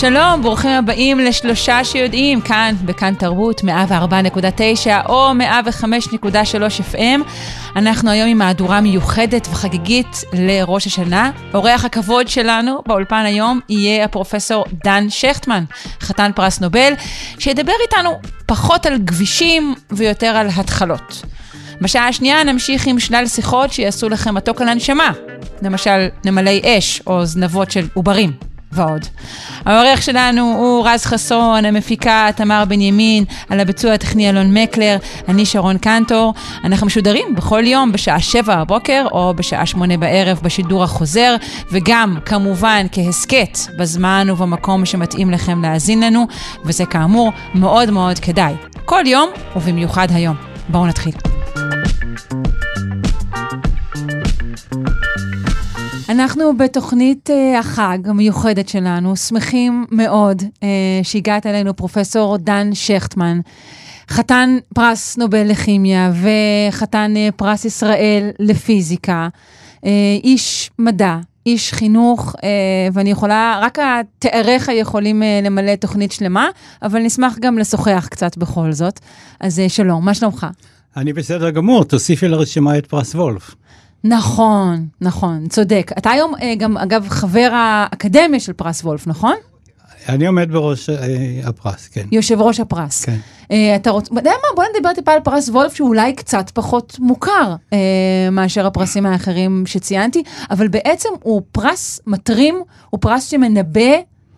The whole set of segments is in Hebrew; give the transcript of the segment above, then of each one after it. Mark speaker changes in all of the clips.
Speaker 1: שלום, ברוכים הבאים לשלושה שיודעים, כאן, בכאן תרבות, 104.9 או 105.3 FM. אנחנו היום עם מהדורה מיוחדת וחגיגית לראש השנה. אורח הכבוד שלנו באולפן היום יהיה הפרופסור דן שכטמן, חתן פרס נובל, שידבר איתנו פחות על כבישים ויותר על התחלות. בשעה השנייה נמשיך עם שלל שיחות שיעשו לכם מתוק על הנשמה, למשל נמלי אש או זנבות של עוברים. ועוד. העורך שלנו הוא רז חסון, המפיקה תמר בנימין, על הביצוע הטכני אלון מקלר, אני שרון קנטור. אנחנו משודרים בכל יום בשעה שבע בבוקר או בשעה שמונה בערב בשידור החוזר, וגם כמובן כהסכת בזמן ובמקום שמתאים לכם להאזין לנו, וזה כאמור מאוד מאוד כדאי. כל יום ובמיוחד היום. בואו נתחיל. אנחנו בתוכנית uh, החג המיוחדת שלנו, שמחים מאוד uh, שהגעת אלינו פרופסור דן שכטמן, חתן פרס נובל לכימיה וחתן uh, פרס ישראל לפיזיקה, איש מדע, איש חינוך, ואני יכולה, רק תאריך יכולים למלא תוכנית שלמה, אבל נשמח גם לשוחח קצת בכל זאת. אז שלום, מה שלומך?
Speaker 2: אני בסדר גמור, תוסיפי לרשימה את פרס וולף.
Speaker 1: נכון, נכון, צודק. אתה היום אה, גם, אגב, חבר האקדמיה של פרס וולף, נכון?
Speaker 2: אני עומד בראש אה, הפרס, כן.
Speaker 1: יושב ראש הפרס.
Speaker 2: כן.
Speaker 1: אה, אתה רוצה, אתה יודע מה, בוא נדבר טיפה על פרס וולף, שהוא אולי קצת פחות מוכר אה, מאשר הפרסים האחרים שציינתי, אבל בעצם הוא פרס מטרים, הוא פרס שמנבא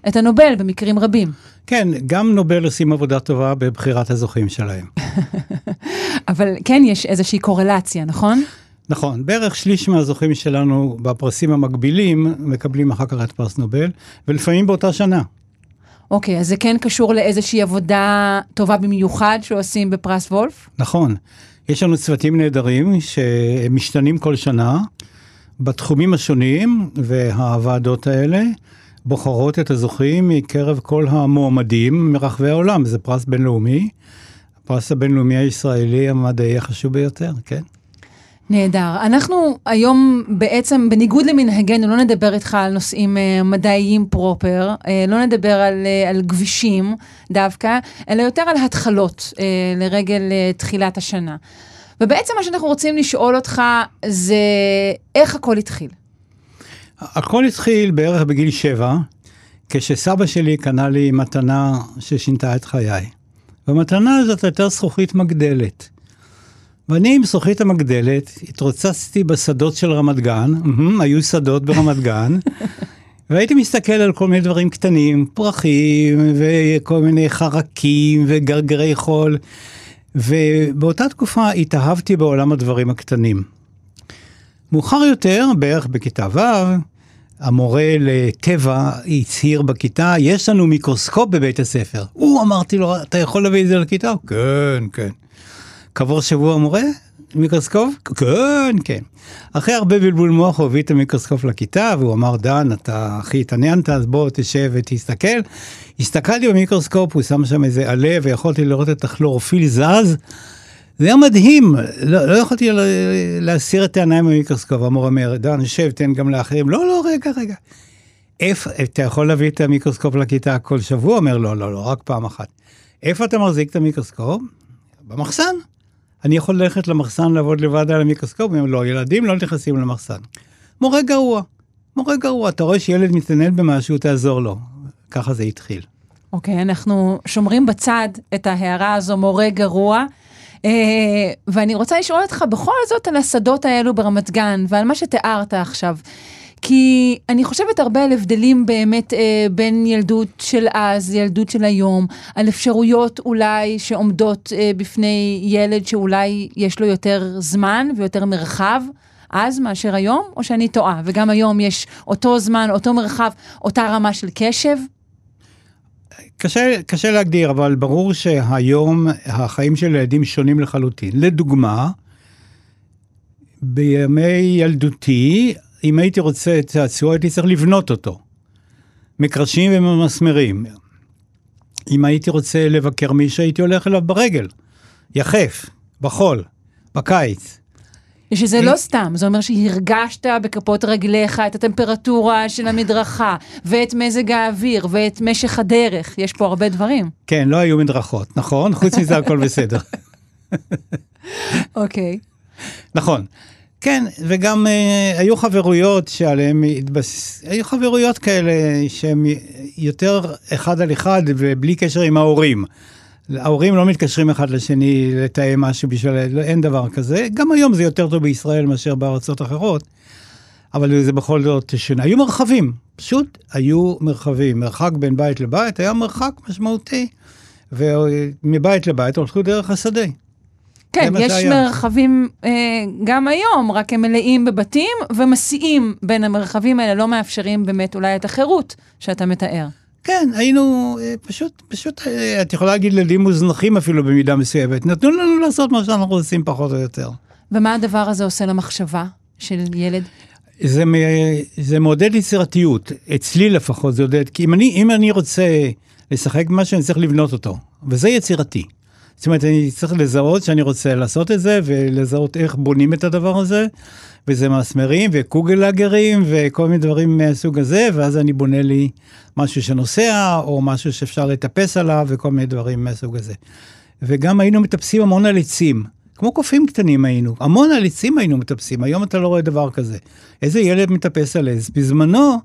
Speaker 1: את הנובל במקרים רבים.
Speaker 2: כן, גם נובל עושים עבודה טובה בבחירת הזוכים שלהם.
Speaker 1: אבל כן יש איזושהי קורלציה, נכון?
Speaker 2: נכון, בערך שליש מהזוכים שלנו בפרסים המקבילים מקבלים אחר כך את פרס נובל, ולפעמים באותה שנה.
Speaker 1: אוקיי, okay, אז זה כן קשור לאיזושהי עבודה טובה במיוחד שעושים בפרס וולף?
Speaker 2: נכון. יש לנו צוותים נהדרים שמשתנים כל שנה בתחומים השונים, והוועדות האלה בוחרות את הזוכים מקרב כל המועמדים מרחבי העולם. זה פרס בינלאומי, הפרס הבינלאומי הישראלי המדעי החשוב ביותר, כן.
Speaker 1: נהדר. אנחנו היום בעצם, בניגוד למנהגנו, לא נדבר איתך על נושאים uh, מדעיים פרופר, uh, לא נדבר על, uh, על כבישים דווקא, אלא יותר על התחלות uh, לרגל uh, תחילת השנה. ובעצם מה שאנחנו רוצים לשאול אותך זה איך הכל התחיל.
Speaker 2: הכל התחיל בערך בגיל שבע, כשסבא שלי קנה לי מתנה ששינתה את חיי. והמתנה הזאת הייתה זכוכית מגדלת. ואני עם זכוכית המגדלת התרוצצתי בשדות של רמת גן, היו שדות ברמת גן, והייתי מסתכל על כל מיני דברים קטנים, פרחים וכל מיני חרקים וגרגרי חול, ובאותה תקופה התאהבתי בעולם הדברים הקטנים. מאוחר יותר, בערך בכיתה ו', המורה לטבע הצהיר בכיתה, יש לנו מיקרוסקופ בבית הספר. הוא, אמרתי לו, אתה יכול להביא את זה לכיתה? כן, כן. כעבור שבוע מורה, מיקרוסקופ? כן, כן. אחרי הרבה בלבול מוח הוא הביא את המיקרוסקופ לכיתה, והוא אמר, דן, אתה הכי התעניינת, אז בוא תשב ותסתכל. הסתכלתי במיקרוסקופ, הוא שם שם איזה עלה, ויכולתי לראות את הכלורופיל זז. זה היה מדהים, לא, לא יכולתי להסיר את העיניים במיקרוסקופ. המורה אומר, דן, שב, תן גם לאחרים. לא, לא, רגע, רגע. איפה, אתה יכול להביא את המיקרוסקופ לכיתה כל שבוע? אומר, לא, לא, לא, רק פעם אחת. איפה אתה מחזיק את המיקרוסקופ? במחסן. אני יכול ללכת למחסן לעבוד לבד על המיקרוסקופ? הם לא, ילדים לא נכנסים למחסן. מורה גרוע, מורה גרוע, אתה רואה שילד מתעניין במשהו, תעזור לו. ככה זה התחיל.
Speaker 1: אוקיי, okay, אנחנו שומרים בצד את ההערה הזו, מורה גרוע. Uh, ואני רוצה לשאול אותך בכל זאת על השדות האלו ברמת גן ועל מה שתיארת עכשיו. כי אני חושבת הרבה על הבדלים באמת אה, בין ילדות של אז לילדות של היום, על אפשרויות אולי שעומדות אה, בפני ילד שאולי יש לו יותר זמן ויותר מרחב. אז מאשר היום, או שאני טועה? וגם היום יש אותו זמן, אותו מרחב, אותה רמה של קשב?
Speaker 2: קשה, קשה להגדיר, אבל ברור שהיום החיים של ילדים שונים לחלוטין. לדוגמה, בימי ילדותי, אם הייתי רוצה צעצוע, הייתי צריך לבנות אותו. מקרשים וממסמרים. אם הייתי רוצה לבקר מישהו, הייתי הולך אליו ברגל, יחף, בחול, בקיץ.
Speaker 1: שזה לא סתם, זה אומר שהרגשת בכפות רגליך את הטמפרטורה של המדרכה, ואת מזג האוויר, ואת משך הדרך. יש פה הרבה דברים.
Speaker 2: כן, לא היו מדרכות, נכון? חוץ מזה הכל בסדר.
Speaker 1: אוקיי.
Speaker 2: נכון. כן, וגם uh, היו חברויות שעליהן התבסס... היו חברויות כאלה שהן יותר אחד על אחד ובלי קשר עם ההורים. ההורים לא מתקשרים אחד לשני לתאם משהו בשביל... לא, אין דבר כזה. גם היום זה יותר טוב בישראל מאשר בארצות אחרות, אבל זה בכל זאת שונה. היו מרחבים, פשוט היו מרחבים. מרחק בין בית לבית היה מרחק משמעותי, ומבית לבית הולכו דרך השדה.
Speaker 1: כן, יש מרחבים אה, גם היום, רק הם מלאים בבתים ומסיעים בין המרחבים האלה, לא מאפשרים באמת אולי את החירות שאתה מתאר.
Speaker 2: כן, היינו אה, פשוט, פשוט, אה, את יכולה להגיד ילדים מוזנחים אפילו במידה מסוימת. נתנו לנו לעשות מה שאנחנו עושים פחות או יותר.
Speaker 1: ומה הדבר הזה עושה למחשבה של ילד?
Speaker 2: זה, זה מעודד יצירתיות, אצלי לפחות זה עודד, כי אם אני, אם אני רוצה לשחק במשהו, אני צריך לבנות אותו, וזה יצירתי. זאת אומרת, אני צריך לזהות שאני רוצה לעשות את זה, ולזהות איך בונים את הדבר הזה, וזה מסמרים וקוגלאגרים וכל מיני דברים מהסוג הזה, ואז אני בונה לי משהו שנוסע, או משהו שאפשר לטפס עליו, וכל מיני דברים מהסוג הזה. וגם היינו מטפסים המון על עצים. כמו קופים קטנים היינו, המון על עצים היינו מטפסים, היום אתה לא רואה דבר כזה. איזה ילד מטפס על עץ? בזמנו,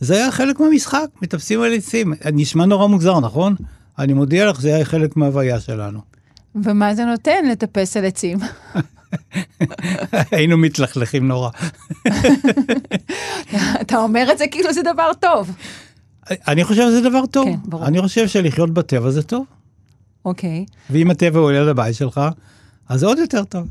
Speaker 2: זה היה חלק מהמשחק, מטפסים על עצים. נשמע נורא מוזר, נכון? אני מודיע לך, זה היה חלק מההוויה שלנו.
Speaker 1: ומה זה נותן לטפס על עצים?
Speaker 2: היינו מתלכלכים נורא.
Speaker 1: אתה אומר את זה כאילו זה דבר טוב.
Speaker 2: אני חושב שזה דבר טוב. כן, ברור. אני חושב שלחיות בטבע זה טוב.
Speaker 1: אוקיי.
Speaker 2: ואם הטבע הוא ליד הבית שלך, אז עוד יותר טוב.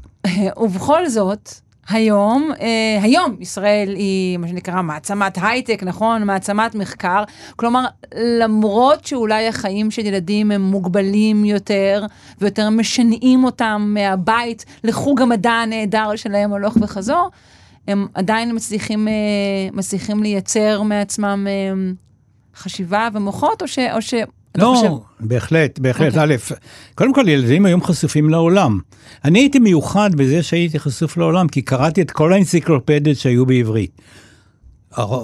Speaker 1: ובכל זאת, היום, אה, היום ישראל היא מה שנקרא מעצמת הייטק, נכון? מעצמת מחקר. כלומר, למרות שאולי החיים של ילדים הם מוגבלים יותר, ויותר משנעים אותם מהבית לחוג המדע הנהדר שלהם הלוך וחזור, הם עדיין מצליחים, אה, מצליחים לייצר מעצמם אה, חשיבה ומוחות, או ש... או ש
Speaker 2: לא, חושב... בהחלט, בהחלט. Okay. אוקיי. א', קודם כל ילדים היום חשופים לעולם. אני הייתי מיוחד בזה שהייתי חשוף לעולם, כי קראתי את כל האנציקלופדיות שהיו בעברית.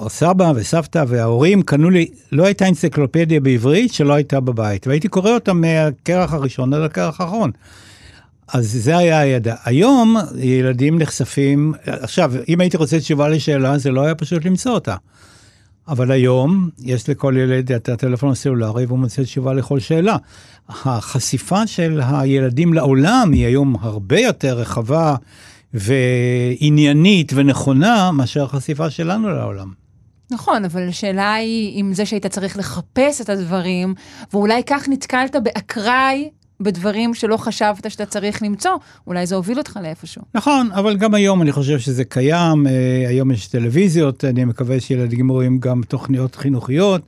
Speaker 2: סבא וסבתא וההורים קנו לי, לא הייתה אנציקלופדיה בעברית שלא הייתה בבית, והייתי קורא אותה מהכרך הראשון עד הכרך האחרון. אז זה היה הידע. היום ילדים נחשפים, עכשיו, אם הייתי רוצה תשובה לשאלה, זה לא היה פשוט למצוא אותה. אבל היום יש לכל ילד את הטלפון הסלולרי והוא מוצא תשובה לכל שאלה. החשיפה של הילדים לעולם היא היום הרבה יותר רחבה ועניינית ונכונה מאשר החשיפה שלנו לעולם.
Speaker 1: נכון, אבל השאלה היא אם זה שהיית צריך לחפש את הדברים, ואולי כך נתקלת באקראי בדברים שלא חשבת שאתה צריך למצוא, אולי זה הוביל אותך לאיפשהו.
Speaker 2: נכון, אבל גם היום אני חושב שזה קיים, אה, היום יש טלוויזיות, אני מקווה שילדים רואים גם תוכניות חינוכיות,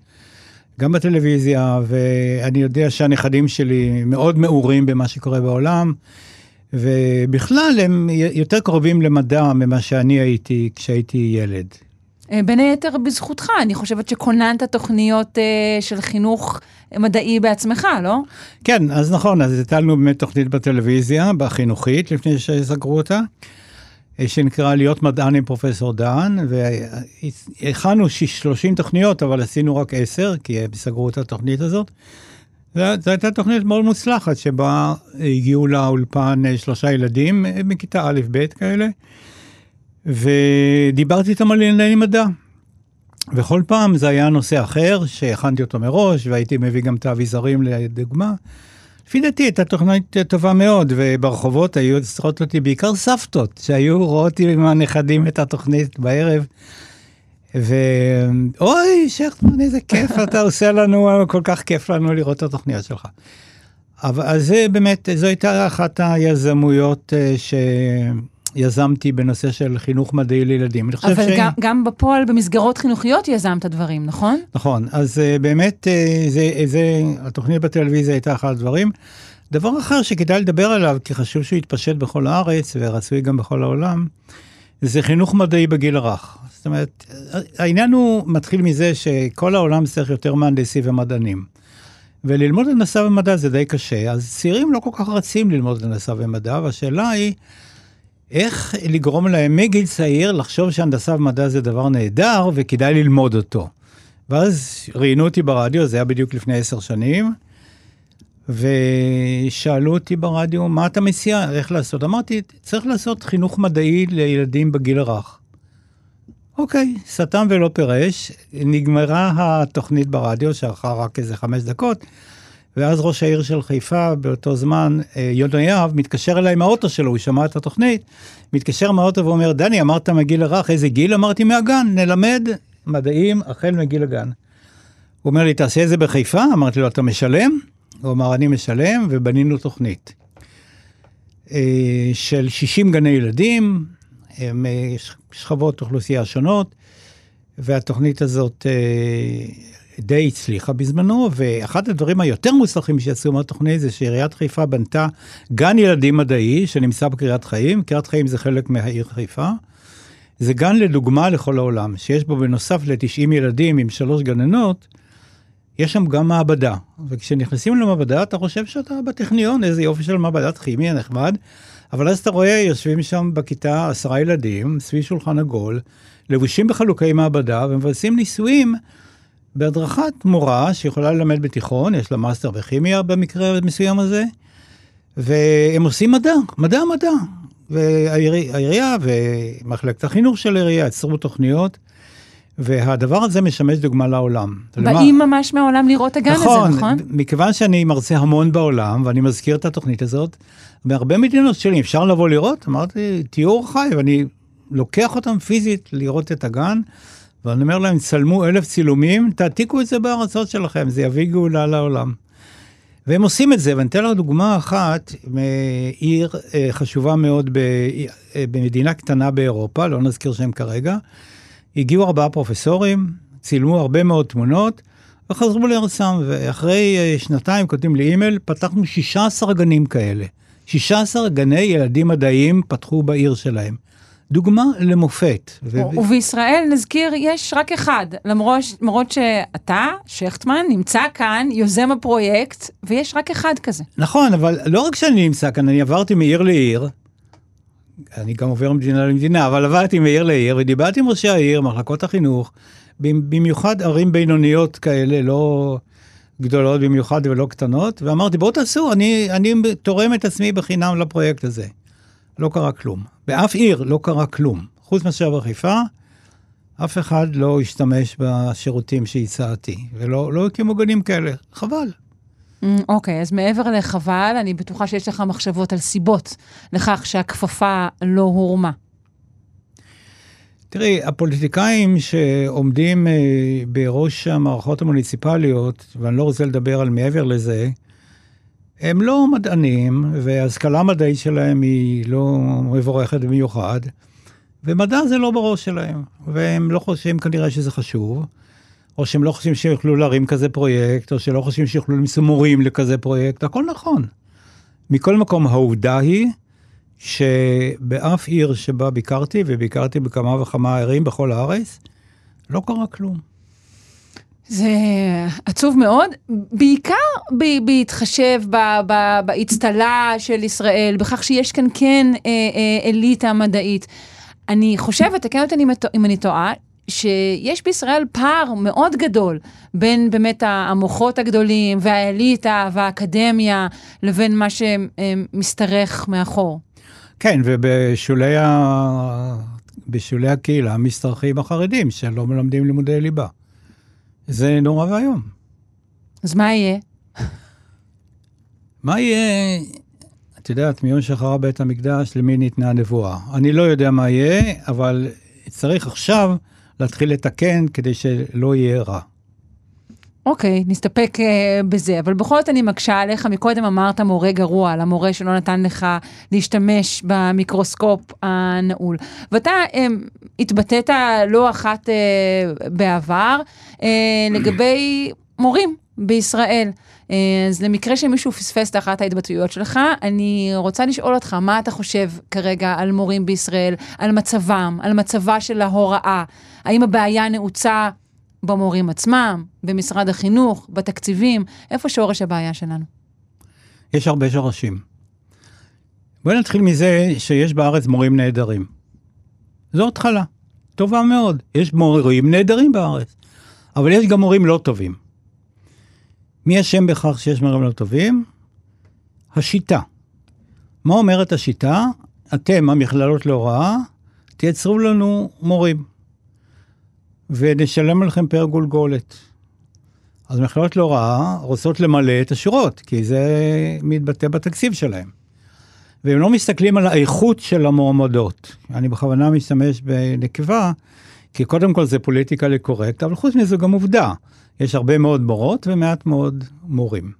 Speaker 2: גם בטלוויזיה, ואני יודע שהנכדים שלי מאוד מעורים במה שקורה בעולם, ובכלל הם יותר קרובים למדע ממה שאני הייתי כשהייתי ילד.
Speaker 1: אה, בין היתר בזכותך, אני חושבת שכוננת תוכניות uh, של חינוך מדעי בעצמך, לא?
Speaker 2: כן, אז נכון, אז הטלנו באמת תוכנית בטלוויזיה, בחינוכית, לפני שסגרו אותה, אה, שנקרא להיות מדען עם פרופסור דהן, והכנו 30 תוכניות, אבל עשינו רק 10, כי הם סגרו את התוכנית הזאת. זו הייתה תוכנית מאוד מוצלחת, שבה הגיעו לאולפן שלושה ילדים מכיתה א'-ב' כאלה. ודיברתי איתם על ענייני מדע. וכל פעם זה היה נושא אחר שהכנתי אותו מראש, והייתי מביא גם את האביזרים לדוגמה. לפי דעתי הייתה תוכנית טובה מאוד, וברחובות היו עשרות אותי בעיקר סבתות, שהיו רואות עם הנכדים את התוכנית בערב. ואוי, שכטמן, איזה כיף אתה עושה לנו, כל כך כיף לנו לראות את התוכניות שלך. אבל אז זה באמת, זו הייתה אחת היזמויות אה, ש... יזמתי בנושא של חינוך מדעי לילדים.
Speaker 1: אבל ש... גם, גם בפועל, במסגרות חינוכיות יזמת דברים, נכון?
Speaker 2: נכון, אז uh, באמת, uh, זה, זה, התוכנית בטלוויזיה הייתה אחד הדברים. דבר אחר שכדאי לדבר עליו, כי חשוב שהוא יתפשט בכל הארץ ורצוי גם בכל העולם, זה חינוך מדעי בגיל הרך. זאת אומרת, העניין הוא מתחיל מזה שכל העולם צריך יותר מהנדסים ומדענים. וללמוד הנדסה ומדע זה די קשה, אז צעירים לא כל כך רצים ללמוד הנדסה ומדע, והשאלה היא, איך לגרום להם מגיל צעיר לחשוב שהנדסה ומדע זה דבר נהדר וכדאי ללמוד אותו. ואז ראיינו אותי ברדיו, זה היה בדיוק לפני עשר שנים, ושאלו אותי ברדיו, מה אתה מציע, איך לעשות? אמרתי, צריך לעשות חינוך מדעי לילדים בגיל הרך. אוקיי, סתם ולא פירש, נגמרה התוכנית ברדיו, שארכה רק איזה חמש דקות, ואז ראש העיר של חיפה באותו זמן, אה, יונה יהב, מתקשר אליי עם האוטו שלו, הוא שמע את התוכנית, מתקשר מהאוטו ואומר, דני, אמרת מגיל הרך, איזה גיל? אמרתי, מהגן, נלמד מדעים החל מגיל הגן. הוא אומר לי, תעשה את זה בחיפה? אמרתי לו, אתה משלם? הוא אמר, אני משלם, ובנינו תוכנית. אה, של 60 גני ילדים, הם אה, אוכלוסייה שונות, והתוכנית הזאת די הצליחה בזמנו, ואחד הדברים היותר מוצלחים שיצאו מהתוכנית זה שעיריית חיפה בנתה גן ילדים מדעי שנמצא בקריית חיים, קריית חיים זה חלק מהעיר חיפה. זה גן לדוגמה לכל העולם, שיש בו בנוסף ל-90 ילדים עם שלוש גננות, יש שם גם מעבדה. וכשנכנסים למעבדה אתה חושב שאתה בטכניון, איזה יופי של מעבדת כימיה נחמד, אבל אז אתה רואה, יושבים שם בכיתה עשרה ילדים, סביב שולחן עגול, לבושים בחלוקי מעבדה ומבצעים ניסויים בהדרכת מורה שיכולה ללמד בתיכון, יש לה מאסטר בכימיה במקרה המסוים הזה, והם עושים מדע, מדע מדע. והעירייה ומחלקת החינוך של העירייה יצרו תוכניות, והדבר הזה משמש דוגמה לעולם.
Speaker 1: באים ממש מהעולם לראות הגן
Speaker 2: נכון,
Speaker 1: הזה, נכון?
Speaker 2: מכיוון שאני מרצה המון בעולם, ואני מזכיר את התוכנית הזאת, בהרבה מדינות שלי אפשר לבוא לראות, אמרתי, תהיו אור חי, ואני לוקח אותם פיזית לראות את הגן, ואני אומר להם, צלמו אלף צילומים, תעתיקו את זה בארצות שלכם, זה יביא גאולה לעולם. והם עושים את זה, ואני אתן לך דוגמה אחת מעיר אה, חשובה מאוד אה, במדינה קטנה באירופה, לא נזכיר שם כרגע. הגיעו ארבעה פרופסורים, צילמו הרבה מאוד תמונות, וחזרו לארצם, ואחרי אה, שנתיים כותבים לי אימייל, פתחנו 16 גנים כאלה. 16 גני ילדים מדעיים פתחו בעיר שלהם. דוגמה למופת.
Speaker 1: ו... ובישראל, נזכיר, יש רק אחד, למרות, למרות שאתה, שכטמן, נמצא כאן, יוזם הפרויקט, ויש רק אחד כזה.
Speaker 2: נכון, אבל לא רק שאני נמצא כאן, אני עברתי מעיר לעיר, אני גם עובר ממדינה למדינה, אבל עברתי מעיר לעיר, ודיברתי עם ראשי העיר, מחלקות החינוך, במיוחד ערים בינוניות כאלה, לא גדולות במיוחד ולא קטנות, ואמרתי, בואו תעשו, אני, אני תורם את עצמי בחינם לפרויקט הזה. לא קרה כלום. באף עיר לא קרה כלום. חוץ מאשר בחיפה, אף אחד לא השתמש בשירותים שהצעתי, ולא לא הקימו גנים כאלה. חבל.
Speaker 1: Mm, אוקיי, okay, אז מעבר לחבל, אני בטוחה שיש לך מחשבות על סיבות לכך שהכפפה לא הורמה.
Speaker 2: תראי, הפוליטיקאים שעומדים אה, בראש המערכות המוניציפליות, ואני לא רוצה לדבר על מעבר לזה, הם לא מדענים, וההשכלה המדעית שלהם היא לא מבורכת במיוחד, ומדע זה לא בראש שלהם, והם לא חושבים כנראה שזה חשוב, או שהם לא חושבים שיוכלו להרים כזה פרויקט, או שלא חושבים שיוכלו למצוא מורים לכזה פרויקט, הכל נכון. מכל מקום, העובדה היא שבאף עיר שבה ביקרתי, וביקרתי בכמה וכמה ערים בכל הארץ, לא קרה כלום.
Speaker 1: זה עצוב מאוד, בעיקר בהתחשב באצטלה של ישראל, בכך שיש כאן כן אה, אה, אליטה מדעית. אני חושבת, תקן אותי אם אני טועה, שיש בישראל פער מאוד גדול בין באמת המוחות הגדולים והאליטה והאקדמיה לבין מה שמשתרך מאחור.
Speaker 2: כן, ובשולי ה... בשולי הקהילה משתרכים החרדים שלא מלמדים לימודי ליבה. זה נורא ואיום.
Speaker 1: אז מה יהיה?
Speaker 2: מה יהיה? את יודעת, מיום שחרר בית המקדש, למי ניתנה הנבואה. אני לא יודע מה יהיה, אבל צריך עכשיו להתחיל לתקן כדי שלא יהיה רע.
Speaker 1: אוקיי, נסתפק uh, בזה, אבל בכל זאת אני מקשה עליך, מקודם אמרת מורה גרוע, למורה שלא נתן לך להשתמש במיקרוסקופ הנעול. ואתה um, התבטאת לא אחת uh, בעבר uh, לגבי מורים בישראל. אה, אז למקרה שמישהו פספס את אחת ההתבטאויות שלך, אני רוצה לשאול אותך, מה אתה חושב כרגע על מורים בישראל, על מצבם, על מצבה של ההוראה? האם הבעיה נעוצה במורים עצמם, במשרד החינוך, בתקציבים? איפה שורש הבעיה שלנו?
Speaker 2: יש הרבה שורשים. בואי נתחיל מזה שיש בארץ מורים נהדרים. זו התחלה, טובה מאוד. יש מורים נהדרים בארץ, אבל יש גם מורים לא טובים. מי אשם בכך שיש מורים לא טובים? השיטה. מה אומרת השיטה? אתם, המכללות להוראה, תייצרו לנו מורים, ונשלם לכם פר גולגולת. אז מכללות להוראה רוצות למלא את השורות, כי זה מתבטא בתקציב שלהם. והם לא מסתכלים על האיכות של המועמדות. אני בכוונה משתמש בנקבה, כי קודם כל זה פוליטיקה לקורקט, אבל חוץ מזה גם עובדה. יש הרבה מאוד מורות ומעט מאוד מורים.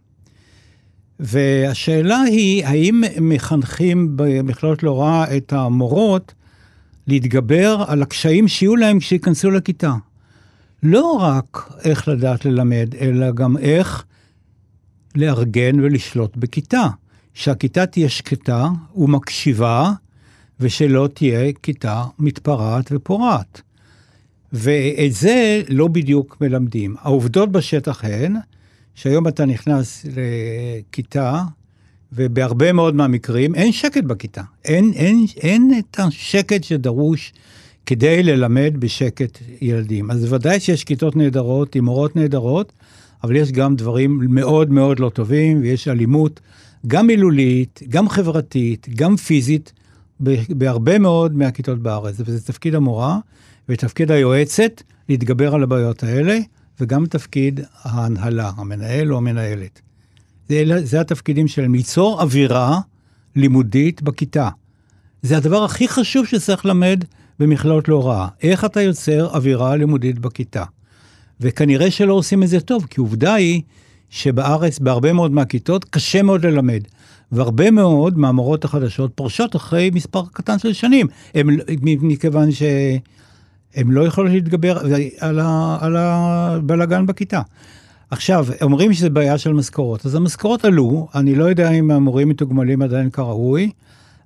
Speaker 2: והשאלה היא, האם מחנכים במכללות להוראה את המורות להתגבר על הקשיים שיהיו להם כשייכנסו לכיתה? לא רק איך לדעת ללמד, אלא גם איך לארגן ולשלוט בכיתה. שהכיתה תהיה שקטה ומקשיבה, ושלא תהיה כיתה מתפרעת ופורעת. ואת זה לא בדיוק מלמדים. העובדות בשטח הן שהיום אתה נכנס לכיתה, ובהרבה מאוד מהמקרים אין שקט בכיתה. אין, אין, אין את השקט שדרוש כדי ללמד בשקט ילדים. אז ודאי שיש כיתות נהדרות עם מורות נהדרות, אבל יש גם דברים מאוד מאוד לא טובים, ויש אלימות גם מילולית, גם חברתית, גם פיזית, בהרבה מאוד מהכיתות בארץ. וזה תפקיד המורה ותפקיד היועצת להתגבר על הבעיות האלה, וגם תפקיד ההנהלה, המנהל או המנהלת. זה, זה התפקידים שלהם, ליצור אווירה לימודית בכיתה. זה הדבר הכי חשוב שצריך ללמד במכללות להוראה. איך אתה יוצר אווירה לימודית בכיתה. וכנראה שלא עושים את זה טוב, כי עובדה היא שבארץ, בהרבה מאוד מהכיתות, קשה מאוד ללמד. והרבה מאוד מהמורות החדשות פורשות אחרי מספר קטן של שנים. הם, מכיוון שהם לא יכולים להתגבר על, ה, על הבלגן בכיתה. עכשיו, אומרים שזה בעיה של משכורות. אז המשכורות עלו, אני לא יודע אם המורים מתוגמלים עדיין כראוי,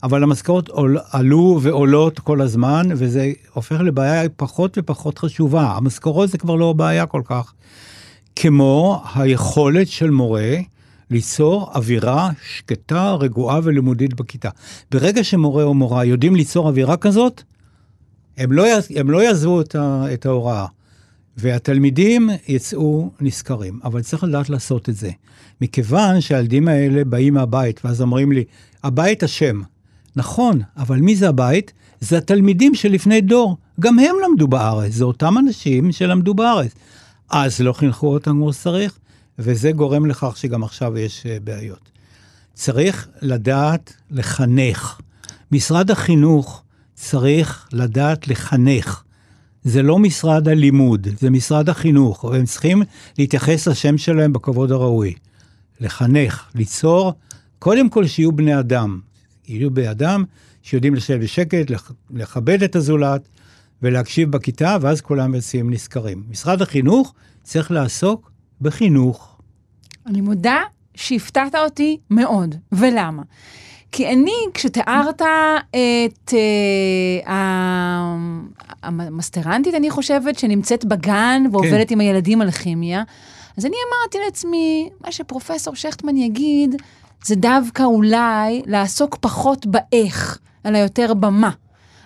Speaker 2: אבל המשכורות עול, עלו ועולות כל הזמן, וזה הופך לבעיה פחות ופחות חשובה. המשכורות זה כבר לא בעיה כל כך. כמו היכולת של מורה ליצור אווירה שקטה, רגועה ולימודית בכיתה. ברגע שמורה או מורה יודעים ליצור אווירה כזאת, הם לא, הם לא יעזבו את, ההוראה, והתלמידים יצאו נשכרים. אבל צריך לדעת לעשות את זה. מכיוון שהילדים האלה באים מהבית, ואז אומרים לי, הבית אשם. נכון, אבל מי זה הבית? זה התלמידים שלפני דור. גם הם למדו בארץ, זה אותם אנשים שלמדו בארץ. אז לא חינכו אותם כמו שצריך, וזה גורם לכך שגם עכשיו יש אה, בעיות. צריך לדעת לחנך. משרד החינוך צריך לדעת לחנך. זה לא משרד הלימוד, זה משרד החינוך, והם צריכים להתייחס לשם שלהם בכבוד הראוי. לחנך, ליצור, קודם כל שיהיו בני אדם. יהיו בני אדם שיודעים לשבת בשקט, לכבד את הזולת, ולהקשיב בכיתה, ואז כולם יוצאים נשכרים. משרד החינוך צריך לעסוק בחינוך.
Speaker 1: אני מודה שהפתעת אותי מאוד, ולמה? כי אני, כשתיארת את uh, המסטרנטית, אני חושבת, שנמצאת בגן ועובדת כן. עם הילדים על כימיה, אז אני אמרתי לעצמי, מה שפרופסור שכטמן יגיד, זה דווקא אולי לעסוק פחות באיך, אלא יותר במה.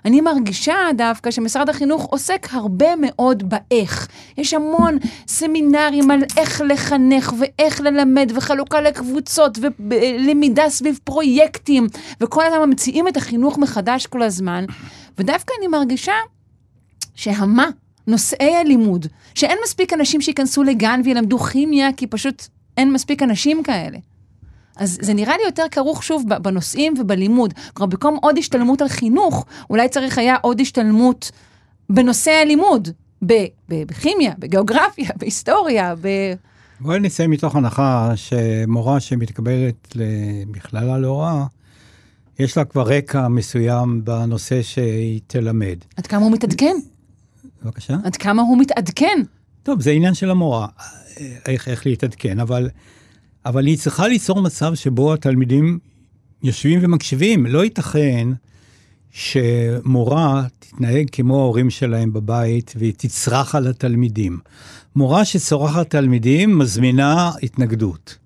Speaker 1: אני מרגישה דווקא שמשרד החינוך עוסק הרבה מאוד באיך. יש המון סמינרים על איך לחנך ואיך ללמד וחלוקה לקבוצות ולמידה סביב פרויקטים, וכל הזמן ממציאים את החינוך מחדש כל הזמן. ודווקא אני מרגישה שהמה, נושאי הלימוד, שאין מספיק אנשים שייכנסו לגן וילמדו כימיה, כי פשוט אין מספיק אנשים כאלה. אז זה נראה לי יותר כרוך שוב בנושאים ובלימוד. כלומר, במקום עוד השתלמות על חינוך, אולי צריך היה עוד השתלמות בנושא הלימוד, בכימיה, בגיאוגרפיה, בהיסטוריה, ב...
Speaker 2: בואי נצא מתוך הנחה שמורה שמתקבלת למכללה להוראה, יש לה כבר רקע מסוים בנושא שהיא תלמד.
Speaker 1: עד כמה הוא מתעדכן?
Speaker 2: בבקשה?
Speaker 1: עד כמה הוא מתעדכן?
Speaker 2: טוב, זה עניין של המורה, איך, איך להתעדכן, אבל אבל היא צריכה ליצור מצב שבו התלמידים יושבים ומקשיבים. לא ייתכן שמורה תתנהג כמו ההורים שלהם בבית והיא תצרח על התלמידים. מורה שצורחת תלמידים מזמינה התנגדות.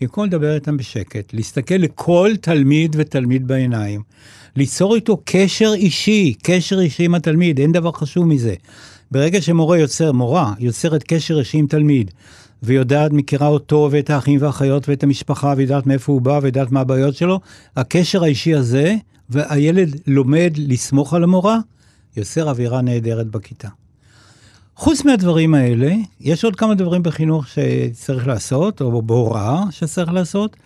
Speaker 2: במקום לדבר איתם בשקט, להסתכל לכל תלמיד ותלמיד בעיניים, ליצור איתו קשר אישי, קשר אישי עם התלמיד, אין דבר חשוב מזה. ברגע שמורה יוצר, מורה יוצרת קשר אישי עם תלמיד, ויודעת, מכירה אותו ואת האחים והאחיות ואת המשפחה, ויודעת מאיפה הוא בא ויודעת מה הבעיות שלו, הקשר האישי הזה, והילד לומד לסמוך על המורה, יוצר אווירה נהדרת בכיתה. חוץ מהדברים האלה, יש עוד כמה דברים בחינוך שצריך לעשות, או בהוראה שצריך לעשות,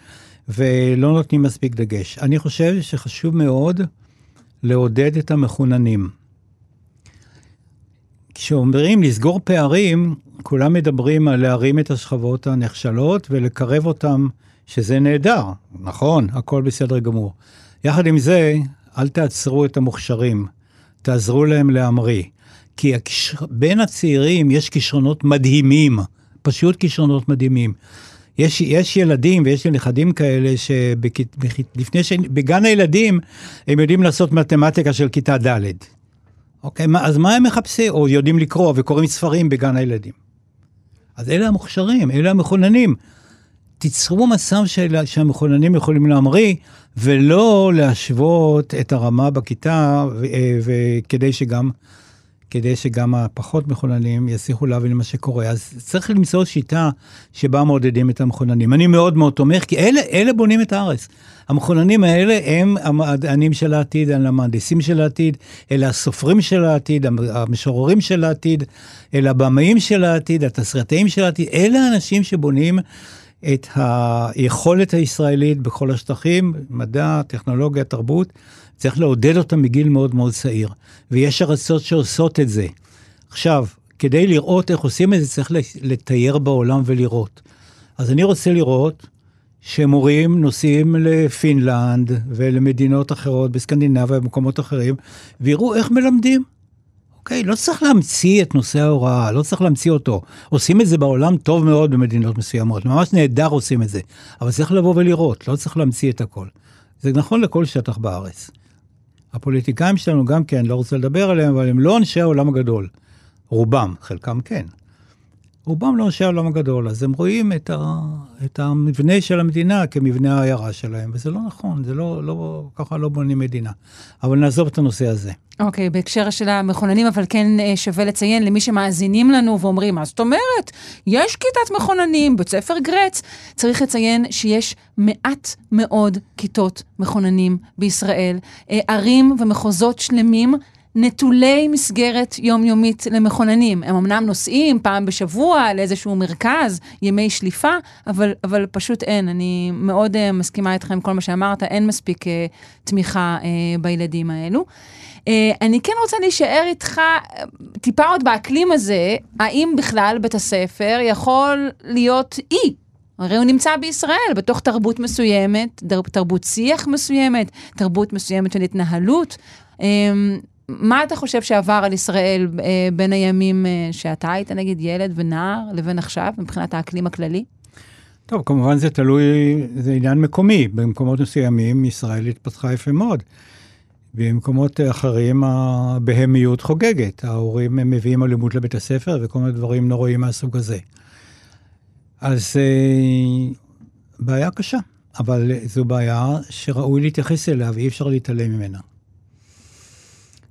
Speaker 2: ולא נותנים מספיק דגש. אני חושב שחשוב מאוד לעודד את המחוננים. כשאומרים לסגור פערים, כולם מדברים על להרים את השכבות הנחשלות ולקרב אותם, שזה נהדר, נכון, הכל בסדר גמור. יחד עם זה, אל תעצרו את המוכשרים, תעזרו להם להמריא. כי הכש... בין הצעירים יש כישרונות מדהימים, פשוט כישרונות מדהימים. יש, יש ילדים ויש לי נכדים כאלה שלפני ש... בגן הילדים הם יודעים לעשות מתמטיקה של כיתה ד'. אוקיי, מה, אז מה הם מחפשים? או יודעים לקרוא וקוראים ספרים בגן הילדים. אז אלה המוכשרים, אלה המכוננים. תיצרו מצב של, שהמכוננים יכולים להמריא, ולא להשוות את הרמה בכיתה, וכדי שגם כדי שגם הפחות מחוננים יצליחו להבין מה שקורה. אז צריך למצוא שיטה שבה מעודדים את המחוננים. אני מאוד מאוד תומך, כי אלה, אלה בונים את הארץ. המחוננים האלה הם המדענים של העתיד, הם המהנדסים של העתיד, אלה הסופרים של העתיד, המשוררים של העתיד, אלה הבמאים של העתיד, התסריטאים של העתיד, אלה האנשים שבונים את היכולת הישראלית בכל השטחים, מדע, טכנולוגיה, תרבות. צריך לעודד אותם מגיל מאוד מאוד צעיר. ויש ארצות שעושות את זה. עכשיו, כדי לראות איך עושים את זה, צריך לתייר בעולם ולראות. אז אני רוצה לראות שמורים נוסעים לפינלנד ולמדינות אחרות, בסקנדינביה ובמקומות אחרים, ויראו איך מלמדים. אוקיי? לא צריך להמציא את נושא ההוראה, לא צריך להמציא אותו. עושים את זה בעולם טוב מאוד במדינות מסוימות, ממש נהדר עושים את זה. אבל צריך לבוא ולראות, לא צריך להמציא את הכל. זה נכון לכל שטח בארץ. הפוליטיקאים שלנו גם כן, לא רוצה לדבר עליהם, אבל הם לא אנשי העולם הגדול. רובם, חלקם כן. רובם לא אנשי העולם הגדול, אז הם רואים את, ה, את המבנה של המדינה כמבנה העיירה שלהם, וזה לא נכון, זה לא, לא, ככה לא בונים מדינה. אבל נעזוב את הנושא הזה.
Speaker 1: אוקיי, okay, בהקשר של המכוננים, אבל כן אה, שווה לציין למי שמאזינים לנו ואומרים, מה זאת אומרת? יש כיתת מכוננים, בית ספר גרץ. צריך לציין שיש מעט מאוד כיתות מכוננים בישראל. אה, ערים ומחוזות שלמים נטולי מסגרת יומיומית למכוננים. הם אמנם נוסעים פעם בשבוע לאיזשהו מרכז, ימי שליפה, אבל, אבל פשוט אין. אני מאוד uh, מסכימה איתכם כל מה שאמרת, אין מספיק uh, תמיכה uh, בילדים האלו. Uh, אני כן רוצה להישאר איתך טיפה עוד באקלים הזה, האם בכלל בית הספר יכול להיות אי הרי הוא נמצא בישראל, בתוך תרבות מסוימת, תרבות שיח מסוימת, תרבות מסוימת של התנהלות. מה אתה חושב שעבר על ישראל אה, בין הימים אה, שאתה היית, נגיד, ילד ונער, לבין עכשיו, מבחינת האקלים הכללי?
Speaker 2: טוב, כמובן זה תלוי, זה עניין מקומי. במקומות מסוימים ישראל התפתחה יפה מאוד. במקומות אחרים הבהמיות חוגגת. ההורים מביאים אלימות לבית הספר וכל מיני דברים נוראים מהסוג הזה. אז אה, בעיה קשה, אבל זו בעיה שראוי להתייחס אליה ואי אפשר להתעלם ממנה.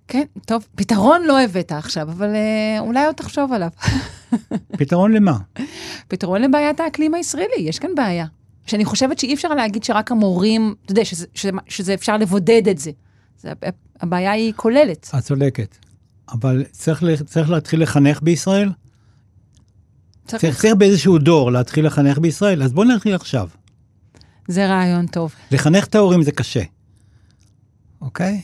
Speaker 1: כן, טוב, פתרון לא הבאת עכשיו, אבל אה, אולי עוד תחשוב עליו.
Speaker 2: פתרון למה?
Speaker 1: פתרון לבעיית האקלים הישראלי, יש כאן בעיה. שאני חושבת שאי אפשר להגיד שרק המורים, אתה יודע, שזה, שזה, שזה אפשר לבודד את זה. זה. הבעיה היא כוללת.
Speaker 2: את צודקת. אבל צריך, צריך להתחיל לחנך בישראל? צריך. צריך, צריך באיזשהו דור להתחיל לחנך בישראל, אז בואו נתחיל עכשיו.
Speaker 1: זה רעיון טוב.
Speaker 2: לחנך את ההורים זה קשה, אוקיי?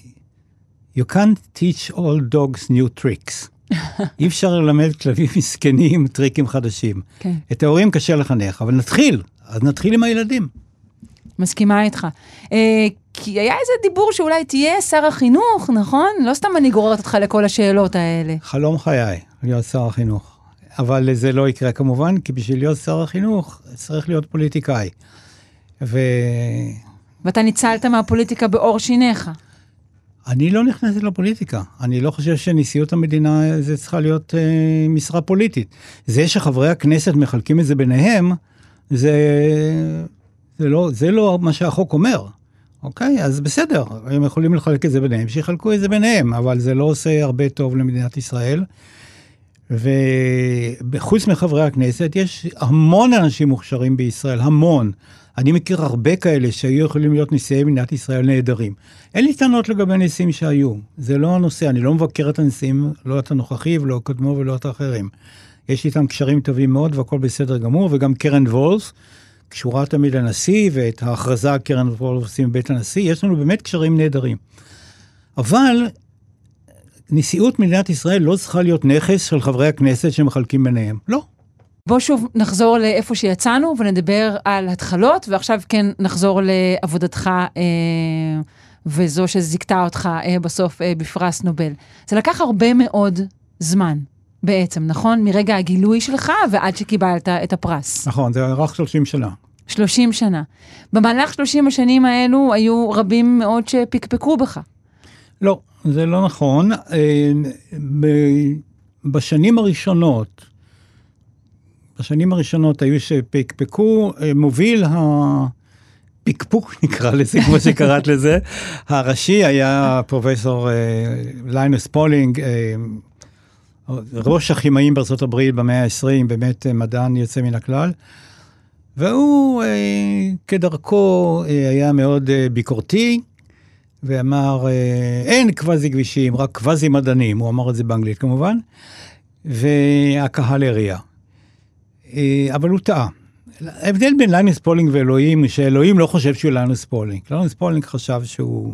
Speaker 2: You can't teach all dogs new tricks. אי אפשר ללמד כלבים מסכנים טריקים חדשים. כן. את ההורים קשה לחנך, אבל נתחיל, אז נתחיל עם הילדים.
Speaker 1: מסכימה איתך. אה, כי היה איזה דיבור שאולי תהיה שר החינוך, נכון? לא סתם אני גוררת אותך לכל השאלות האלה.
Speaker 2: חלום חיי, להיות שר החינוך. אבל זה לא יקרה כמובן, כי בשביל להיות שר החינוך צריך להיות פוליטיקאי. ו...
Speaker 1: ואתה ניצלת מהפוליטיקה בעור שיניך.
Speaker 2: אני לא נכנסתי לפוליטיקה. אני לא חושב שנשיאות המדינה זה צריכה להיות אה, משרה פוליטית. זה שחברי הכנסת מחלקים את זה ביניהם, זה, זה, לא, זה לא מה שהחוק אומר. אוקיי, אז בסדר, הם יכולים לחלק את זה ביניהם, שיחלקו את זה ביניהם, אבל זה לא עושה הרבה טוב למדינת ישראל. וחוץ מחברי הכנסת, יש המון אנשים מוכשרים בישראל, המון. אני מכיר הרבה כאלה שהיו יכולים להיות נשיאי מדינת ישראל נהדרים. אין לי טענות לגבי נשיאים שהיו, זה לא הנושא, אני לא מבקר את הנשיאים, לא את הנוכחי ולא את קודמו ולא את האחרים. יש איתם קשרים טובים מאוד והכל בסדר גמור, וגם קרן וולס, קשורה תמיד לנשיא, ואת ההכרזה קרן וולס עושים בבית הנשיא, יש לנו באמת קשרים נהדרים. אבל נשיאות מדינת ישראל לא צריכה להיות נכס של חברי הכנסת שמחלקים ביניהם. לא.
Speaker 1: בוא שוב נחזור לאיפה שיצאנו ונדבר על התחלות, ועכשיו כן נחזור לעבודתך אה, וזו שזיכתה אותך אה, בסוף אה, בפרס נובל. זה לקח הרבה מאוד זמן. בעצם, נכון? מרגע הגילוי שלך ועד שקיבלת את הפרס.
Speaker 2: נכון, זה ארך 30 שנה.
Speaker 1: 30 שנה. במהלך 30 השנים האלו היו רבים מאוד שפקפקו בך.
Speaker 2: לא, זה לא נכון. אה, בשנים הראשונות, בשנים הראשונות היו שפקפקו, אה, מוביל הפקפוק נקרא לזה, כמו שקראת לזה, הראשי היה פרופסור אה, ליינוס פולינג, ראש הכימאים בארצות הברית במאה ה-20, באמת מדען יוצא מן הכלל. והוא, כדרכו, היה מאוד ביקורתי, ואמר, אה, אין קוואזי גבישים, רק קוואזי מדענים, הוא אמר את זה באנגלית כמובן, והקהל הריע. אה, אבל הוא טעה. ההבדל בין ליינוס פולינג ואלוהים, שאלוהים לא חושב שהוא ליינוס פולינג. ליינוס פולינג חשב שהוא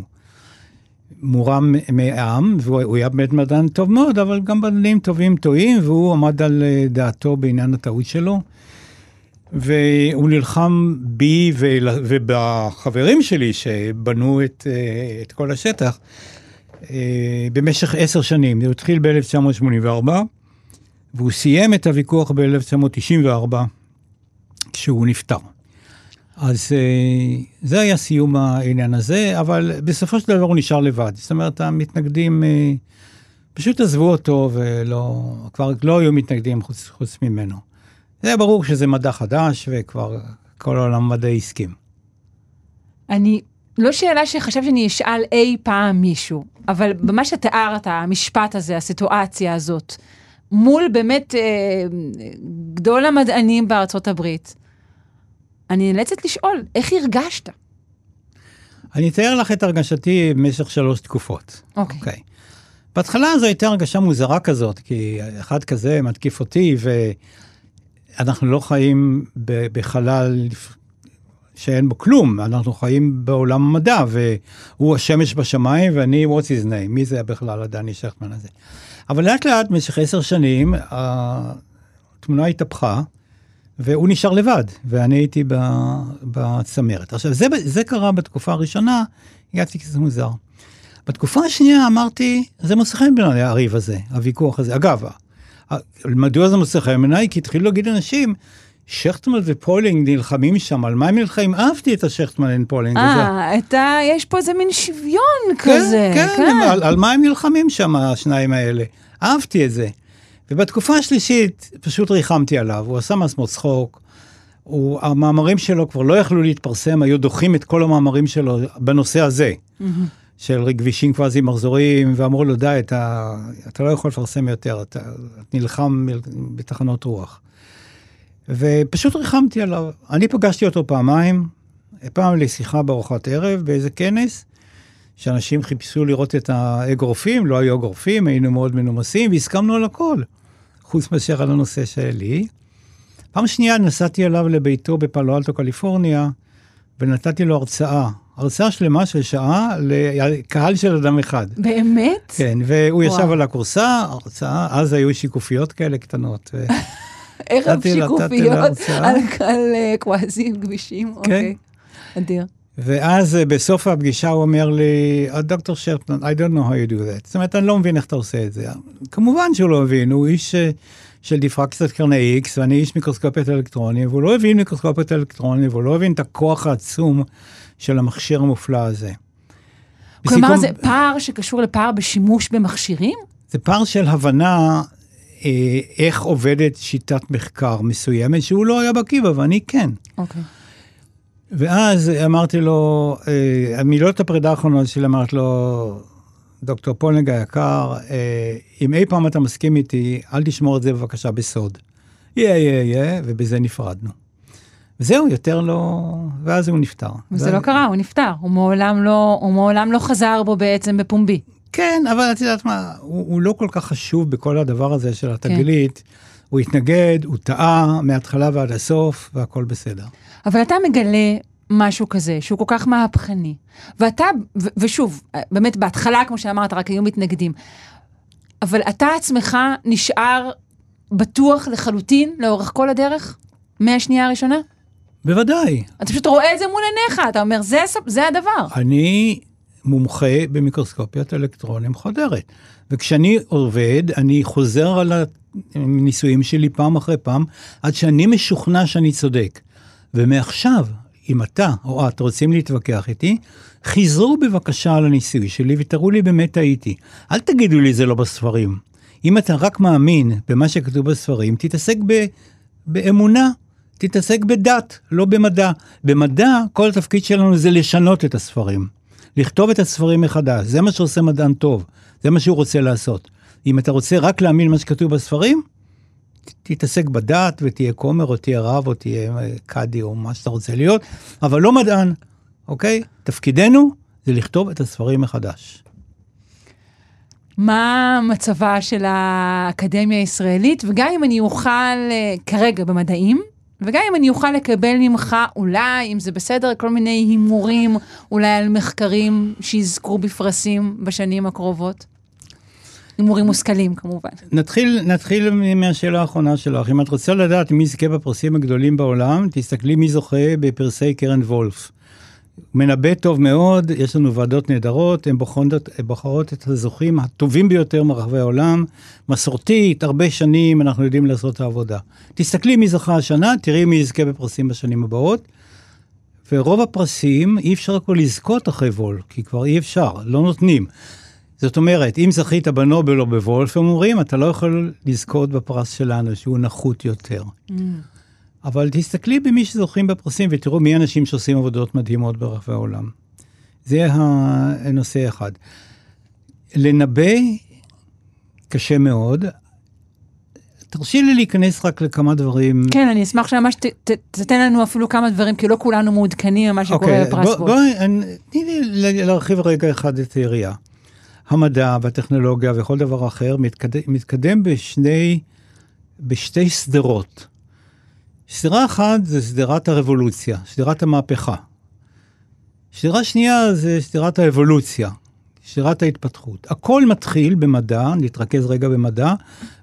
Speaker 2: מורם מעם, והוא היה באמת מדען טוב מאוד, אבל גם מדענים טובים טועים, והוא עמד על אה, דעתו בעניין הטעות שלו. והוא נלחם בי ובחברים שלי שבנו את, אה, את כל השטח במשך עשר שנים. זה התחיל ב-1984, והוא סיים את הוויכוח ב-1994, כשהוא נפטר. אז אה, זה היה סיום העניין הזה, אבל בסופו של דבר הוא נשאר לבד. זאת אומרת, המתנגדים פשוט עזבו אותו ולא, כבר לא היו מתנגדים חוץ, חוץ ממנו. זה ברור שזה מדע חדש, וכבר כל העולם מדעי הסכים.
Speaker 1: אני, לא שאלה שחשבתי שאני אשאל אי פעם מישהו, אבל במה שתיארת, המשפט הזה, הסיטואציה הזאת, מול באמת אה, גדול המדענים בארצות הברית, אני נאלצת לשאול, איך הרגשת?
Speaker 2: אני אתאר לך את הרגשתי במשך שלוש תקופות.
Speaker 1: אוקיי. Okay. Okay.
Speaker 2: בהתחלה זו הייתה הרגשה מוזרה כזאת, כי אחד כזה מתקיף אותי, ו... אנחנו לא חיים בחלל שאין בו כלום, אנחנו חיים בעולם המדע, והוא השמש בשמיים ואני, what's his name, מי זה בכלל הדני שכטמן הזה. אבל לאט לאט, במשך עשר שנים, התמונה התהפכה, והוא נשאר לבד, ואני הייתי בצמרת. עכשיו, זה, זה קרה בתקופה הראשונה, הגעתי כזה מוזר. בתקופה השנייה אמרתי, זה מוצא חן בין הריב הזה, הוויכוח הזה. אגב, מדוע זה מוצא חן בעיניי? כי התחילו להגיד אנשים, שכטמן ופולינג נלחמים שם, על מה הם נלחמים? אהבתי את השכטמן and פולינג.
Speaker 1: אה, אתה, יש פה איזה מין שוויון כן, כזה.
Speaker 2: כן, כן, הם, על, על מה הם נלחמים שם, השניים האלה? אהבתי את זה. ובתקופה השלישית, פשוט ריחמתי עליו, הוא עשה מעצמו צחוק. הוא, המאמרים שלו כבר לא יכלו להתפרסם, היו דוחים את כל המאמרים שלו בנושא הזה. Mm-hmm. של גבישים קוואזי מחזוריים, ואמרו לו, די, אתה, אתה לא יכול לפרסם יותר, אתה, אתה נלחם בתחנות רוח. ופשוט ריחמתי עליו. אני פגשתי אותו פעמיים, פעם לשיחה בארוחת ערב באיזה כנס, שאנשים חיפשו לראות את האגרופים, לא היו אגרופים, היינו מאוד מנומסים, והסכמנו על הכל, חוץ מאשר על הנושא שלי. פעם שנייה נסעתי אליו לביתו בפאלו אלטו, קליפורניה, ונתתי לו הרצאה הרצאה שלמה של שעה לקהל של אדם אחד.
Speaker 1: באמת?
Speaker 2: כן, והוא וואו. ישב על הכורסה, הרצאה, אז היו שיקופיות כאלה קטנות.
Speaker 1: ערב שיקופיות על, uh, קוואזים, כבישים, כן. אוקיי. אדיר.
Speaker 2: ואז uh, בסוף הפגישה הוא אומר לי, אה, דוקטור שרטמן, I don't know how you do that. זאת אומרת, אני לא מבין איך אתה עושה את זה. כמובן שהוא לא מבין, הוא איש של דיפרקציית קרני X, ואני איש מיקרוסקופיות אלקטרונים, והוא לא הבין מיקרוסקופיות אלקטרונים, והוא לא הבין את הכוח העצום של המכשיר המופלא הזה.
Speaker 1: כלומר,
Speaker 2: בסיכום-
Speaker 1: זה פער שקשור לפער בשימוש במכשירים?
Speaker 2: זה פער של הבנה אה, איך עובדת שיטת מחקר מסוימת, שהוא לא היה בקיא בה, ואני כן.
Speaker 1: אוקיי.
Speaker 2: ואז אמרתי לו, אה, מילות הפרידה האחרונות שלי, אמרתי לו, דוקטור פולנג היקר, אה, אם אי פעם אתה מסכים איתי, אל תשמור את זה בבקשה בסוד. יהיה, יהיה, יהיה, ובזה נפרדנו. וזהו, יותר לא... ואז הוא נפטר.
Speaker 1: וזה לא קרה, הוא נפטר. הוא מעולם לא, הוא מעולם לא חזר בו בעצם בפומבי.
Speaker 2: כן, אבל את יודעת מה, הוא, הוא לא כל כך חשוב בכל הדבר הזה של התגלית. הוא התנגד, הוא טעה מההתחלה ועד הסוף, והכל בסדר.
Speaker 1: אבל אתה מגלה משהו כזה, שהוא כל כך מהפכני, ואתה, ו- ושוב, באמת בהתחלה, כמו שאמרת, רק היו מתנגדים, אבל אתה עצמך נשאר בטוח לחלוטין לאורך כל הדרך? מהשנייה הראשונה?
Speaker 2: בוודאי.
Speaker 1: אתה פשוט רואה את זה מול עיניך, אתה אומר, זה, זה הדבר.
Speaker 2: אני מומחה במיקרוסקופיות אלקטרונים חודרת. וכשאני עובד, אני חוזר על הניסויים שלי פעם אחרי פעם, עד שאני משוכנע שאני צודק. ומעכשיו, אם אתה או את רוצים להתווכח איתי, חזרו בבקשה על הניסוי שלי ותראו לי באמת טעיתי. אל תגידו לי זה לא בספרים. אם אתה רק מאמין במה שכתוב בספרים, תתעסק ב, באמונה, תתעסק בדת, לא במדע. במדע, כל התפקיד שלנו זה לשנות את הספרים. לכתוב את הספרים מחדש, זה מה שעושה מדען טוב, זה מה שהוא רוצה לעשות. אם אתה רוצה רק להאמין מה שכתוב בספרים, תתעסק בדת ותהיה כומר או תהיה רב או תהיה אה, קאדי או מה שאתה רוצה להיות, אבל לא מדען, אוקיי? תפקידנו זה לכתוב את הספרים מחדש.
Speaker 1: מה מצבה של האקדמיה הישראלית, וגם אם אני אוכל אה, כרגע במדעים, וגם אם אני אוכל לקבל ממך, אולי, אם זה בסדר, כל מיני הימורים, אולי על מחקרים שיזכו בפרסים בשנים הקרובות. הימורים מושכלים, כמובן.
Speaker 2: נתחיל, נתחיל מהשאלה האחרונה שלך. אם את רוצה לדעת מי יזכה בפרסים הגדולים בעולם, תסתכלי מי זוכה בפרסי קרן וולף. מנבא טוב מאוד, יש לנו ועדות נהדרות, הן בוחרות, בוחרות את הזוכים הטובים ביותר מרחבי העולם. מסורתית, הרבה שנים אנחנו יודעים לעשות את העבודה. תסתכלי מי זכה השנה, תראי מי יזכה בפרסים בשנים הבאות. ורוב הפרסים אי אפשר כבר לזכות אחרי וולף, כי כבר אי אפשר, לא נותנים. זאת אומרת, אם זכית בנובל או בוולף, הם אומרים, אתה לא יכול לזכות בפרס שלנו, שהוא נחות יותר. אבל תסתכלי במי שזוכים בפרסים ותראו מי האנשים שעושים עבודות מדהימות ברחבי העולם. זה הנושא אחד. לנבא קשה מאוד. תרשי לי להיכנס רק לכמה דברים.
Speaker 1: כן, אני אשמח שממש תתן לנו אפילו כמה דברים, כי לא כולנו מעודכנים ממה שקורה
Speaker 2: אוקיי,
Speaker 1: בפרס וולף.
Speaker 2: בואי, תני לי להרחיב רגע אחד את היריעה. המדע והטכנולוגיה וכל דבר אחר מתקדם, מתקדם בשני, בשתי שדרות. שדרה אחת זה שדרת הרבולוציה, שדרת המהפכה. שדרה שנייה זה שדרת האבולוציה, שדרת ההתפתחות. הכל מתחיל במדע, נתרכז רגע במדע,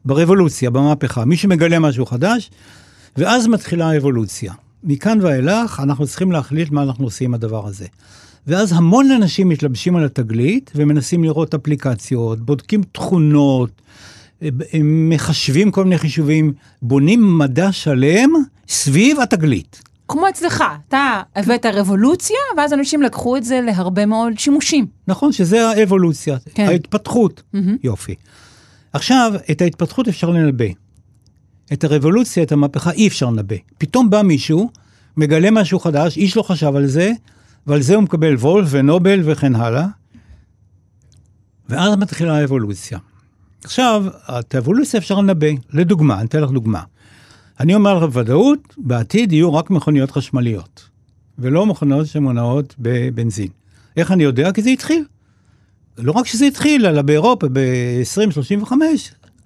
Speaker 2: ברבולוציה, במהפכה. מי שמגלה משהו חדש, ואז מתחילה האבולוציה. מכאן ואילך אנחנו צריכים להחליט מה אנחנו עושים עם הדבר הזה. ואז המון אנשים מתלבשים על התגלית ומנסים לראות אפליקציות, בודקים תכונות, הם מחשבים כל מיני חישובים, בונים מדע שלם סביב התגלית.
Speaker 1: כמו אצלך, אתה הבאת רבולוציה, ואז אנשים לקחו את זה להרבה מאוד שימושים.
Speaker 2: נכון שזה האבולוציה,
Speaker 1: כן.
Speaker 2: ההתפתחות.
Speaker 1: מהמם.
Speaker 2: יופי. עכשיו, את ההתפתחות אפשר לנבא. את הרבולוציה, את המהפכה, אי אפשר לנבא. פתאום בא מישהו, מגלה משהו חדש, איש לא חשב על זה, ועל זה הוא מקבל וולף ונובל וכן הלאה, ואז מתחילה האבולוציה. עכשיו, את האבולוציה אפשר לנבא. לדוגמה, אני אתן לך דוגמה. אני אומר לך בוודאות, בעתיד יהיו רק מכוניות חשמליות, ולא מכוניות שמונעות בבנזין. איך אני יודע? כי זה התחיל. לא רק שזה התחיל, אלא באירופה ב-2035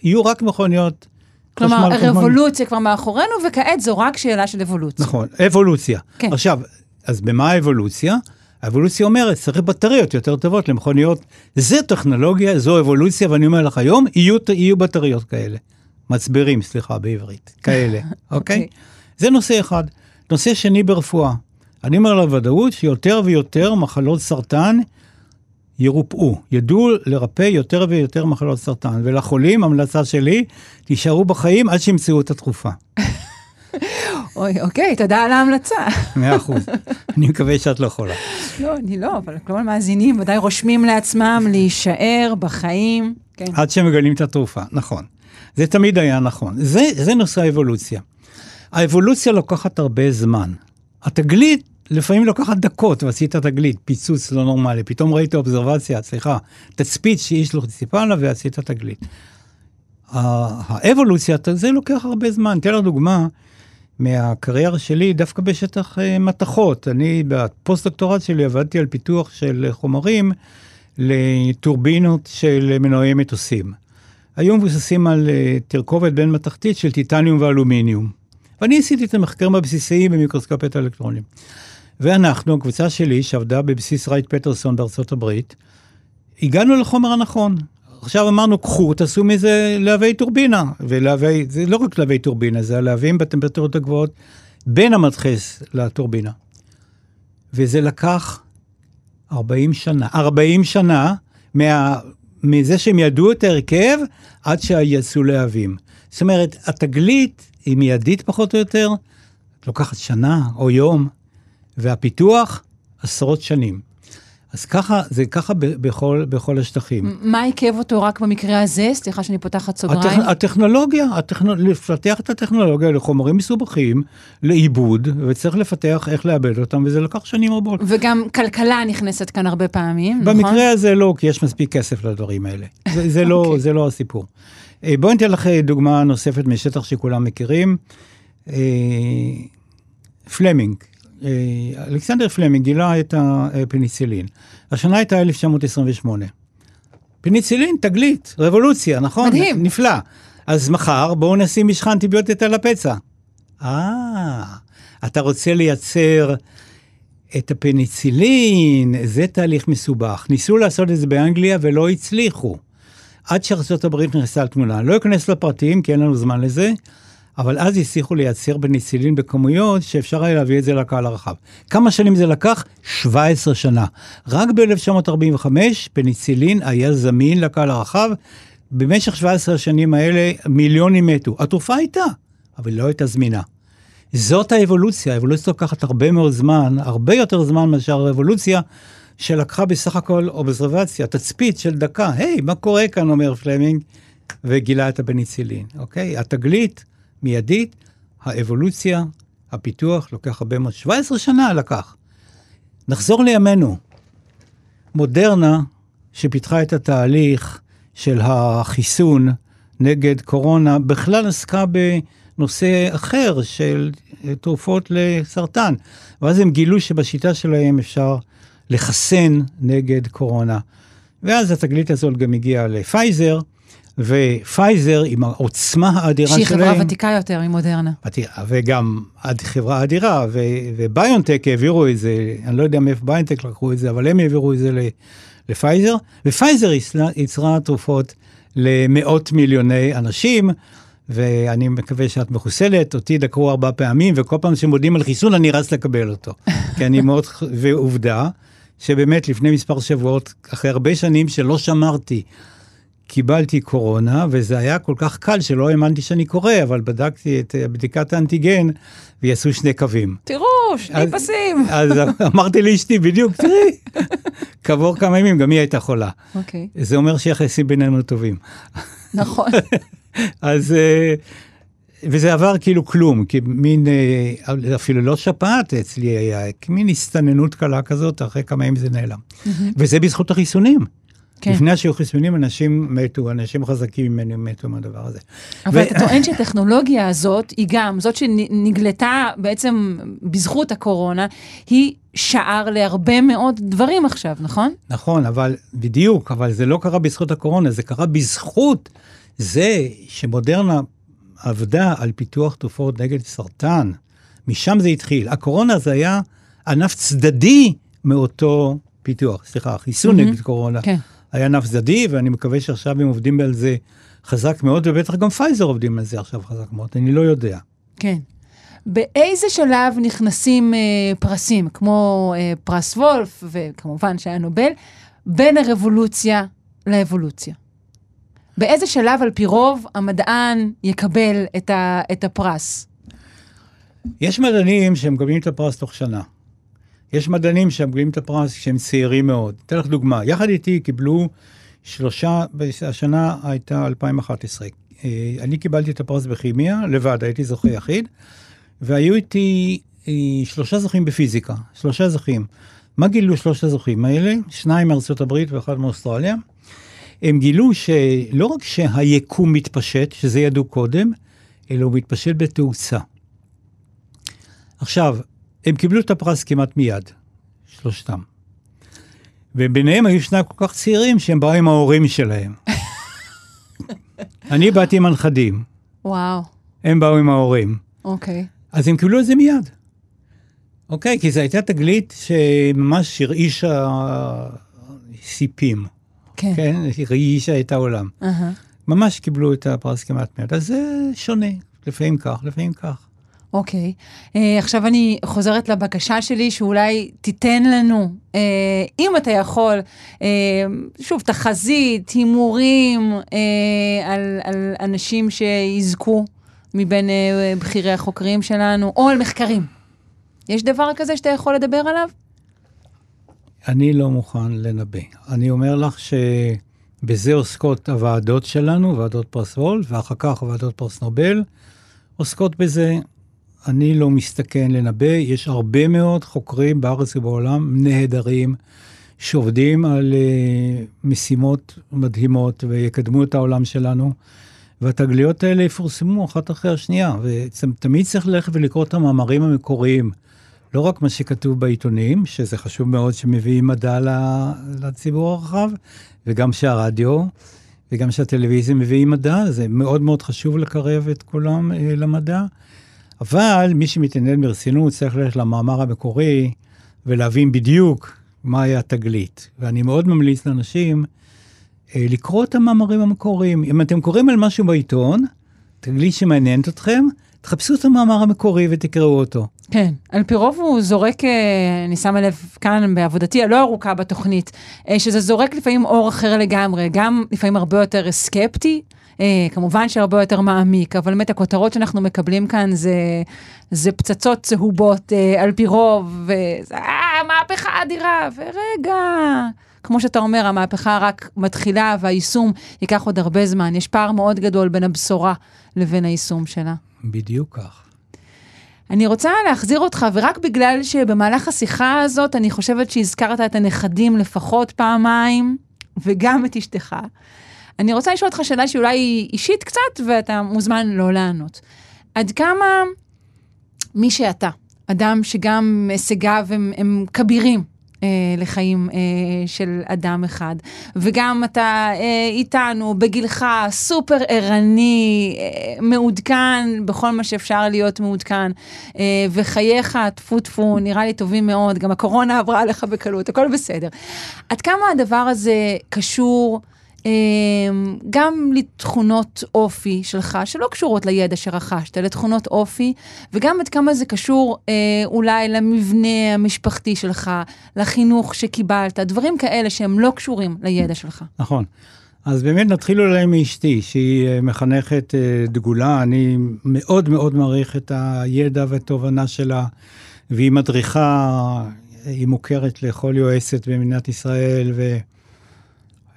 Speaker 2: יהיו רק מכוניות
Speaker 1: כלומר,
Speaker 2: חשמל, חשמל.
Speaker 1: הרבולוציה כבר מאחורינו, וכעת זו רק שאלה של אבולוציה.
Speaker 2: נכון, אבולוציה.
Speaker 1: כן.
Speaker 2: עכשיו, אז במה האבולוציה? האבולוציה אומרת, צריך בטריות יותר טובות למכוניות. זה טכנולוגיה, זו אבולוציה, ואני אומר לך, היום יהיו, יהיו בטריות כאלה. מצברים, סליחה, בעברית. כאלה, אוקיי?
Speaker 1: אוקיי.
Speaker 2: זה נושא אחד. נושא שני ברפואה. אני אומר לוודאות שיותר ויותר מחלות סרטן ירופאו, ידעו לרפא יותר ויותר מחלות סרטן, ולחולים, המלצה שלי, תישארו בחיים עד שימצאו את התרופה.
Speaker 1: אוי, אוקיי, תודה על ההמלצה.
Speaker 2: מאה אחוז. אני מקווה שאת לא חולה.
Speaker 1: לא, אני לא, אבל כל המאזינים ודאי רושמים לעצמם להישאר בחיים. כן.
Speaker 2: עד שמגלים את התרופה, נכון. זה תמיד היה נכון. זה, זה נושא האבולוציה. האבולוציה לוקחת הרבה זמן. התגלית לפעמים לוקחת דקות, ועשית תגלית, פיצוץ לא נורמלי, פתאום ראית אובזרבציה, סליחה, תצפית שאיש לא ציפה לה ועשית תגלית. האבולוציה, זה לוקח הרבה זמן. אתן לך דוגמה מהקריירה שלי, דווקא בשטח uh, מתכות. אני בפוסט-דוקטורט שלי עבדתי על פיתוח של חומרים לטורבינות של מנועי מטוסים. היו מבוססים על uh, תרכובת בין מתכתית של טיטניום ואלומיניום. ואני עשיתי את המחקרים הבסיסיים במיקרוסקופיית האלקטרונים. ואנחנו, הקבוצה שלי, שעבדה בבסיס רייט פטרסון בארצות הברית, הגענו לחומר הנכון. עכשיו אמרנו, קחו, תעשו מזה להבי טורבינה. ולהבי, זה לא רק להבי טורבינה, זה הלהבים בטמפרטורות הגבוהות בין המדחס לטורבינה. וזה לקח 40 שנה. 40 שנה מה, מזה שהם ידעו את ההרכב עד שיצאו להבים. זאת אומרת, התגלית היא מיידית פחות או יותר, לוקחת שנה או יום, והפיתוח עשרות שנים. אז ככה, זה ככה בכל, בכל השטחים.
Speaker 1: מה עיכב אותו רק במקרה הזה? סליחה שאני פותחת סוגריים.
Speaker 2: הטכ, הטכנולוגיה, הטכנו, לפתח את הטכנולוגיה לחומרים מסובכים, לעיבוד, וצריך לפתח איך לאבד אותם, וזה לקח שנים רבות.
Speaker 1: וגם כלכלה נכנסת כאן הרבה פעמים,
Speaker 2: במקרה נכון? במקרה הזה לא, כי יש מספיק כסף לדברים האלה. זה, זה, לא, okay. אוקיי. זה לא הסיפור. אה, בואי ניתן לך דוגמה נוספת משטח שכולם מכירים. אה, פלמינג, אה, אלכסנדר פלמינג גילה את הפניצילין. השנה הייתה 1928. פניצילין, תגלית, רבולוציה, נכון?
Speaker 1: מדהים.
Speaker 2: נפלא. אז מחר בואו נשים משחה אנטיביוטית על הפצע. אה, אתה רוצה לייצר את הפניצילין, זה תהליך מסובך. ניסו לעשות את זה באנגליה ולא הצליחו. עד שארצות הברית נכנסה לתמונה. לא אכנס לפרטים, כי אין לנו זמן לזה, אבל אז הצליחו לייצר בניצילין בכמויות שאפשר היה להביא את זה לקהל הרחב. כמה שנים זה לקח? 17 שנה. רק ב-1945 פניצילין היה זמין לקהל הרחב. במשך 17 השנים האלה מיליונים מתו. התרופה הייתה, אבל לא הייתה זמינה. זאת האבולוציה, האבולוציה לוקחת הרבה מאוד זמן, הרבה יותר זמן מאשר הרבולוציה, שלקחה בסך הכל אובזרבציה, תצפית של דקה. היי, מה קורה כאן, אומר פלמינג, וגילה את הפניצילין, אוקיי? התגלית מיידית, האבולוציה, הפיתוח, לוקח הרבה מאוד, 17 שנה לקח. נחזור לימינו. מודרנה, שפיתחה את התהליך של החיסון נגד קורונה, בכלל עסקה בנושא אחר של תרופות לסרטן. ואז הם גילו שבשיטה שלהם אפשר לחסן נגד קורונה. ואז התגלית הזאת גם הגיעה לפייזר, ופייזר עם העוצמה האדירה שלהם.
Speaker 1: שהיא חברה ותיקה יותר ממודרנה.
Speaker 2: וגם חברה אדירה, וביונטק העבירו את זה, אני לא יודע מאיפה ביונטק לקחו את זה, אבל הם העבירו את זה לפייזר, ופייזר ייצרה תרופות למאות מיליוני אנשים. ואני מקווה שאת מחוסנת, אותי דקרו ארבע פעמים, וכל פעם שמודיעים על חיסון אני רץ לקבל אותו. כי אני מאוד, ועובדה, שבאמת לפני מספר שבועות, אחרי הרבה שנים שלא שמרתי קיבלתי קורונה, וזה היה כל כך קל שלא האמנתי שאני קורא, אבל בדקתי את אה, בדיקת האנטיגן, ויעשו שני קווים.
Speaker 1: תראו, שני פסים.
Speaker 2: אז אמרתי לאשתי, בדיוק, תראי, כעבור כמה ימים גם היא הייתה חולה.
Speaker 1: אוקיי.
Speaker 2: Okay. זה אומר שיחסים בינינו טובים.
Speaker 1: נכון.
Speaker 2: אז, אה, וזה עבר כאילו כלום, כי מין, אה, אפילו לא שפעת אצלי היה, מין הסתננות קלה כזאת, אחרי כמה ימים זה נעלם. וזה בזכות החיסונים. כן. לפני שהיו חיסונים, אנשים מתו, אנשים חזקים ממני מתו מהדבר הזה.
Speaker 1: אבל ו... אתה טוען שהטכנולוגיה הזאת, היא גם, זאת שנגלתה בעצם בזכות הקורונה, היא שער להרבה מאוד דברים עכשיו, נכון?
Speaker 2: נכון, אבל בדיוק, אבל זה לא קרה בזכות הקורונה, זה קרה בזכות זה שמודרנה עבדה על פיתוח תרופות נגד סרטן. משם זה התחיל. הקורונה זה היה ענף צדדי מאותו פיתוח, סליחה, חיסון mm-hmm. נגד קורונה. כן. היה ענף צדדי, ואני מקווה שעכשיו הם עובדים על זה חזק מאוד, ובטח גם פייזר עובדים על זה עכשיו חזק מאוד, אני לא יודע.
Speaker 1: כן. באיזה שלב נכנסים אה, פרסים, כמו אה, פרס וולף, וכמובן שהיה נובל, בין הרבולוציה לאבולוציה? באיזה שלב על פי רוב המדען יקבל את, ה, את הפרס?
Speaker 2: יש מדענים שמקבלים את הפרס תוך שנה. יש מדענים שמקבלים את הפרס כשהם צעירים מאוד. אתן לך דוגמה, יחד איתי קיבלו שלושה, השנה הייתה 2011. אה, אני קיבלתי את הפרס בכימיה, לבד, הייתי זוכה יחיד, והיו איתי אה, שלושה זוכים בפיזיקה, שלושה זוכים. מה גילו שלושת הזוכים האלה? שניים מארצות הברית ואחד מאוסטרליה. הם גילו שלא רק שהיקום מתפשט, שזה ידעו קודם, אלא הוא מתפשט בתאוצה. עכשיו, הם קיבלו את הפרס כמעט מיד, שלושתם. וביניהם היו שניים כל כך צעירים שהם באו עם ההורים שלהם. אני באתי עם הנכדים.
Speaker 1: וואו.
Speaker 2: הם באו עם ההורים.
Speaker 1: אוקיי.
Speaker 2: אז הם קיבלו את זה מיד. אוקיי, כי זו הייתה תגלית שממש הרעישה סיפים.
Speaker 1: כן.
Speaker 2: כן, הרעישה את העולם.
Speaker 1: Uh-huh.
Speaker 2: ממש קיבלו את הפרס כמעט מיד. אז זה שונה, לפעמים כך, לפעמים כך.
Speaker 1: אוקיי. Uh, עכשיו אני חוזרת לבקשה שלי, שאולי תיתן לנו, uh, אם אתה יכול, uh, שוב, תחזית, הימורים uh, על, על אנשים שיזכו מבין uh, בכירי החוקרים שלנו, או על מחקרים. יש דבר כזה שאתה יכול לדבר עליו?
Speaker 2: אני לא מוכן לנבא. אני אומר לך שבזה עוסקות הוועדות שלנו, ועדות פרס וולט, ואחר כך ועדות פרס נובל, עוסקות בזה. אני לא מסתכן לנבא, יש הרבה מאוד חוקרים בארץ ובעולם נהדרים, שעובדים על uh, משימות מדהימות ויקדמו את העולם שלנו, והתגליות האלה יפורסמו אחת אחרי השנייה, ותמיד צריך ללכת ולקרוא את המאמרים המקוריים. לא רק מה שכתוב בעיתונים, שזה חשוב מאוד שמביאים מדע לציבור הרחב, וגם שהרדיו וגם שהטלוויזיה מביאים מדע, זה מאוד מאוד חשוב לקרב את כולם אה, למדע. אבל מי שמתעניין ברצינות צריך ללכת למאמר המקורי ולהבין בדיוק מהי התגלית. ואני מאוד ממליץ לאנשים אה, לקרוא את המאמרים המקוריים. אם אתם קוראים על משהו בעיתון, תגלית שמעניינת אתכם, תחפשו את המאמר המקורי ותקראו אותו.
Speaker 1: כן, על פי רוב הוא זורק, אה, אני שמה לב כאן בעבודתי הלא ארוכה בתוכנית, אה, שזה זורק לפעמים אור אחר לגמרי, גם לפעמים הרבה יותר סקפטי, אה, כמובן שהרבה יותר מעמיק, אבל באמת הכותרות שאנחנו מקבלים כאן זה, זה פצצות צהובות על פי רוב, וזה אה, מהפכה אדירה, ורגע, כמו שאתה אומר, המהפכה רק מתחילה והיישום ייקח עוד הרבה זמן. יש פער מאוד גדול בין הבשורה לבין היישום שלה.
Speaker 2: בדיוק כך.
Speaker 1: אני רוצה להחזיר אותך, ורק בגלל שבמהלך השיחה הזאת, אני חושבת שהזכרת את הנכדים לפחות פעמיים, וגם את אשתך. אני רוצה לשאול אותך שאלה שאולי היא אישית קצת, ואתה מוזמן לא לענות. עד כמה מי שאתה, אדם שגם הישגיו הם, הם כבירים, אה, לחיים אה, של אדם אחד. וגם אתה אה, איתנו, בגילך, סופר ערני, אה, מעודכן בכל מה שאפשר להיות מעודכן, אה, וחייך, טפו טפו, נראה לי טובים מאוד, גם הקורונה עברה עליך בקלות, הכל בסדר. עד כמה הדבר הזה קשור... אמ, גם לתכונות אופי שלך, שלא קשורות לידע שרכשת, לתכונות אופי, וגם עד כמה זה קשור אה, אולי למבנה המשפחתי שלך, לחינוך שקיבלת, דברים כאלה שהם לא קשורים לידע שלך.
Speaker 2: נכון. אז באמת נתחיל אולי מאשתי, שהיא אה, מחנכת אה, דגולה, אני מאוד מאוד מעריך את הידע והתובנה שלה, והיא מדריכה, היא מוכרת לכל יועצת במדינת ישראל, ו...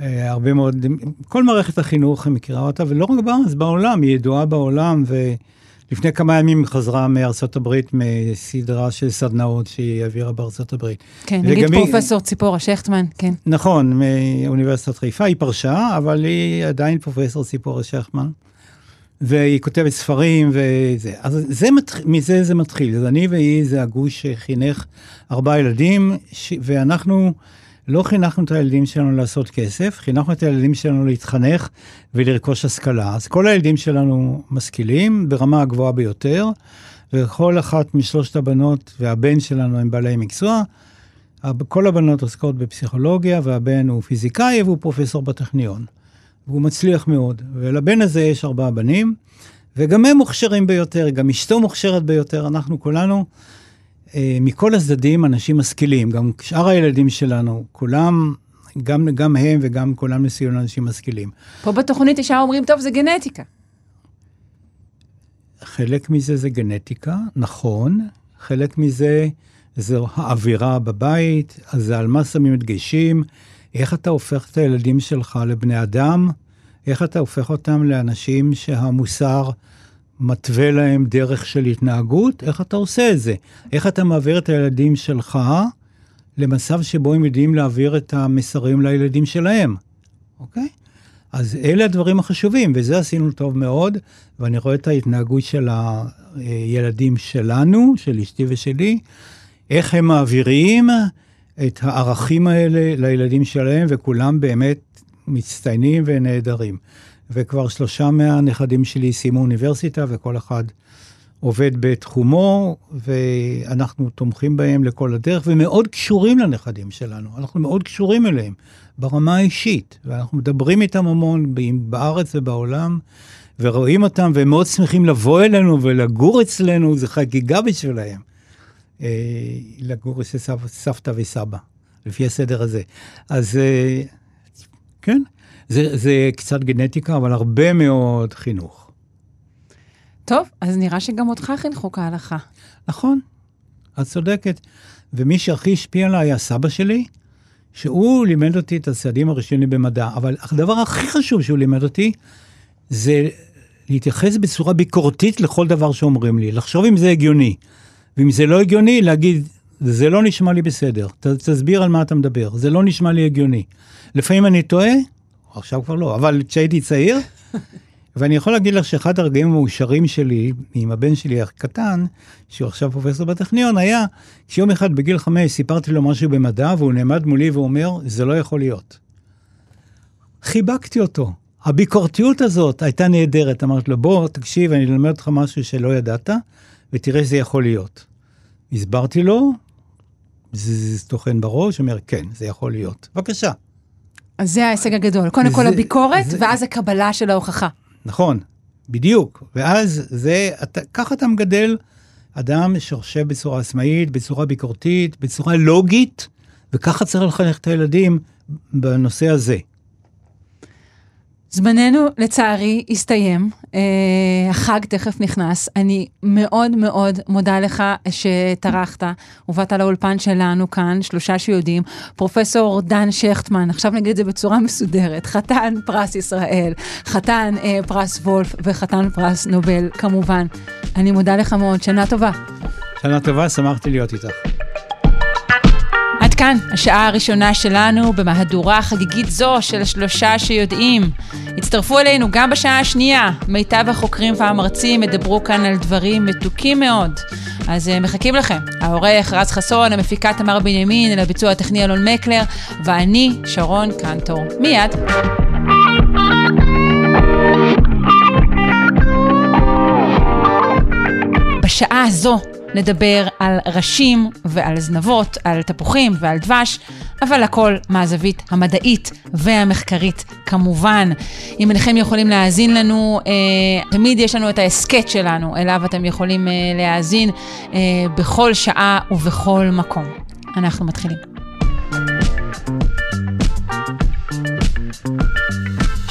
Speaker 2: אה, הרבה מאוד, כל מערכת החינוך מכירה אותה, ולא רק בארץ, בעולם, היא ידועה בעולם, ולפני כמה ימים חזרה מארצות הברית מסדרה של סדנאות שהיא העבירה בארצות הברית.
Speaker 1: כן, נגיד פרופסור היא... ציפורה שכטמן, כן.
Speaker 2: נכון, מאוניברסיטת חיפה, היא פרשה, אבל היא עדיין פרופסור ציפורה שכטמן. והיא כותבת ספרים וזה. אז זה מתח... מזה זה מתחיל. אז אני והיא זה הגוש שחינך ארבעה ילדים, ש... ואנחנו... לא חינכנו את הילדים שלנו לעשות כסף, חינכנו את הילדים שלנו להתחנך ולרכוש השכלה. אז כל הילדים שלנו משכילים ברמה הגבוהה ביותר, וכל אחת משלושת הבנות והבן שלנו הם בעלי מקצוע. כל הבנות עוסקות בפסיכולוגיה, והבן הוא פיזיקאי והוא פרופסור בטכניון. והוא מצליח מאוד. ולבן הזה יש ארבעה בנים, וגם הם מוכשרים ביותר, גם אשתו מוכשרת ביותר, אנחנו כולנו מכל הצדדים אנשים משכילים, גם שאר הילדים שלנו, כולם גם, גם הם וגם כולם ניסיון אנשים משכילים.
Speaker 1: פה בתוכנית ישר אומרים, טוב, זה גנטיקה.
Speaker 2: חלק מזה זה גנטיקה, נכון, חלק מזה זו האווירה בבית, אז זה על מה שמים דגשים, איך אתה הופך את הילדים שלך לבני אדם, איך אתה הופך אותם לאנשים שהמוסר מתווה להם דרך של התנהגות, איך אתה עושה את זה? איך אתה מעביר את הילדים שלך למצב שבו הם יודעים להעביר את המסרים לילדים שלהם, אוקיי? אז אלה הדברים החשובים, וזה עשינו טוב מאוד, ואני רואה את ההתנהגות של הילדים שלנו, של אשתי ושלי, איך הם מעבירים את הערכים האלה לילדים שלהם, וכולם באמת מצטיינים ונהדרים. וכבר שלושה מהנכדים שלי סיימו אוניברסיטה, וכל אחד עובד בתחומו, ואנחנו תומכים בהם לכל הדרך, ומאוד קשורים לנכדים שלנו. אנחנו מאוד קשורים אליהם ברמה האישית, ואנחנו מדברים איתם המון בארץ ובעולם, ורואים אותם, והם מאוד שמחים לבוא אלינו ולגור אצלנו, זו חגיגה בשבילהם. אה, לגור אצל סב, סבתא וסבא, לפי הסדר הזה. אז אה, כן, זה, זה קצת גנטיקה, אבל הרבה מאוד חינוך.
Speaker 1: טוב, אז נראה שגם אותך חינכו כהלכה.
Speaker 2: נכון, את צודקת. ומי שהכי השפיע עליי היה סבא שלי, שהוא לימד אותי את הצעדים הראשונים במדע, אבל הדבר הכי חשוב שהוא לימד אותי, זה להתייחס בצורה ביקורתית לכל דבר שאומרים לי, לחשוב אם זה הגיוני. ואם זה לא הגיוני, להגיד, זה לא נשמע לי בסדר, ת, תסביר על מה אתה מדבר, זה לא נשמע לי הגיוני. לפעמים אני טועה, עכשיו כבר לא, אבל כשהייתי צעיר, ואני יכול להגיד לך שאחד הרגעים המאושרים שלי, עם הבן שלי הקטן, שהוא עכשיו פרופסור בטכניון, היה כשיום אחד בגיל חמש סיפרתי לו משהו במדע, והוא נעמד מולי ואומר, זה לא יכול להיות. חיבקתי אותו. הביקורתיות הזאת הייתה נהדרת. אמרתי לו, בוא, תקשיב, אני אלמד אותך משהו שלא ידעת, ותראה שזה יכול להיות. הסברתי לו, זה טוחן בראש, אומר, כן, זה יכול להיות. בבקשה.
Speaker 1: אז זה ההישג הגדול. קודם כל הביקורת, זה... ואז הקבלה של ההוכחה.
Speaker 2: נכון, בדיוק. ואז זה, אתה, ככה אתה מגדל אדם שחושב בצורה עצמאית, בצורה ביקורתית, בצורה לוגית, וככה צריך לחנך את הילדים בנושא הזה.
Speaker 1: זמננו, לצערי, הסתיים. אה, החג תכף נכנס. אני מאוד מאוד מודה לך שטרחת ובאת לאולפן שלנו כאן, שלושה שיודעים. פרופסור דן שכטמן, עכשיו נגיד את זה בצורה מסודרת, חתן פרס ישראל, חתן אה, פרס וולף וחתן פרס נובל, כמובן. אני מודה לך מאוד, שנה טובה.
Speaker 2: שנה טובה, שמחתי להיות איתך.
Speaker 1: כאן, השעה הראשונה שלנו במהדורה חגיגית זו של שלושה שיודעים. הצטרפו אלינו גם בשעה השנייה. מיטב החוקרים והמרצים ידברו כאן על דברים מתוקים מאוד. אז uh, מחכים לכם. העורך רז חסון, המפיקה תמר בנימין, אל הביצוע הטכני אלון מקלר, ואני, שרון קנטור. מיד. בשעה הזו נדבר על ראשים ועל זנבות, על תפוחים ועל דבש, אבל הכל מהזווית המדעית והמחקרית כמובן. אם אינכם יכולים להאזין לנו, אה, תמיד יש לנו את ההסכת שלנו, אליו אתם יכולים אה, להאזין אה, בכל שעה ובכל מקום. אנחנו מתחילים.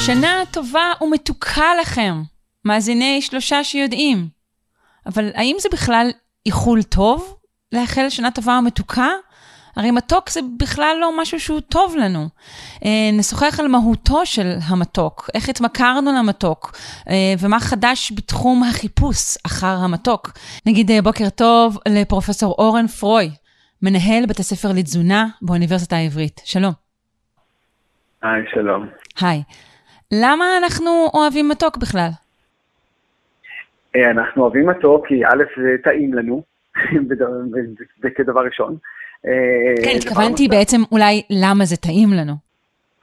Speaker 1: שנה טובה ומתוקה לכם, מאזיני שלושה שיודעים. אבל האם זה בכלל איחול טוב? לאחל שנה טובה ומתוקה? הרי מתוק זה בכלל לא משהו שהוא טוב לנו. אה, נשוחח על מהותו של המתוק, איך התמכרנו למתוק, אה, ומה חדש בתחום החיפוש אחר המתוק. נגיד אה, בוקר טוב לפרופסור אורן פרוי, מנהל בית הספר לתזונה באוניברסיטה העברית. שלום.
Speaker 3: היי, שלום.
Speaker 1: היי. למה אנחנו אוהבים מתוק בכלל?
Speaker 3: אה, אנחנו אוהבים מתוק כי א', זה טעים לנו, זה כדבר ראשון.
Speaker 1: אה, כן, התכוונתי בעצם אולי למה זה טעים לנו.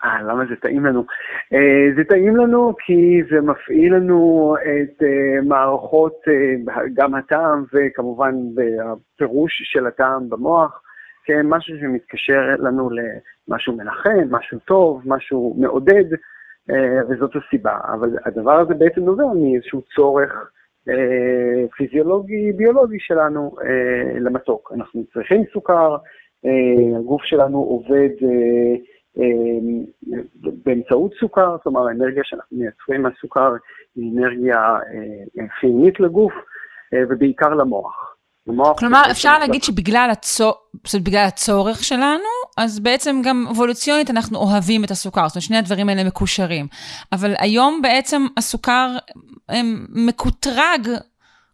Speaker 3: אה, למה זה טעים לנו? אה, זה טעים לנו כי זה מפעיל לנו את מערכות, גם הטעם וכמובן הפירוש של הטעם במוח, כמשהו שמתקשר לנו למשהו מנחם, משהו טוב, משהו מעודד, וזאת הסיבה. אבל הדבר הזה בעצם נובע מאיזשהו צורך אה, פיזיולוגי, ביולוגי שלנו אה, למתוק. אנחנו צריכים סוכר, אה, הגוף שלנו עובד באמצעות סוכר, כלומר האנרגיה שאנחנו מייצרים מהסוכר היא אנרגיה חיונית לגוף ובעיקר למוח.
Speaker 1: כלומר, אפשר להגיד שבגלל הצור... בגלל הצורך שלנו, אז בעצם גם אבולוציונית אנחנו אוהבים את הסוכר, זאת אומרת, שני הדברים האלה מקושרים. אבל היום בעצם הסוכר מקוטרג,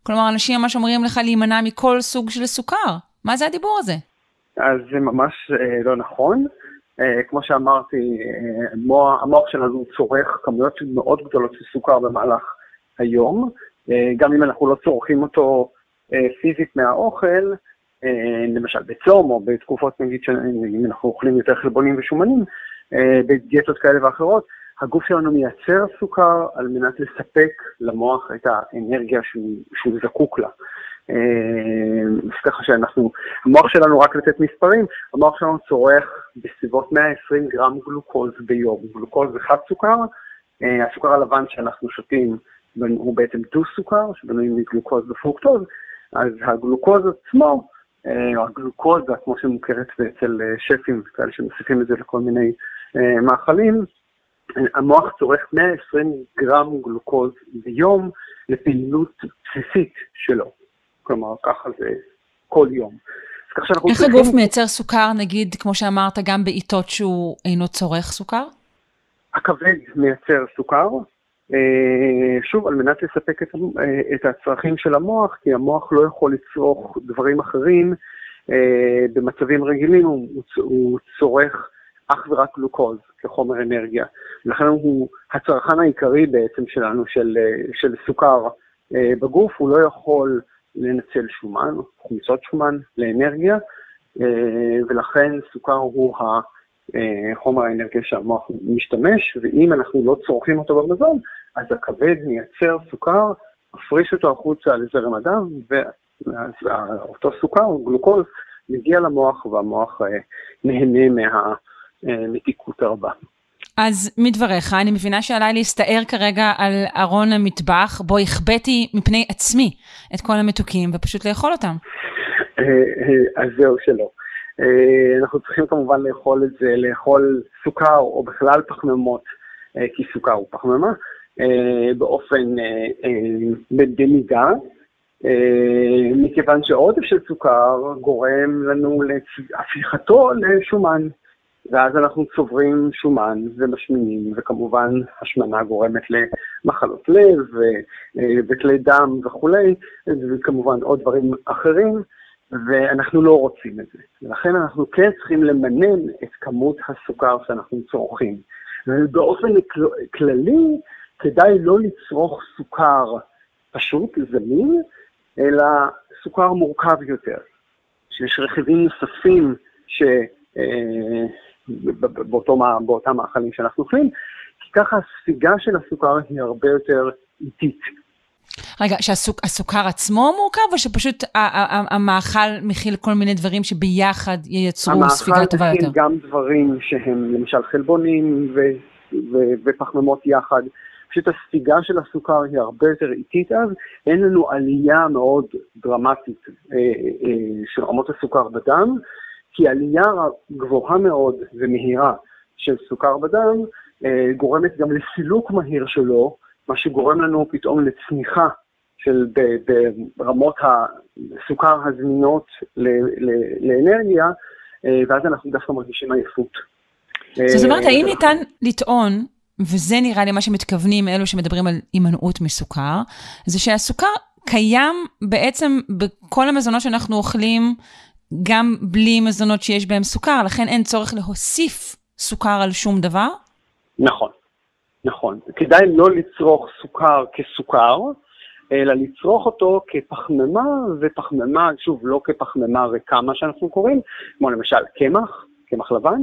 Speaker 1: כלומר, אנשים ממש אומרים לך להימנע מכל סוג של סוכר. מה זה הדיבור הזה?
Speaker 3: אז זה ממש אה, לא נכון. אה, כמו שאמרתי, אה, המוח, המוח שלנו צורך כמויות מאוד גדולות של סוכר במהלך היום. אה, גם אם אנחנו לא צורכים אותו פיזית מהאוכל, אה, למשל בצום או בתקופות נגיד שאם אנחנו אוכלים יותר חלבונים ושומנים, אה, בדיאטות כאלה ואחרות, הגוף שלנו מייצר סוכר על מנת לספק למוח את האנרגיה שהוא, שהוא זקוק לה. אז ככה שאנחנו, המוח שלנו, רק לתת מספרים, המוח שלנו צורך בסביבות 120 גרם גלוקוז ביום. גלוקוז זה חד סוכר, הסוכר הלבן שאנחנו שותים הוא בעצם דו-סוכר, שבנוי מגלוקוז ופרוקטוז, אז הגלוקוז עצמו, או הגלוקוזה, כמו שמוכרת אצל שפים, כאלה שמוסיפים את זה לכל מיני מאכלים, המוח צורך 120 גרם גלוקוז ביום לפעילות בסיסית שלו. כלומר, ככה זה כל יום.
Speaker 1: איך צריכים... הגוף מייצר סוכר, נגיד, כמו שאמרת, גם בעיתות שהוא אינו צורך סוכר?
Speaker 3: הכבד מייצר סוכר, שוב, על מנת לספק את, את הצרכים של המוח, כי המוח לא יכול לצרוך דברים אחרים במצבים רגילים, הוא, הוא צורך אך ורק גלוקוז כחומר אנרגיה. לכן הוא הצרכן העיקרי בעצם שלנו של, של סוכר בגוף, הוא לא יכול לנצל שומן, חומצות שומן לאנרגיה, ולכן סוכר הוא החומר האנרגיה שהמוח משתמש, ואם אנחנו לא צורכים אותו במזון, אז הכבד מייצר סוכר, מפריש אותו החוצה לזרם הדם, ואותו סוכר, גלוקוז, מגיע למוח, והמוח נהנה מהמתיקות הרבה.
Speaker 1: אז מדבריך, אני מבינה שעליי להסתער כרגע על ארון המטבח, בו החבאתי מפני עצמי את כל המתוקים, ופשוט לאכול אותם.
Speaker 3: אז זהו שלא. אנחנו צריכים כמובן לאכול את זה, לאכול סוכר או בכלל פחמימות, כי סוכר הוא פחמימה, באופן, במידה, מכיוון שעודף של סוכר גורם לנו להפיכתו לשומן. ואז אנחנו צוברים שומן ומשמינים, וכמובן השמנה גורמת למחלות לב וכלי דם וכולי, וכמובן עוד דברים אחרים, ואנחנו לא רוצים את זה. ולכן אנחנו כן צריכים למנן את כמות הסוכר שאנחנו צורכים. ובאופן כללי, כדאי לא לצרוך סוכר פשוט, זמין, אלא סוכר מורכב יותר. שיש רכיבים נוספים ש... באותו, באותם מאכלים שאנחנו אוכלים, כי ככה הספיגה של הסוכר היא הרבה יותר איטית.
Speaker 1: רגע, שהסוכר עצמו מורכב, או שפשוט המאכל מכיל כל מיני דברים שביחד ייצרו ספיגה טובה יותר?
Speaker 3: המאכל מכיל גם דברים שהם למשל חלבונים ופחמימות יחד. פשוט הספיגה של הסוכר היא הרבה יותר איטית אז, אין לנו עלייה מאוד דרמטית אה, אה, של רמות הסוכר בדם, כי עלייה גבוהה מאוד ומהירה של סוכר בדם אה, גורמת גם לסילוק מהיר שלו, מה שגורם לנו פתאום לצניחה של ברמות הסוכר הזמינות לאנרגיה, אה, ואז אנחנו דווקא מרגישים עייפות.
Speaker 1: זאת אומרת, האם ניתן לטעון, וזה נראה לי מה שמתכוונים אלו שמדברים על הימנעות מסוכר, זה שהסוכר קיים בעצם בכל המזונות שאנחנו אוכלים גם בלי מזונות שיש בהם סוכר, לכן אין צורך להוסיף סוכר על שום דבר?
Speaker 3: נכון, נכון. כדאי לא לצרוך סוכר כסוכר, אלא לצרוך אותו כפחמימה, ופחמימה, שוב, לא כפחמימה ריקה, מה שאנחנו קוראים, כמו למשל קמח, קמח לבן,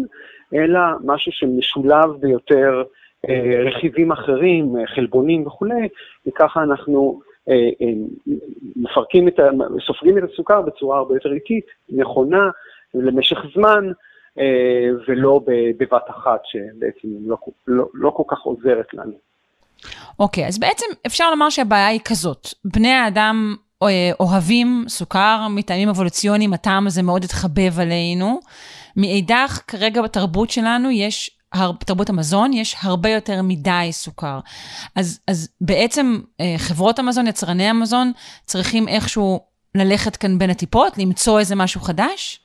Speaker 3: אלא משהו שמשולב ביותר רכיבים אחרים, חלבונים וכולי, וככה אנחנו אה, אה, מפרקים את ה... סופגים את הסוכר בצורה הרבה יותר איטית, נכונה, למשך זמן, אה, ולא בבת אחת, שבעצם לא, לא, לא כל כך עוזרת לנו.
Speaker 1: אוקיי, okay, אז בעצם אפשר לומר שהבעיה היא כזאת, בני האדם אוהבים סוכר מטעמים אבולוציוניים, הטעם הזה מאוד התחבב עלינו, מאידך, כרגע בתרבות שלנו יש תרבות המזון, יש הרבה יותר מדי סוכר. אז, אז בעצם אה, חברות המזון, יצרני המזון, צריכים איכשהו ללכת כאן בין הטיפות, למצוא איזה משהו חדש?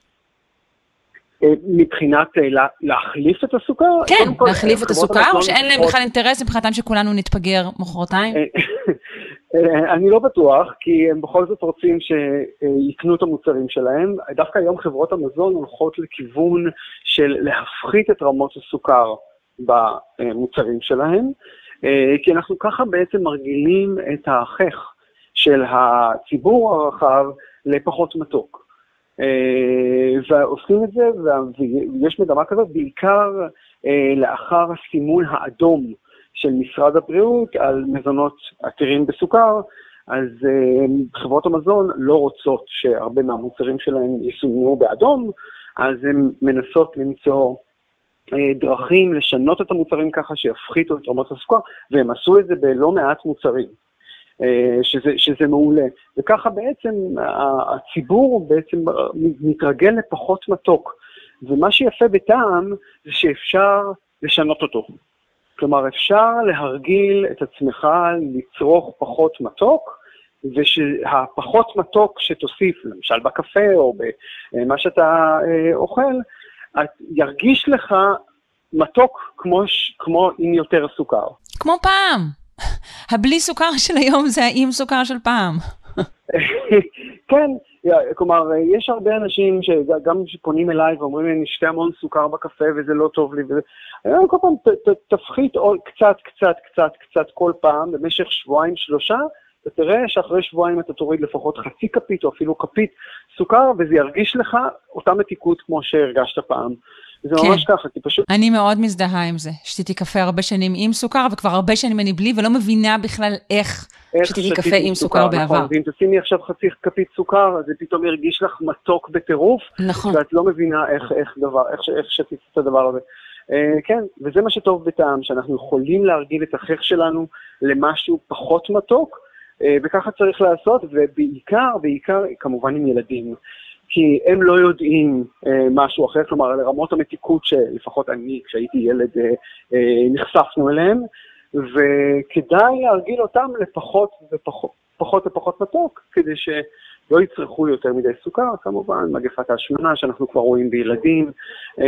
Speaker 3: אה, מבחינת אה, להחליף את הסוכר?
Speaker 1: כן, להחליף את הסוכר, או שאין להם בכלל אינטרס מבחינתם שכולנו נתפגר מחרתיים?
Speaker 3: אני לא בטוח, כי הם בכל זאת רוצים שיקנו את המוצרים שלהם. דווקא היום חברות המזון הולכות לכיוון של להפחית את רמות הסוכר במוצרים שלהם, כי אנחנו ככה בעצם מרגילים את החך של הציבור הרחב לפחות מתוק. ועושים את זה, ויש מגמה כזאת בעיקר לאחר הסימון האדום של משרד הבריאות על מזונות עתירים בסוכר, אז uh, חברות המזון לא רוצות שהרבה מהמוצרים שלהם יסומנו באדום, אז הן מנסות למצוא uh, דרכים לשנות את המוצרים ככה שיפחיתו את רמות הסוכר, והם עשו את זה בלא מעט מוצרים, uh, שזה, שזה מעולה. וככה בעצם הציבור בעצם מתרגל לפחות מתוק. ומה שיפה בטעם זה שאפשר לשנות אותו. כלומר, אפשר להרגיל את עצמך לצרוך פחות מתוק, ושהפחות מתוק שתוסיף, למשל בקפה או במה שאתה אה, אוכל, ירגיש לך מתוק כמו, כמו עם יותר סוכר.
Speaker 1: כמו פעם. הבלי סוכר של היום זה האם סוכר של פעם.
Speaker 3: כן, כלומר, יש הרבה אנשים שגם שפונים אליי ואומרים לי, אני אשתה המון סוכר בקפה וזה לא טוב לי, וזה... אני אומר כל פעם, ת, ת, תפחית עוד קצת, קצת, קצת, קצת כל פעם, במשך שבועיים, שלושה, ותראה שאחרי שבועיים אתה תוריד לפחות חצי כפית או אפילו כפית סוכר, וזה ירגיש לך אותה מתיקות כמו שהרגשת פעם. זה כן. ממש ככה, כי פשוט...
Speaker 1: אני מאוד מזדהה עם זה. שתיתי קפה הרבה שנים עם סוכר, וכבר הרבה שנים אני בלי, ולא מבינה בכלל איך, איך שתיתי קפה עם סוכר, סוכר בעבר. נכון,
Speaker 3: ואם תשימי עכשיו חצי כפית סוכר, אז זה פתאום ירגיש לך מתוק בטירוף.
Speaker 1: נכון.
Speaker 3: ואת לא מבינה איך, איך, דבר, איך, איך שתית את הדבר הזה. Uh, כן, וזה מה שטוב בטעם, שאנחנו יכולים להרגיל את החך שלנו למשהו פחות מתוק, uh, וככה צריך לעשות, ובעיקר, בעיקר, כמובן עם ילדים. כי הם לא יודעים אה, משהו אחר, כלומר, לרמות המתיקות שלפחות אני, כשהייתי ילד, אה, אה, נחשפנו אליהם, וכדאי להרגיל אותם לפחות ופחות, פחות ופחות מתוק, כדי שלא יצרכו יותר מדי סוכר, כמובן, מגפת ההשמנה שאנחנו כבר רואים בילדים, אה,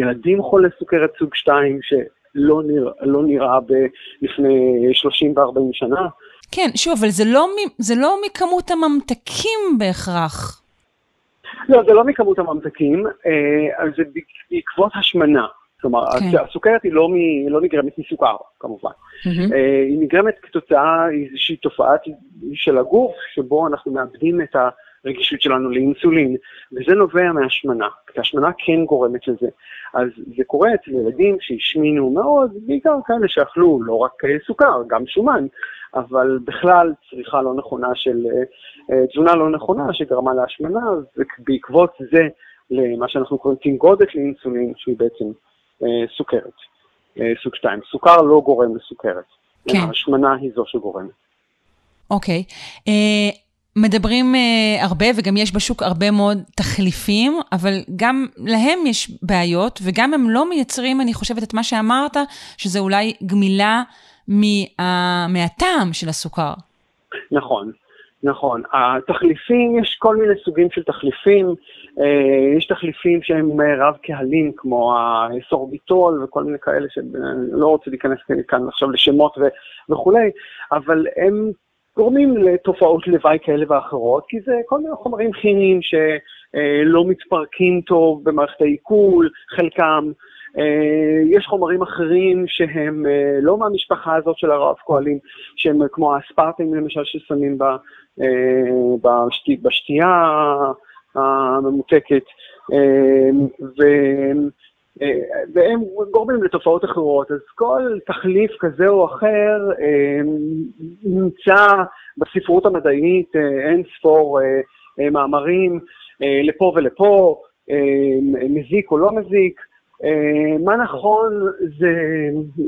Speaker 3: ילדים חולי סוכרת סוג 2, שלא נרא, לא נראה ב, לפני 30 ו-40 שנה.
Speaker 1: כן, שוב, אבל זה לא, זה לא מכמות הממתקים בהכרח.
Speaker 3: לא, זה לא מכמות הממתקים, אה, זה בעקבות השמנה. כלומר, כן. הסוכרת היא לא, מ, לא נגרמת מסוכר, כמובן. Mm-hmm. היא נגרמת כתוצאה איזושהי תופעה של הגוף, שבו אנחנו מאבדים את הרגישות שלנו לאינסולין, וזה נובע מהשמנה, כי השמנה כן גורמת לזה. אז זה קורה אצל ילדים שהשמינו מאוד, בעיקר כאלה שאכלו לא רק סוכר, גם שומן, אבל בכלל צריכה לא נכונה של, אה, אה, תזונה לא נכונה שגרמה להשמנה, ובעקבות זה למה שאנחנו קוראים תנגודת לאינסולין, שהיא בעצם אה, סוכרת, סוג 2. סוכר לא גורם לסוכרת, כן. השמנה היא זו שגורמת.
Speaker 1: אוקיי. Okay. Uh, מדברים uh, הרבה, וגם יש בשוק הרבה מאוד תחליפים, אבל גם להם יש בעיות, וגם הם לא מייצרים, אני חושבת, את מה שאמרת, שזה אולי גמילה מה, מהטעם של הסוכר.
Speaker 3: נכון, נכון. התחליפים, יש כל מיני סוגים של תחליפים. אה, יש תחליפים שהם רב קהלים, כמו הסורביטול וכל מיני כאלה, שאני לא רוצה להיכנס כאן עכשיו לשמות ו- וכולי, אבל הם גורמים לתופעות לוואי כאלה ואחרות, כי זה כל מיני חומרים כימיים שלא מתפרקים טוב במערכת העיכול, חלקם. אה, יש חומרים אחרים שהם אה, לא מהמשפחה הזאת של הרב כהלים, שהם כמו האספרטים למשל ששמים אה, בשתייה הממותקת, והם גורמים לתופעות אחרות. אז כל תחליף כזה או אחר נמצא בספרות המדעית אין ספור מאמרים לפה ולפה, מזיק או לא מזיק. אה, מה נכון זה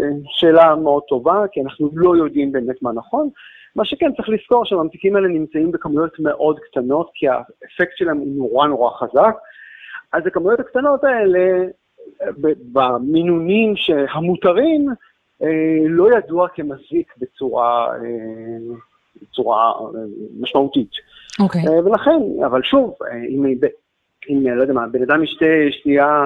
Speaker 3: אה, שאלה מאוד טובה, כי אנחנו לא יודעים באמת מה נכון. מה שכן, צריך לזכור שהממתיקים האלה נמצאים בכמויות מאוד קטנות, כי האפקט שלהם הוא נורא נורא חזק. אז הכמויות הקטנות האלה, במינונים המותרים, לא ידוע כמזיק בצורה, בצורה משמעותית.
Speaker 1: אוקיי. Okay.
Speaker 3: ולכן, אבל שוב, אם, אם לא יודע מה, בן אדם ישתה שתייה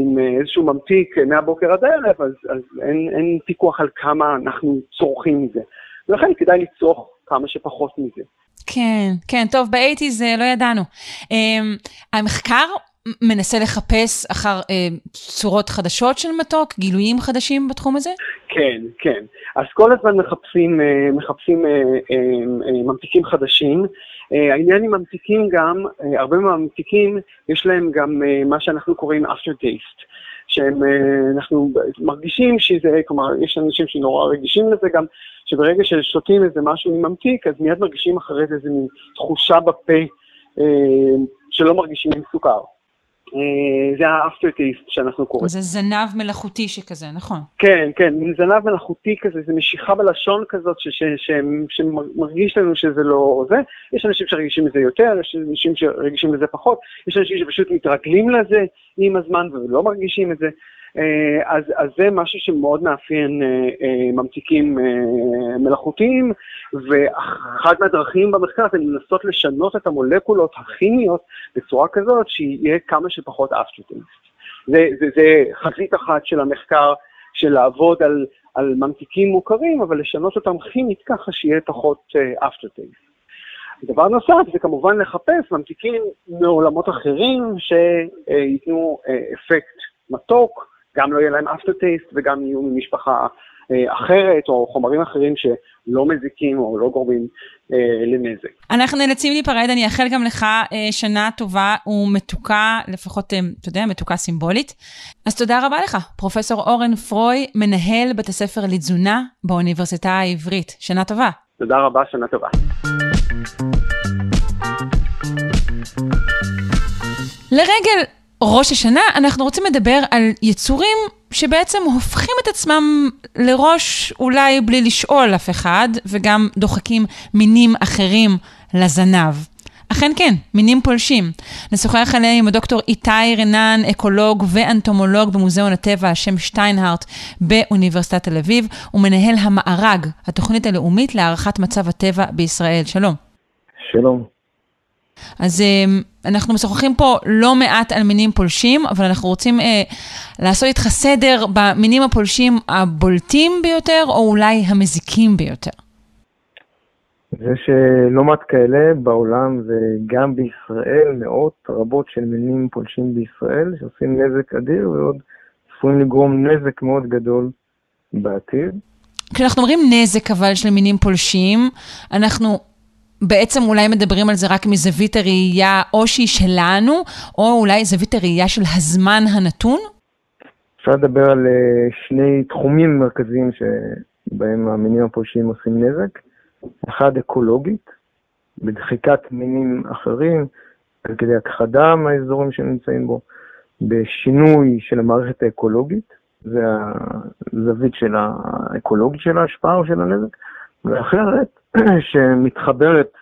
Speaker 3: עם איזשהו ממתיק מהבוקר עד הערב, אז, אז אין, אין פיקוח על כמה אנחנו צורכים מזה. ולכן כדאי לצרוך כמה שפחות מזה.
Speaker 1: כן, כן, טוב, באייטיז לא ידענו. המחקר מנסה לחפש אחר אה, צורות חדשות של מתוק, גילויים חדשים בתחום הזה?
Speaker 3: כן, כן. אז כל הזמן מחפשים, אה, מחפשים אה, אה, אה, ממתיקים חדשים. אה, העניין עם ממתיקים גם, אה, הרבה מהממתיקים יש להם גם אה, מה שאנחנו קוראים after taste. שאנחנו אה, מרגישים שזה, כלומר, יש אנשים שנורא רגישים לזה גם, שברגע ששותים איזה משהו עם ממתיק, אז מיד מרגישים אחרי זה איזו תחושה בפה אה, שלא מרגישים עם סוכר. אה, זה ה-after taste שאנחנו קוראים.
Speaker 1: זה זנב מלאכותי שכזה, נכון?
Speaker 3: כן, כן, זנב מלאכותי כזה, זה משיכה בלשון כזאת שמרגיש לנו שזה לא זה. יש אנשים שרגישים לזה יותר, יש אנשים שרגישים לזה פחות, יש אנשים שפשוט מתרגלים לזה עם הזמן ולא מרגישים את זה. אה, אז, אז זה משהו שמאוד מאפיין אה, אה, ממתיקים מלאכותיים, ואחת מהדרכים במחקר זה לנסות לשנות את המולקולות הכימיות בצורה כזאת שיהיה כמה שפחות אפטרטייסט. זה, זה, זה חזית אחת של המחקר, של לעבוד על, על ממתיקים מוכרים, אבל לשנות אותם כימית ככה שיהיה פחות אפטרטייסט. דבר נוסף זה כמובן לחפש ממתיקים מעולמות אחרים שייתנו אפקט מתוק, גם לא יהיה להם after taste וגם יהיו ממשפחה אה, אחרת או חומרים אחרים שלא מזיקים או לא גורמים אה, לנזק.
Speaker 1: אנחנו נאלצים להיפרד, אני אאחל גם לך אה, שנה טובה ומתוקה, לפחות, אה, אתה יודע, מתוקה סימבולית. אז תודה רבה לך, פרופ' אורן פרוי, מנהל בית הספר לתזונה באוניברסיטה העברית. שנה טובה.
Speaker 3: תודה רבה, שנה טובה.
Speaker 1: לרגל ראש השנה, אנחנו רוצים לדבר על יצורים שבעצם הופכים את עצמם לראש אולי בלי לשאול אף אחד, וגם דוחקים מינים אחרים לזנב. אכן כן, מינים פולשים. נשוחח עליהם עם הדוקטור איתי רנן, אקולוג ואנטומולוג במוזיאון הטבע השם שטיינהארט באוניברסיטת תל אביב, ומנהל המארג, התוכנית הלאומית להערכת מצב הטבע בישראל. שלום.
Speaker 4: שלום.
Speaker 1: אז אה, אנחנו משוחחים פה לא מעט על מינים פולשים, אבל אנחנו רוצים אה, לעשות איתך סדר במינים הפולשים הבולטים ביותר, או אולי המזיקים ביותר.
Speaker 4: יש לא מעט כאלה בעולם וגם בישראל, מאות רבות של מינים פולשים בישראל שעושים נזק אדיר ועוד צפויים לגרום נזק מאוד גדול בעתיד.
Speaker 1: כשאנחנו אומרים נזק אבל של מינים פולשים, אנחנו בעצם אולי מדברים על זה רק מזווית הראייה או שהיא שלנו, או אולי זווית הראייה של הזמן הנתון?
Speaker 4: אפשר לדבר על אה, שני תחומים מרכזיים שבהם המינים הפולשים עושים נזק. אחד אקולוגית, בדחיקת מינים אחרים, על כדי הכחדה מהאזורים שנמצאים בו, בשינוי של המערכת האקולוגית, זה הזווית של האקולוגית של ההשפעה או של הנזק, ואחרת שמתחברת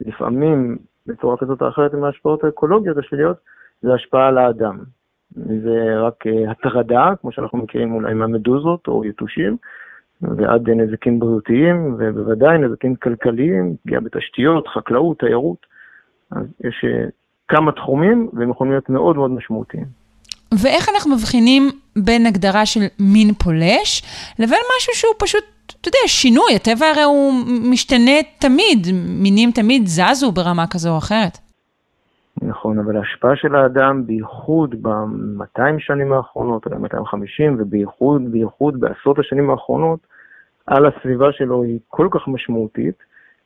Speaker 4: לפעמים בצורה כזאת או אחרת עם ההשפעות האקולוגיות השליליות, זה השפעה על האדם. זה רק אה, הטרדה, כמו שאנחנו מכירים אולי מהמדוזות או יתושים, ועד נזקים בריאותיים, ובוודאי נזקים כלכליים, פגיעה בתשתיות, חקלאות, תיירות. אז יש אה, כמה תחומים, והם יכולים להיות מאוד מאוד משמעותיים.
Speaker 1: ואיך אנחנו מבחינים בין הגדרה של מין פולש לבין משהו שהוא פשוט אתה יודע, שינוי, הטבע הרי הוא משתנה תמיד, מינים תמיד זזו ברמה כזו או אחרת.
Speaker 4: נכון, אבל ההשפעה של האדם, בייחוד ב-200 שנים האחרונות, או 250, ובייחוד, בייחוד בעשרות השנים האחרונות, על הסביבה שלו היא כל כך משמעותית,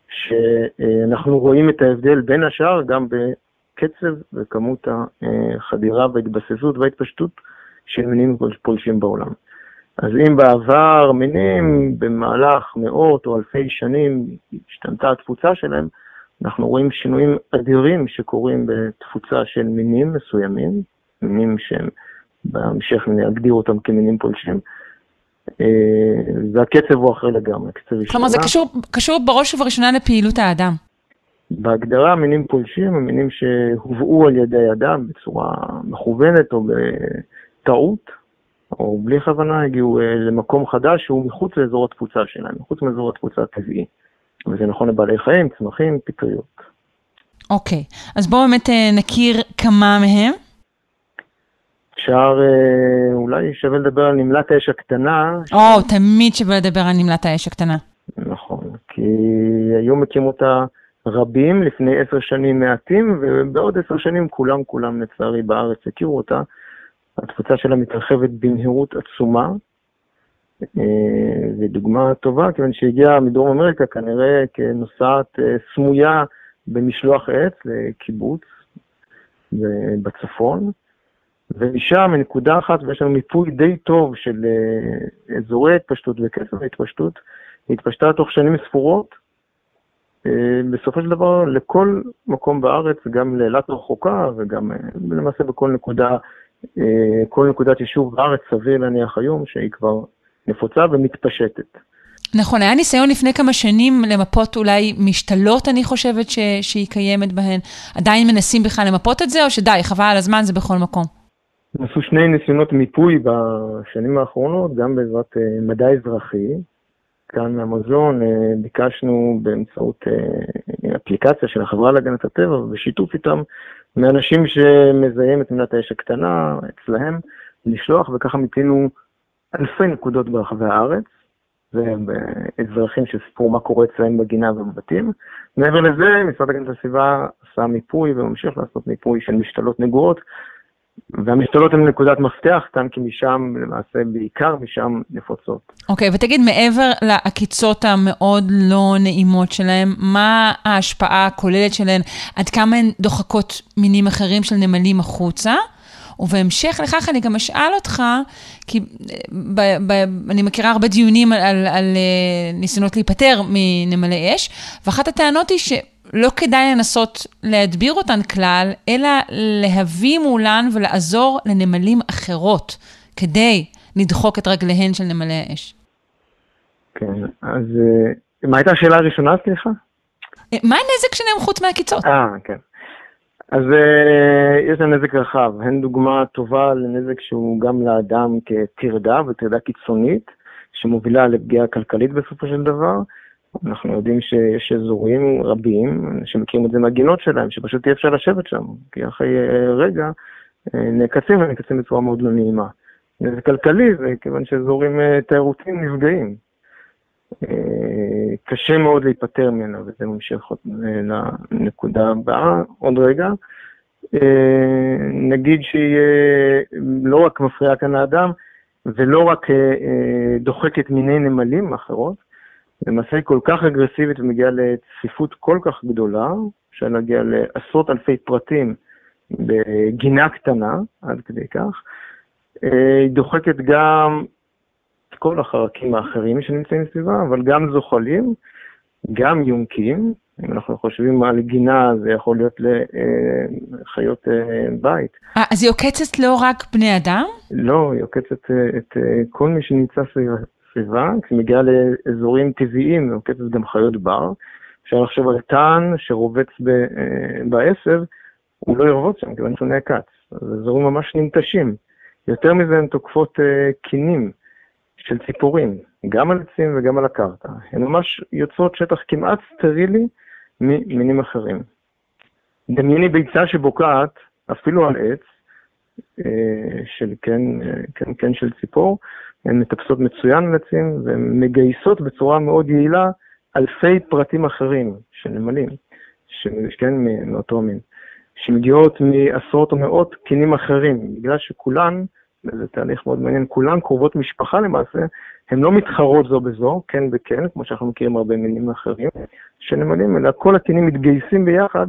Speaker 4: שאנחנו רואים את ההבדל בין השאר גם בקצב וכמות החדירה וההתבססות וההתפשטות של מינים פולשים בעולם. אז אם בעבר מינים במהלך מאות או אלפי שנים השתנתה התפוצה שלהם, אנחנו רואים שינויים אדירים שקורים בתפוצה של מינים מסוימים, מינים שהם בהמשך נגדיר אותם כמינים פולשים. אה, והקצב הוא אחר לגמרי, הקצב
Speaker 1: כלומר, זה קשור, קשור בראש ובראשונה לפעילות האדם.
Speaker 4: בהגדרה מינים פולשים הם מינים שהובאו על ידי אדם בצורה מכוונת או בטעות, או בלי כוונה הגיעו אה, למקום חדש שהוא מחוץ לאזור התפוצה שלהם, מחוץ לאזור התפוצה הטבעי. וזה נכון לבעלי חיים, צמחים, פטריות.
Speaker 1: אוקיי, אז בואו באמת אה, נכיר כמה מהם.
Speaker 4: אפשר, אה, אולי שווה לדבר על נמלת האש הקטנה.
Speaker 1: או, ש... תמיד שווה לדבר על נמלת האש הקטנה.
Speaker 4: נכון, כי היו מקים אותה רבים לפני עשר שנים מעטים, ובעוד עשר שנים כולם כולם לצערי בארץ הכירו אותה. התפוצה שלה מתרחבת במהירות עצומה, ודוגמה אה, טובה, כיוון שהגיעה מדרום אמריקה כנראה כנוסעת אה, סמויה במשלוח עץ לקיבוץ בצפון, ומשם מנקודה אחת, ויש לנו מיפוי די טוב של אה, אזורי התפשטות וקצב ההתפשטות, היא התפשטה תוך שנים ספורות, בסופו של דבר לכל מקום בארץ, גם לאילת רחוקה וגם למעשה בכל נקודה, כל נקודת יישוב בארץ, סביר להניח היום שהיא כבר נפוצה ומתפשטת.
Speaker 1: נכון, היה ניסיון לפני כמה שנים למפות אולי משתלות, אני חושבת, ש, שהיא קיימת בהן. עדיין מנסים בכלל למפות את זה, או שדי, חבל על הזמן, זה בכל מקום?
Speaker 4: עשו שני ניסיונות מיפוי בשנים האחרונות, גם בעזרת uh, מדע אזרחי. כאן במוזיאון uh, ביקשנו באמצעות uh, אפליקציה של החברה להגנת הטבע, ובשיתוף איתם, מאנשים שמזהים את מדינת האש הקטנה אצלהם, לשלוח, וככה מיפינו אלפי נקודות ברחבי הארץ, ואזרחים שסיפרו מה קורה אצלם בגינה ובבתים. מעבר לזה, משרד הגנת הסביבה עשה מיפוי וממשיך לעשות מיפוי של משתלות נגועות, והמשתלות הן נקודת מפתח, כאן כי משם, למעשה בעיקר משם נפוצות.
Speaker 1: אוקיי, okay, ותגיד, מעבר לעקיצות המאוד לא נעימות שלהם, מה ההשפעה הכוללת שלהן? עד כמה הן דוחקות מינים אחרים של נמלים החוצה? ובהמשך לכך אני גם אשאל אותך, כי ב, ב, אני מכירה הרבה דיונים על, על, על אה, ניסיונות להיפטר מנמלי אש, ואחת הטענות היא שלא כדאי לנסות להדביר אותן כלל, אלא להביא מולן ולעזור לנמלים אחרות, כדי לדחוק את רגליהן של נמלי האש.
Speaker 4: כן, אז אה, מה הייתה השאלה הראשונה, סליחה?
Speaker 1: אה, מה הנזק שלהם חוץ מהקיצות?
Speaker 4: אה, כן. אז uh, יש להם נזק רחב, הן דוגמה טובה לנזק שהוא גם לאדם כטרדה וטרדה קיצונית, שמובילה לפגיעה כלכלית בסופו של דבר. אנחנו יודעים שיש אזורים רבים שמכירים את זה מהגינות שלהם, שפשוט אי אפשר לשבת שם, כי אחרי uh, רגע uh, נעקצים ונעקצים בצורה מאוד לא נעימה. נזק כלכלי זה כיוון שאזורים uh, תיירותיים נפגעים. קשה מאוד להיפטר ממנה, וזה ממשיך לנקודה הבאה עוד רגע. אה, נגיד שהיא לא רק מפריעה כאן לאדם, ולא רק אה, דוחקת מיני נמלים אחרות, למעשה היא כל כך אגרסיבית ומגיעה לצפיפות כל כך גדולה, אפשר להגיע לעשרות אלפי פרטים בגינה קטנה, עד כדי כך. אה, היא דוחקת גם כל החרקים האחרים שנמצאים סביבה, אבל גם זוחלים, גם יונקים, אם אנחנו חושבים על גינה, זה יכול להיות לחיות אה, בית.
Speaker 1: 아, אה, אז היא עוקצת לא רק בני אדם?
Speaker 4: לא, היא עוקצת את כל מי שנמצא סביבה, כשהיא מגיעה לאזורים טבעיים, עוקצת גם חיות בר. אפשר לחשוב על טען שרובץ בעשב, הוא לא ירבוץ שם, כיוון שהוא נעקץ. אז אזורים ממש ננטשים. יותר מזה, הן תוקפות קינים. של ציפורים, גם על עצים וגם על הקרקע. הן ממש יוצרות שטח כמעט סטרילי ממינים אחרים. דמייני ביצה שבוקעת אפילו על עץ, אה, של כן, כן, כן של ציפור, הן מטפסות מצוין על עצים והן מגייסות בצורה מאוד יעילה אלפי פרטים אחרים של נמלים, כן, מאותו מין, שמגיעות מעשרות או מאות קינים אחרים, בגלל שכולן וזה תהליך מאוד מעניין, כולן קרובות משפחה למעשה, הן לא מתחרות זו בזו, כן וכן, כמו שאנחנו מכירים הרבה מינים אחרים של נמלים, אלא כל הקינים מתגייסים ביחד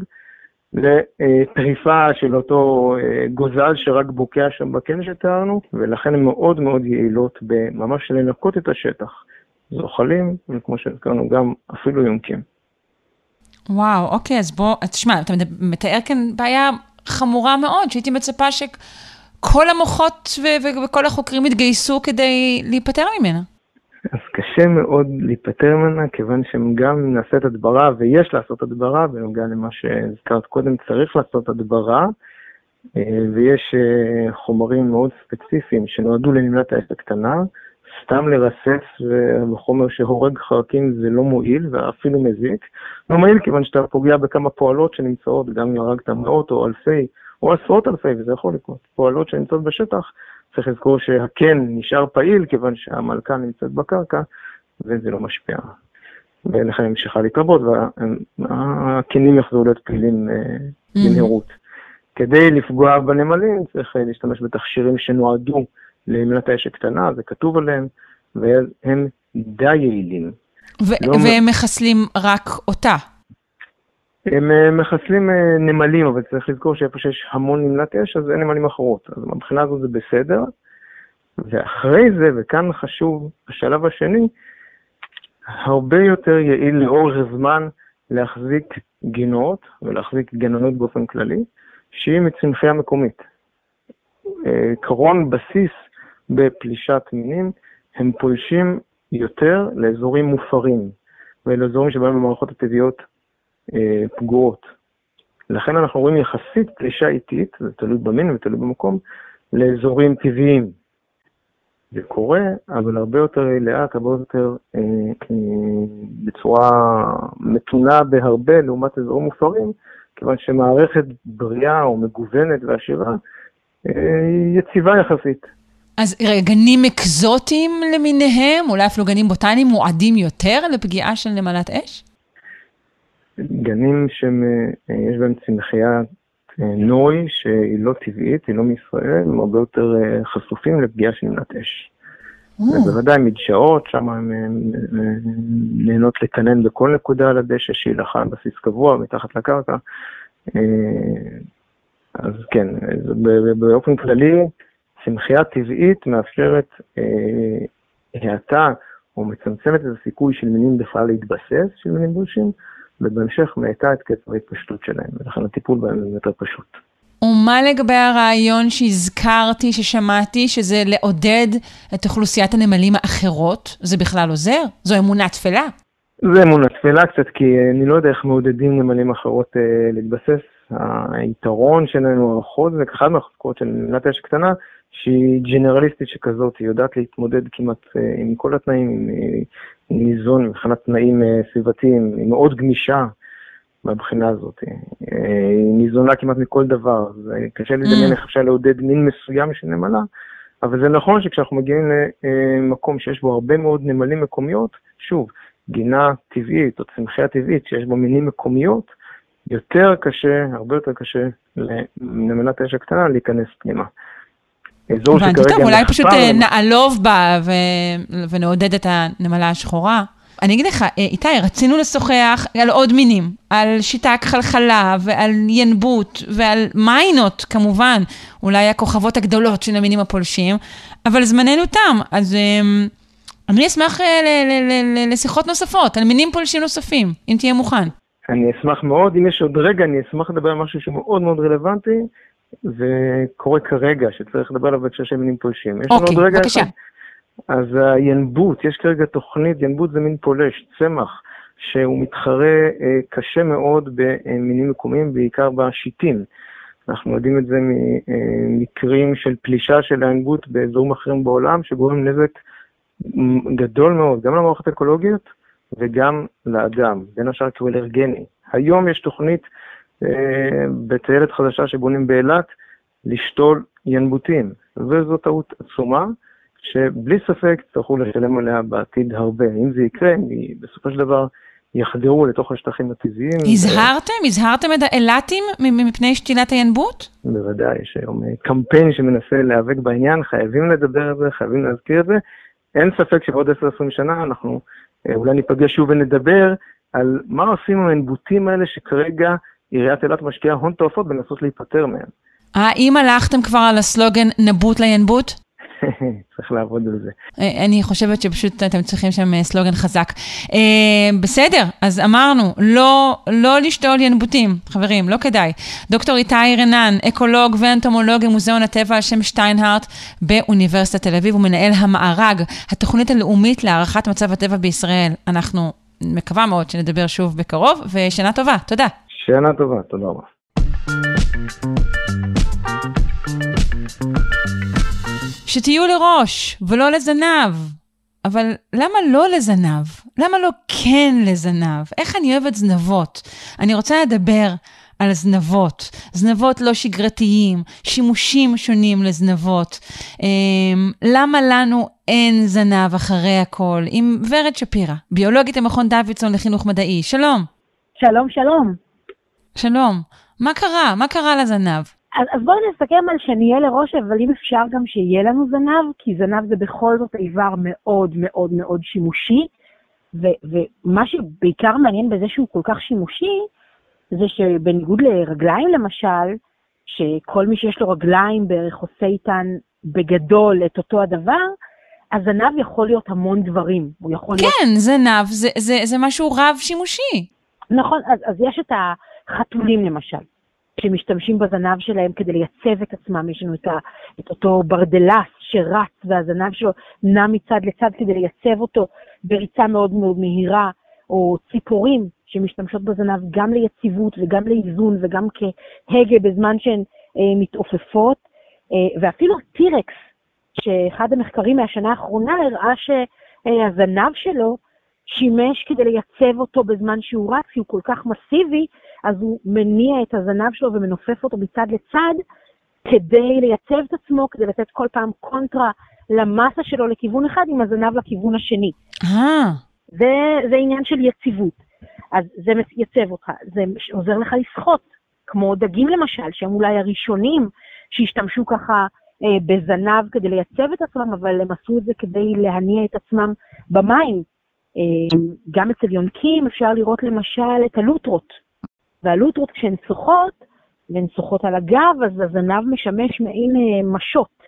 Speaker 4: לטריפה של אותו אה, גוזל שרק בוקע שם בקן שתיארנו, ולכן הן מאוד מאוד יעילות בממש לנקות את השטח. זוחלים, וכמו שהזכרנו גם אפילו יונקים.
Speaker 1: וואו, אוקיי, אז בוא, תשמע, אתה מתאר כאן בעיה חמורה מאוד, שהייתי מצפה ש... כל המוחות ו- וכל החוקרים התגייסו כדי להיפטר ממנה.
Speaker 4: אז קשה מאוד להיפטר ממנה, כיוון שגם אם נעשית הדברה, ויש לעשות הדברה, בנוגע למה שהזכרת קודם, צריך לעשות הדברה, אה, ויש אה, חומרים מאוד ספציפיים שנועדו לנמלת האש הקטנה, סתם לרסס בחומר שהורג חרקים זה לא מועיל ואפילו מזיק. לא מועיל כיוון שאתה פוגע בכמה פועלות שנמצאות, גם אם הרגת מאות או אלפי או עשרות אלפי, וזה יכול לקרות, פועלות שנמצאות בשטח, צריך לזכור שהקן נשאר פעיל כיוון שהמלכה נמצאת בקרקע וזה לא משפיע. ולכן המשיכה להתרבות והקנים יחזרו להיות פעילים אה, במהירות. כדי לפגוע בנמלים צריך אה, להשתמש בתכשירים שנועדו למילת האש הקטנה, זה כתוב עליהם, והם די יעילים.
Speaker 1: ו- לא והם מחסלים רק אותה.
Speaker 4: הם אה, מחסלים אה, נמלים, אבל צריך לזכור שאיפה שיש המון נמלת אש, אז אין נמלים אחרות. אז מבחינה הזו זה בסדר. ואחרי זה, וכאן חשוב, השלב השני, הרבה יותר יעיל לאורך זמן להחזיק גינות ולהחזיק גננות באופן כללי, שהיא מצמחייה מקומית. עקרון בסיס בפלישת מינים, הם פולשים יותר לאזורים מופרים ולאזורים שבהם המערכות הטבעיות אה, פגועות. לכן אנחנו רואים יחסית פלישה איטית, זה תלוי במין ותלוי במקום, לאזורים טבעיים. זה קורה, אבל הרבה יותר לאט, הרבה יותר אה, אה, בצורה מתונה בהרבה לעומת אזורים מופרים, כיוון שמערכת בריאה או מגוונת ועשירה אה, יציבה יחסית.
Speaker 1: אז גנים אקזוטיים למיניהם, אולי אפילו גנים בוטניים מועדים יותר לפגיעה של נמלת אש?
Speaker 4: גנים שיש בהם צמחייה אה, נוי שהיא לא טבעית, היא לא מישראל, הם הרבה יותר אה, חשופים לפגיעה של נמלת אש. בוודאי מדשאות, שם הם נהנות לקנן בכל נקודה על הדשא שהיא לך על בסיס קבוע מתחת לקרקע. אז כן, באופן כללי, צמחייה טבעית מאפשרת אה, האטה או מצמצמת את הסיכוי של מינים בכלל להתבסס, של מינים בולשים, ובהמשך מאטה את קצב ההתפשטות שלהם, ולכן הטיפול בהם הוא יותר פשוט.
Speaker 1: ומה לגבי הרעיון שהזכרתי, ששמעתי, שזה לעודד את אוכלוסיית הנמלים האחרות? זה בכלל עוזר? זו אמונה תפלה?
Speaker 4: זה אמונה תפלה קצת, כי אני לא יודע איך מעודדים נמלים אחרות אה, להתבסס. היתרון שלנו, החוזק, אחת מהחוזקות של נמלת אש קטנה, שהיא ג'נרליסטית שכזאת, היא יודעת להתמודד כמעט אה, עם כל התנאים, עם, עם איזון מבחינת תנאים אה, סביבתיים, היא מאוד גמישה מהבחינה הזאת. אה, היא ניזונה כמעט מכל דבר, אז קשה לדמיין mm. איך אפשר לעודד מין מסוים של נמלה, אבל זה נכון שכשאנחנו מגיעים למקום שיש בו הרבה מאוד נמלים מקומיות, שוב, גינה טבעית או צמחייה טבעית שיש בו מינים מקומיות, יותר קשה, הרבה יותר קשה לנמלת האש הקטנה להיכנס פנימה.
Speaker 1: אזור שכרגע נחפר... אולי פשוט אה, נעלוב בה ו... ונעודד את הנמלה השחורה. אני אגיד לך, אה, איתי, רצינו לשוחח על עוד מינים, על שיטה כחלחלה ועל ינבוט ועל מיינות, כמובן, אולי הכוכבות הגדולות של המינים הפולשים, אבל זמננו תם, אז אמ, אני אשמח אה, לשיחות נוספות, על מינים פולשים נוספים, אם תהיה מוכן.
Speaker 4: אני אשמח מאוד, אם יש עוד רגע, אני אשמח לדבר על משהו שהוא מאוד מאוד רלוונטי, וקורה כרגע, שצריך לדבר עליו בהקשר של מינים פולשים.
Speaker 1: יש אוקיי, רגע בבקשה. אחד.
Speaker 4: אז הינבוט, יש כרגע תוכנית, ינבוט זה מין פולש, צמח, שהוא מתחרה אה, קשה מאוד במינים מקומיים, בעיקר בשיטים. אנחנו יודעים את זה ממקרים של פלישה של הינבוט באזורים אחרים בעולם, שגורם נזק גדול מאוד, גם למערכת אקולוגיות וגם לאדם, בין השאר כי הוא אלרגני. היום יש תוכנית אה, בטיילת חדשה שבונים באילת, לשתול ינבוטים, וזו טעות עצומה, שבלי ספק יצטרכו לשלם עליה בעתיד הרבה. אם זה יקרה, בסופו של דבר יחדרו לתוך השטחים הטבעיים.
Speaker 1: הזהרתם? ו... הזהרתם את האילתים מפני שתילת הינבוט?
Speaker 4: בוודאי, יש היום אה, קמפיין שמנסה להיאבק בעניין, חייבים לדבר על זה, חייבים להזכיר את זה. אין ספק שבעוד 10-20 שנה אנחנו אה, אולי ניפגש שוב ונדבר על מה עושים עם הינבוטים האלה שכרגע עיריית אילת משקיעה הון תועפות בנסות להיפטר מהם.
Speaker 1: האם הלכתם כבר על הסלוגן נבוט לינבוט?
Speaker 4: צריך לעבוד על זה.
Speaker 1: אה, אני חושבת שפשוט אתם צריכים שם אה, סלוגן חזק. אה, בסדר, אז אמרנו, לא, לא לשתול ינבוטים, חברים, לא כדאי. דוקטור איתי רנן, אקולוג ואנטומולוג במוזיאון הטבע על שם שטיינהארט באוניברסיטת תל אביב, הוא מנהל המארג, התוכנית הלאומית להערכת מצב הטבע בישראל. אנחנו מקווה מאוד שנדבר שוב בקרוב, ושנה טובה, תודה.
Speaker 4: שנה טובה, תודה רבה.
Speaker 1: שתהיו לראש ולא לזנב. אבל למה לא לזנב? למה לא כן לזנב? איך אני אוהבת זנבות? אני רוצה לדבר על זנבות, זנבות לא שגרתיים, שימושים שונים לזנבות. אמ, למה לנו אין זנב אחרי הכל? עם ורד שפירא, ביולוגית המכון דוידסון לחינוך מדעי. שלום.
Speaker 5: שלום, שלום.
Speaker 1: שלום. מה קרה? מה קרה לזנב?
Speaker 5: אז, אז בואו נסכם על שנהיה לראש, אבל אם אפשר גם שיהיה לנו זנב, כי זנב זה בכל זאת איבר מאוד מאוד מאוד שימושי, ו, ומה שבעיקר מעניין בזה שהוא כל כך שימושי, זה שבניגוד לרגליים למשל, שכל מי שיש לו רגליים בערך עושה איתן בגדול את אותו הדבר, הזנב יכול להיות המון דברים. הוא יכול
Speaker 1: כן, להיות... זנב זה, זה, זה משהו רב-שימושי.
Speaker 5: נכון, אז, אז יש את החתולים למשל. שמשתמשים בזנב שלהם כדי לייצב את עצמם. יש לנו את, ה, את אותו ברדלס שרץ והזנב שלו נע מצד לצד כדי לייצב אותו בריצה מאוד מאוד מהירה, או ציפורים שמשתמשות בזנב גם ליציבות וגם לאיזון וגם כהגה בזמן שהן אה, מתעופפות, אה, ואפילו טירקס, שאחד המחקרים מהשנה האחרונה הראה שהזנב שלו שימש כדי לייצב אותו בזמן שהוא רץ, כי הוא כל כך מסיבי, אז הוא מניע את הזנב שלו ומנופף אותו מצד לצד, כדי לייצב את עצמו, כדי לתת כל פעם קונטרה למסה שלו לכיוון אחד, עם הזנב לכיוון השני.
Speaker 1: אה.
Speaker 5: זה, זה עניין של יציבות. אז זה מייצב אותך, זה עוזר לך לשחות, כמו דגים למשל, שהם אולי הראשונים שהשתמשו ככה אה, בזנב כדי לייצב את עצמם, אבל הם עשו את זה כדי להניע את עצמם במים. אה, גם אצל יונקים אפשר לראות למשל את הלוטרות. והלוטרות כשהן שוחות, והן שוחות על הגב, אז הזנב משמש מעין אה, משות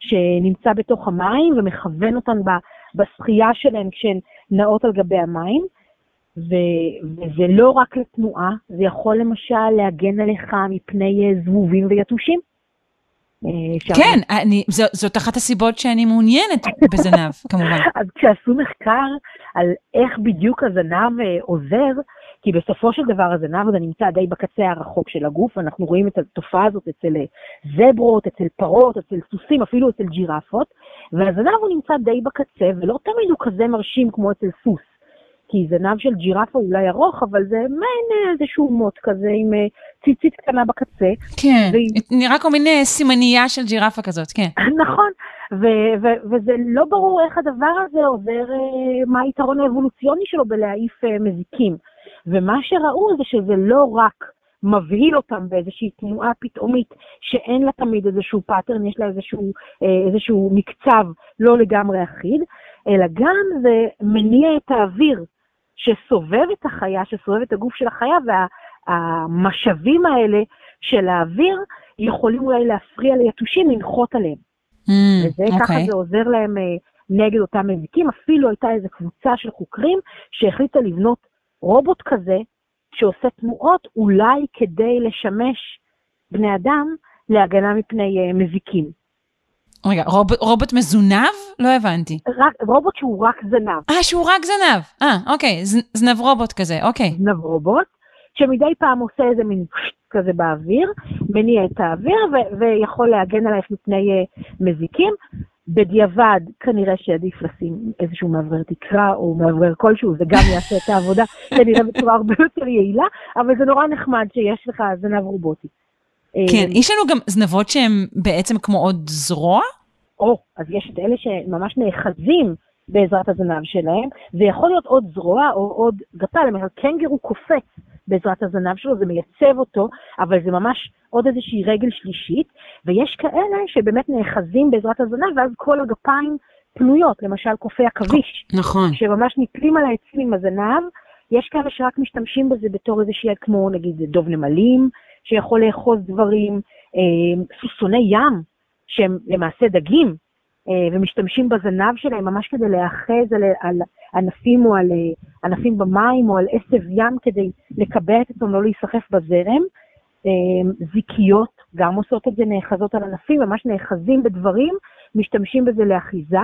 Speaker 5: שנמצא בתוך המים ומכוון אותן בשחייה שלהן כשהן נעות על גבי המים. ו- וזה לא רק לתנועה, זה יכול למשל להגן עליך מפני אה, זבובים ויתושים.
Speaker 1: אה, כן, אני, ז, זאת אחת הסיבות שאני מעוניינת בזנב, כמובן.
Speaker 5: אז כשעשו מחקר על איך בדיוק הזנב עוזר, כי בסופו של דבר הזנב הזה נמצא די בקצה הרחוק של הגוף, אנחנו רואים את התופעה הזאת אצל אה, זברות, אצל פרות, אצל סוסים, אפילו אצל ג'ירפות, והזנב הוא נמצא די בקצה, ולא תמיד הוא כזה מרשים כמו אצל סוס. כי זנב של ג'ירפה אולי ארוך, אבל זה מעין אה, איזשהו מוט כזה עם אה, ציצית קטנה בקצה.
Speaker 1: כן, והיא... נראה כמו מין סימנייה של ג'ירפה כזאת, כן.
Speaker 5: נכון, ו- ו- וזה לא ברור איך הדבר הזה עוזר, מה היתרון האבולוציוני שלו בלהעיף מזיקים. ומה שראו זה שזה לא רק מבהיל אותם באיזושהי תנועה פתאומית שאין לה תמיד איזשהו pattern, יש לה איזשהו, אה, איזשהו מקצב לא לגמרי אחיד, אלא גם זה מניע את האוויר שסובב את החיה, שסובב את הגוף של החיה, והמשאבים האלה של האוויר יכולים אולי להפריע ליתושים לנחות עליהם. Mm, וזה okay. ככה אוקיי. זה עוזר להם אה, נגד אותם מזיקים. אפילו הייתה איזו קבוצה של חוקרים שהחליטה לבנות רובוט כזה שעושה תנועות אולי כדי לשמש בני אדם להגנה מפני uh, מזיקים.
Speaker 1: רגע, רוב, רובוט מזונב? לא הבנתי.
Speaker 5: רק, רובוט שהוא רק זנב.
Speaker 1: אה, שהוא רק זנב. אה, אוקיי, ז, זנב רובוט כזה, אוקיי.
Speaker 5: זנב רובוט, שמדי פעם עושה איזה מין כזה באוויר, מניע את האוויר ו- ויכול להגן עלייך מפני uh, מזיקים. בדיעבד כנראה שעדיף לשים איזשהו מאוורר תקרה או מאוורר כלשהו, זה גם יעשה את העבודה כנראה בצורה הרבה יותר יעילה, אבל זה נורא נחמד שיש לך זנב רובוטי.
Speaker 1: כן, יש לנו גם זנבות שהן בעצם כמו עוד זרוע?
Speaker 5: או, אז יש את אלה שממש נאחזים בעזרת הזנב שלהם, זה יכול להיות עוד זרוע או עוד גפה, למשל קנגרו קופץ בעזרת הזנב שלו, זה מייצב אותו, אבל זה ממש עוד איזושהי רגל שלישית, ויש כאלה שבאמת נאחזים בעזרת הזנב, ואז כל הגפיים פנויות, למשל קופי עכביש.
Speaker 1: נכון.
Speaker 5: שממש נתלים על העצים עם הזנב, יש כאלה שרק משתמשים בזה בתור איזושהי, כמו נגיד דוב נמלים, שיכול לאחוז דברים, אה, סוסוני ים, שהם למעשה דגים, אה, ומשתמשים בזנב שלהם ממש כדי להיאחז על, על ענפים או על אה, ענפים במים או על עשב ים כדי לקבע את עצמם לא להיסחף בזרם. אה, זיקיות גם עושות את זה, נאחזות על ענפים, ממש נאחזים בדברים, משתמשים בזה לאחיזה.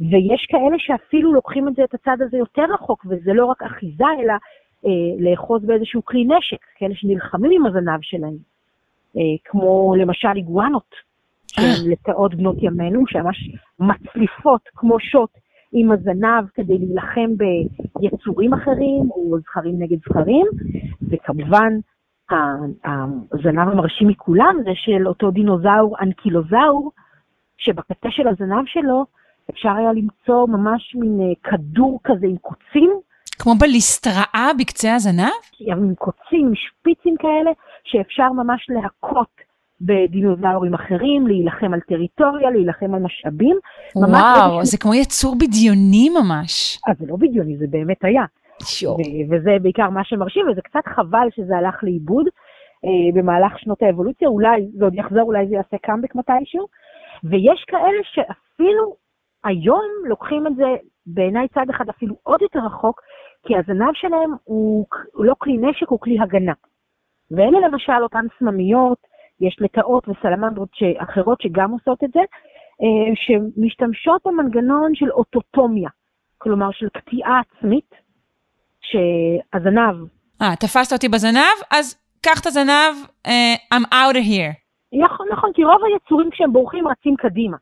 Speaker 5: ויש כאלה שאפילו לוקחים את זה, את הצד הזה יותר רחוק, וזה לא רק אחיזה, אלא אה, לאחוז באיזשהו כלי נשק, כאלה שנלחמים עם הזנב שלהם, אה, כמו למשל איגואנות, שהן לטאות בנות ימינו, שממש מצליפות כמו שוט עם הזנב כדי להילחם ביצורים אחרים, או זכרים נגד זכרים, וכמובן, הזנב המרשים מכולם זה של אותו דינוזאור אנקילוזאור, שבקצה של הזנב שלו אפשר היה למצוא ממש מין אה, כדור כזה עם קוצים.
Speaker 1: כמו בליסטראה בקצה הזנב?
Speaker 5: עם קוצים, עם שפיצים כאלה, שאפשר ממש להכות בדינוזאורים אחרים, להילחם על טריטוריה, להילחם על משאבים.
Speaker 1: וואו, איזשהו... זה כמו יצור בדיוני ממש.
Speaker 5: אז זה לא בדיוני, זה באמת היה.
Speaker 1: שור.
Speaker 5: וזה בעיקר מה שמרשים, וזה קצת חבל שזה הלך לאיבוד אה, במהלך שנות האבולוציה, אולי זה עוד יחזור, אולי זה יעשה קאמבק מתישהו. ויש כאלה שאפילו היום לוקחים את זה בעיניי צד אחד אפילו עוד יותר רחוק, כי הזנב שלהם הוא, הוא לא כלי נשק, הוא כלי הגנה. ואלה למשל אותן סממיות, יש לטאות וסלמנדרות אחרות שגם עושות את זה, אה, שמשתמשות במנגנון של אוטוטומיה, כלומר של קטיעה עצמית, שהזנב...
Speaker 1: אה, תפסת אותי בזנב, אז קח את הזנב, uh, I'm out of here.
Speaker 5: נכון, נכון, כי רוב היצורים כשהם בורחים רצים קדימה.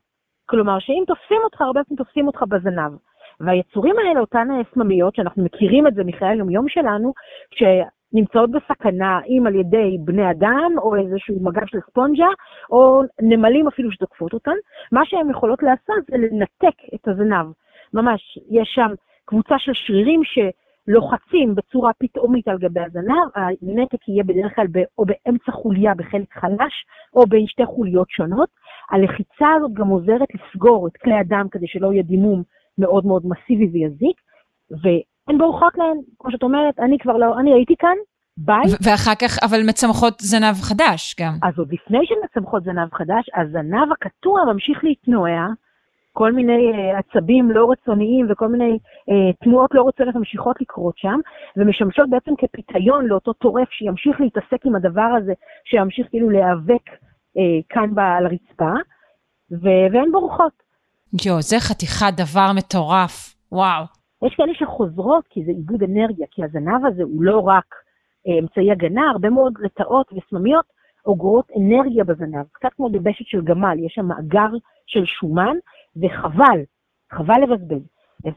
Speaker 5: כלומר, שאם תופסים אותך, הרבה פעמים תופסים אותך בזנב. והיצורים האלה, אותן סממיות, שאנחנו מכירים את זה מחיי היום-יום שלנו, שנמצאות בסכנה, אם על ידי בני אדם, או איזשהו מגע של ספונג'ה, או נמלים אפילו שתוקפות אותן, מה שהן יכולות לעשות זה לנתק את הזנב. ממש, יש שם קבוצה של שרירים ש... לוחצים בצורה פתאומית על גבי הזנב, הנתק יהיה בדרך כלל או באמצע חוליה בחלק חלש, או בין שתי חוליות שונות. הלחיצה הזאת גם עוזרת לסגור את כלי הדם כדי שלא יהיה דימום מאוד מאוד מסיבי ויזיק, והן בורחות להן, כמו שאת אומרת, אני כבר לא, אני הייתי כאן, ביי.
Speaker 1: ואחר כך, אבל מצמחות זנב חדש גם.
Speaker 5: אז עוד לפני שמצמחות זנב חדש, הזנב הקטוע ממשיך להתנועע, כל מיני uh, עצבים לא רצוניים וכל מיני uh, תנועות לא רצוניות ממשיכות לקרות שם, ומשמשות בעצם כפיתיון לאותו טורף שימשיך להתעסק עם הדבר הזה, שימשיך כאילו להיאבק uh, כאן על הרצפה, ו- והן בורחות.
Speaker 1: יואו, זה חתיכת דבר מטורף, וואו.
Speaker 5: יש כאלה שחוזרות כי זה איבוד אנרגיה, כי הזנב הזה הוא לא רק uh, אמצעי הגנה, הרבה מאוד לטאות וסממיות אוגרות אנרגיה בזנב, קצת כמו דבשת של גמל, יש שם מאגר של שומן, וחבל, חבל לבזבז.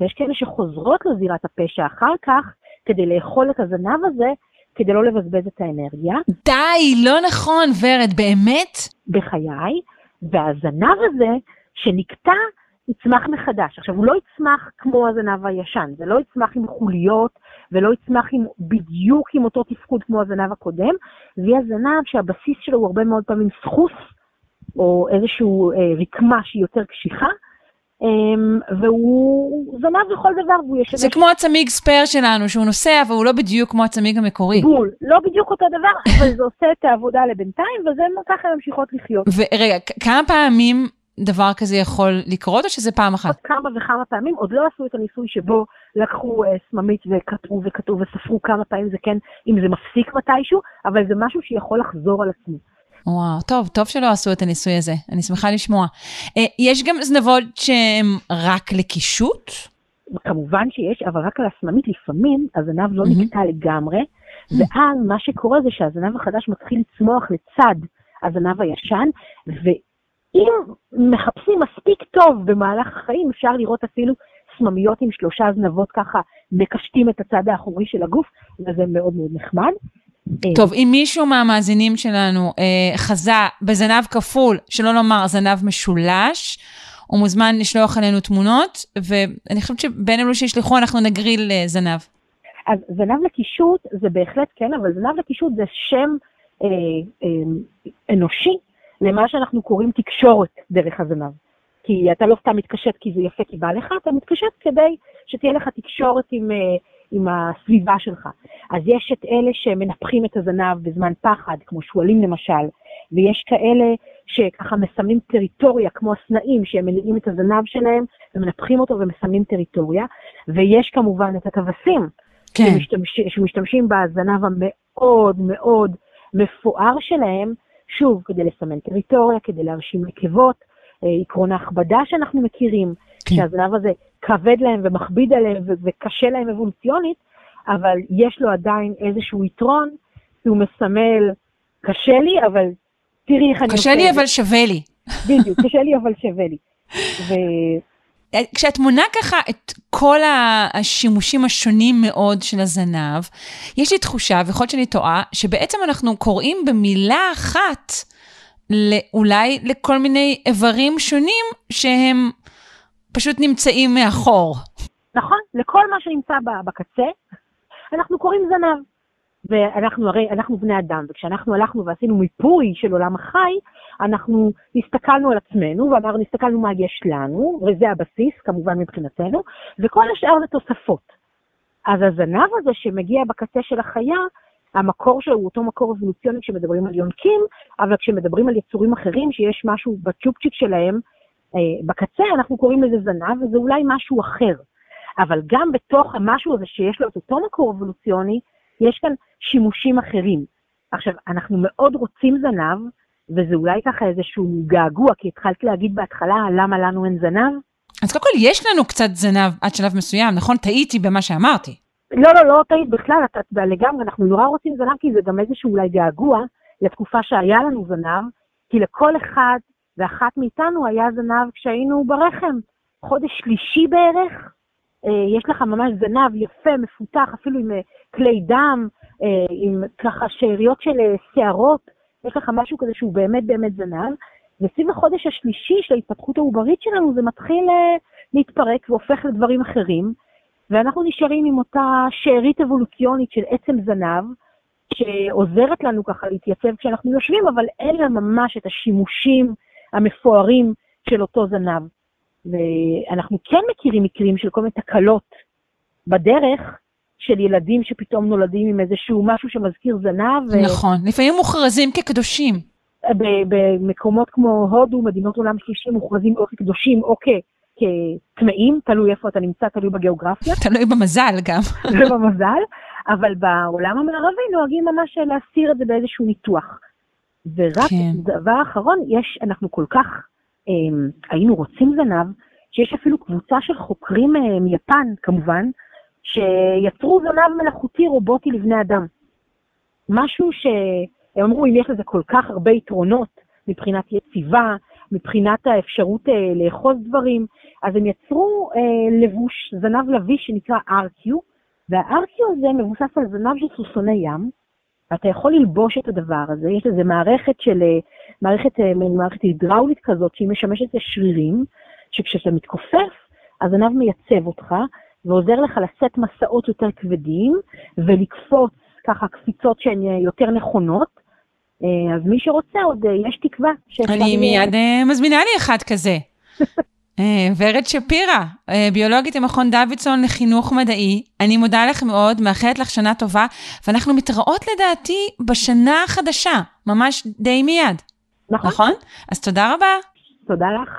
Speaker 5: ויש כאלה שחוזרות לזירת הפשע אחר כך, כדי לאכול את הזנב הזה, כדי לא לבזבז את האנרגיה.
Speaker 1: די, לא נכון, ורד, באמת?
Speaker 5: בחיי, והזנב הזה, שנקטע, יצמח מחדש. עכשיו, הוא לא יצמח כמו הזנב הישן, זה לא יצמח עם חוליות, ולא יצמח עם, בדיוק עם אותו תפקוד כמו הזנב הקודם, זה יהיה זנב שהבסיס שלו הוא הרבה מאוד פעמים סחוס, או איזושהי אה, רקמה שהיא יותר קשיחה, Um, והוא זנב לכל דבר, והוא ישמש...
Speaker 1: זה כמו הצמיג ספייר שלנו, שהוא נוסע, והוא לא בדיוק כמו הצמיג המקורי.
Speaker 5: בול, לא בדיוק אותו דבר, אבל זה עושה את העבודה לבינתיים, וזה ככה ממשיכות לחיות.
Speaker 1: ורגע, כמה פעמים דבר כזה יכול לקרות, או שזה פעם אחת?
Speaker 5: כמה וכמה פעמים, עוד לא עשו את הניסוי שבו לקחו uh, סממית וכתבו וכתבו וספרו כמה פעמים זה כן, אם זה מפסיק מתישהו, אבל זה משהו שיכול לחזור על עצמו.
Speaker 1: וואו, טוב, טוב שלא עשו את הניסוי הזה, אני שמחה לשמוע. אה, יש גם זנבות שהן רק לקישוט?
Speaker 5: כמובן שיש, אבל רק על הסממית לפעמים הזנב לא mm-hmm. נקטע לגמרי, ואז מה שקורה זה שהזנב החדש מתחיל לצמוח לצד הזנב הישן, ואם מחפשים מספיק טוב במהלך החיים, אפשר לראות אפילו סממיות עם שלושה זנבות ככה מקשטים את הצד האחורי של הגוף, וזה מאוד מאוד נחמד.
Speaker 1: אה. טוב, אם מישהו מהמאזינים שלנו אה, חזה בזנב כפול, שלא לומר זנב משולש, הוא מוזמן לשלוח עלינו תמונות, ואני חושבת שבין אלו שישלחו אנחנו נגריל אה, זנב.
Speaker 5: אז זנב לקישוט זה בהחלט כן, אבל זנב לקישוט זה שם אה, אה, אנושי למה שאנחנו קוראים תקשורת דרך הזנב. כי אתה לא סתם מתקשט כי זה יפה כי בא לך, אתה מתקשט כדי שתהיה לך תקשורת עם... אה, עם הסביבה שלך. אז יש את אלה שמנפחים את הזנב בזמן פחד, כמו שועלים למשל, ויש כאלה שככה מסמנים טריטוריה, כמו הסנאים, שהם מניעים את הזנב שלהם ומנפחים אותו ומסמנים טריטוריה, ויש כמובן את הכבשים,
Speaker 1: כן.
Speaker 5: שמשתמש, שמשתמשים בזנב המאוד מאוד מפואר שלהם, שוב, כדי לסמן טריטוריה, כדי להרשים נקבות, אה, עקרון ההכבדה שאנחנו מכירים,
Speaker 1: כן.
Speaker 5: שהזנב הזה כבד להם ומכביד עליהם וקשה להם אבולוציונית, אבל יש לו עדיין איזשהו יתרון, כי הוא מסמל, קשה לי, אבל תראי איך אני
Speaker 1: קשה לי
Speaker 5: את זה."
Speaker 1: אבל שווה לי.
Speaker 5: בדיוק, קשה לי אבל שווה לי. ו...
Speaker 1: כשאת מונה ככה את כל השימושים השונים מאוד של הזנב, יש לי תחושה, ויכול להיות שאני טועה, שבעצם אנחנו קוראים במילה אחת אולי לכל מיני איברים שונים שהם פשוט נמצאים מאחור.
Speaker 5: נכון, לכל מה שנמצא בקצה, אנחנו קוראים זנב. ואנחנו הרי, אנחנו בני אדם, וכשאנחנו הלכנו ועשינו מיפוי של עולם החי, אנחנו הסתכלנו על עצמנו ואמרנו, הסתכלנו מה יש לנו, וזה הבסיס, כמובן מבחינתנו, וכל השאר זה תוספות. אז הזנב הזה שמגיע בקצה של החיה, המקור שלו הוא אותו מקור אבולוציוני כשמדברים על יונקים, אבל כשמדברים על יצורים אחרים שיש משהו בצ'ופצ'יק שלהם, אה, בקצה אנחנו קוראים לזה זנב, וזה אולי משהו אחר. אבל גם בתוך המשהו הזה שיש לו את אותו מקור אבולוציוני, יש כאן שימושים אחרים. עכשיו, אנחנו מאוד רוצים זנב, וזה אולי ככה איזשהו געגוע, כי התחלת להגיד בהתחלה למה לנו אין זנב.
Speaker 1: אז קודם כל, יש לנו קצת זנב עד שלב מסוים, נכון? טעיתי במה שאמרתי.
Speaker 5: לא, לא, לא טעית בכלל, אתה אתה לגמרי, אנחנו נורא רוצים זנב, כי זה גם איזשהו אולי געגוע לתקופה שהיה לנו זנב, כי לכל אחד ואחת מאיתנו היה זנב כשהיינו ברחם. חודש שלישי בערך, יש לך ממש זנב יפה, מפותח, אפילו עם אה, כלי דם, אה, עם ככה שאריות של אה, שערות, יש לך משהו כזה שהוא באמת באמת זנב, וסביב החודש השלישי של ההתפתחות העוברית שלנו זה מתחיל אה, להתפרק והופך לדברים אחרים, ואנחנו נשארים עם אותה שארית אבולוציונית של עצם זנב, שעוזרת לנו ככה להתייצב כשאנחנו יושבים, אבל אין לה ממש את השימושים המפוארים של אותו זנב. ואנחנו כן מכירים מקרים של כל מיני תקלות בדרך, של ילדים שפתאום נולדים עם איזשהו משהו שמזכיר זנב. ו-
Speaker 1: נכון. לפעמים מוכרזים כקדושים.
Speaker 5: במקומות כמו הודו, מדינות עולם שלישי מוכרזים או כקדושים או כ- כטמאים, תלוי איפה אתה נמצא, תלוי בגיאוגרפיה
Speaker 1: תלוי במזל גם.
Speaker 5: ובמזל, אבל בעולם המערבי נוהגים ממש להסתיר את זה באיזשהו ניתוח. ורק
Speaker 1: כן.
Speaker 5: דבר אחרון, יש, אנחנו כל כך היינו רוצים זנב, שיש אפילו קבוצה של חוקרים אה, מיפן, כמובן, שיצרו זנב מלאכותי רובוטי לבני אדם. משהו שהם אמרו, אם יש לזה כל כך הרבה יתרונות מבחינת יציבה, מבחינת האפשרות אה, לאחוז דברים, אז הם יצרו אה, לבוש, זנב לביש שנקרא RQ, וה-RQ הזה מבוסס על זנב של סוסוני ים, ואתה יכול ללבוש את הדבר הזה, יש לזה מערכת של, אה, מערכת, אה, מערכת הידראולית כזאת, שהיא משמשת לשרירים, שכשאתה מתכופף, הזנב מייצב אותך, ועוזר לך לשאת מסעות יותר כבדים, ולקפוץ ככה קפיצות שהן אה, יותר נכונות. אה, אז מי שרוצה עוד, יש תקווה.
Speaker 1: אני מיד מזמינה לי אחד כזה. ורד שפירא, ביולוגית במכון דוידסון לחינוך מדעי, אני מודה לך מאוד, מאחלת לך שנה טובה, ואנחנו מתראות לדעתי בשנה החדשה, ממש די מיד,
Speaker 5: נכון?
Speaker 1: נכון? אז תודה רבה.
Speaker 5: תודה לך.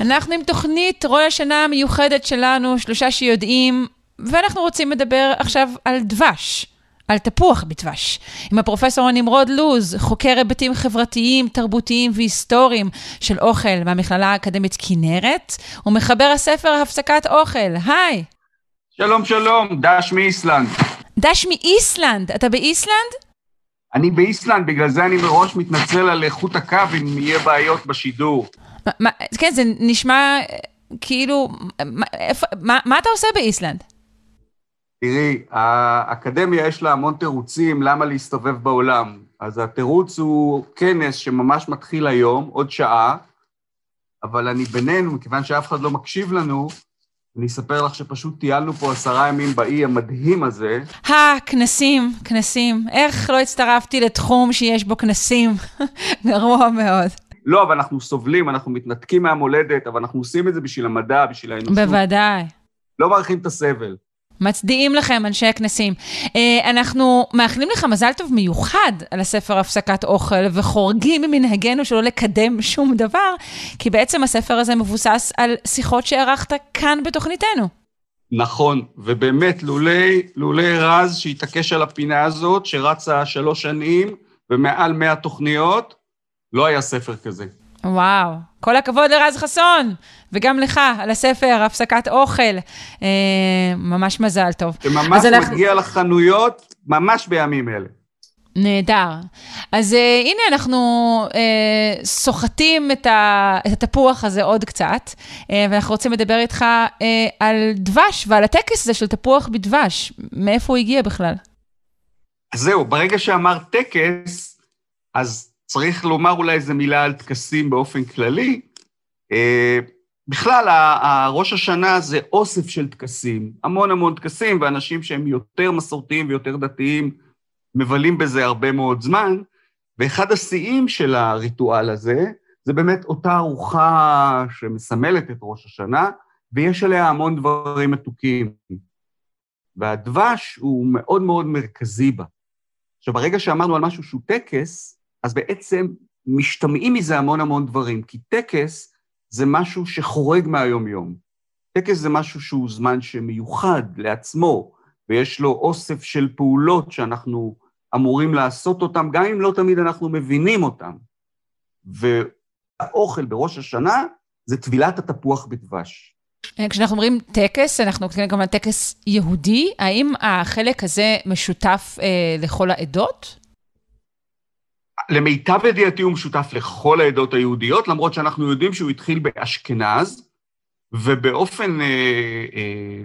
Speaker 1: אנחנו עם תוכנית רוי השנה המיוחדת שלנו, שלושה שיודעים, ואנחנו רוצים לדבר עכשיו על דבש. על תפוח בדבש, עם הפרופסור נמרוד לוז, חוקר היבטים חברתיים, תרבותיים והיסטוריים של אוכל מהמכללה האקדמית כנרת, ומחבר הספר הפסקת אוכל. היי,
Speaker 6: שלום שלום, דש מאיסלנד.
Speaker 1: דש מאיסלנד, אתה באיסלנד?
Speaker 6: אני באיסלנד, בגלל זה אני מראש מתנצל על איכות הקו אם יהיה בעיות בשידור.
Speaker 1: מה- מה- כן, זה נשמע אה, כאילו, מה, איפה, מה, מה אתה עושה באיסלנד?
Speaker 6: תראי, האקדמיה יש לה המון תירוצים למה להסתובב בעולם. אז התירוץ הוא כנס שממש מתחיל היום, עוד שעה, אבל אני בינינו, מכיוון שאף אחד לא מקשיב לנו, אני אספר לך שפשוט טיילנו פה עשרה ימים באי המדהים הזה.
Speaker 1: אה, כנסים, כנסים. איך לא הצטרפתי לתחום שיש בו כנסים? גרוע מאוד.
Speaker 6: לא, אבל אנחנו סובלים, אנחנו מתנתקים מהמולדת, אבל אנחנו עושים את זה בשביל המדע, בשביל האנושות.
Speaker 1: בוודאי.
Speaker 6: לא מעריכים את הסבל.
Speaker 1: מצדיעים לכם, אנשי הכנסים. אה, אנחנו מאחלים לך מזל טוב מיוחד על הספר הפסקת אוכל, וחורגים ממנהגנו שלא לקדם שום דבר, כי בעצם הספר הזה מבוסס על שיחות שערכת כאן בתוכניתנו.
Speaker 2: נכון, ובאמת, לולי, לולי רז שהתעקש על הפינה הזאת, שרצה שלוש שנים ומעל מאה תוכניות, לא היה ספר כזה.
Speaker 1: וואו, כל הכבוד לרז חסון, וגם לך על הספר, הפסקת אוכל. אה, ממש מזל טוב.
Speaker 2: שממש מגיע אנחנו... לחנויות ממש בימים אלה.
Speaker 1: נהדר. אז uh, הנה אנחנו uh, סוחטים את, ה, את התפוח הזה עוד קצת, uh, ואנחנו רוצים לדבר איתך uh, על דבש ועל הטקס הזה של תפוח בדבש. מאיפה הוא הגיע בכלל?
Speaker 2: אז זהו, ברגע שאמרת טקס, אז צריך לומר אולי איזה מילה על טקסים באופן כללי. Uh, בכלל, ראש השנה זה אוסף של טקסים, המון המון טקסים, ואנשים שהם יותר מסורתיים ויותר דתיים, מבלים בזה הרבה מאוד זמן, ואחד השיאים של הריטואל הזה, זה באמת אותה ארוחה שמסמלת את ראש השנה, ויש עליה המון דברים מתוקים. והדבש הוא מאוד מאוד מרכזי בה. עכשיו, ברגע שאמרנו על משהו שהוא טקס, אז בעצם משתמעים מזה המון המון דברים, כי טקס זה משהו שחורג מהיום-יום. טקס זה משהו שהוא זמן שמיוחד לעצמו, ויש לו אוסף של פעולות שאנחנו אמורים לעשות אותן, גם אם לא תמיד אנחנו מבינים אותן. והאוכל בראש השנה זה טבילת התפוח בדבש.
Speaker 1: אה, כשאנחנו אומרים טקס, אנחנו מתכוונים גם על טקס יהודי, האם החלק הזה משותף אה, לכל העדות?
Speaker 2: למיטב ידיעתי הוא משותף לכל העדות היהודיות, למרות שאנחנו יודעים שהוא התחיל באשכנז, ובאופן אה, אה,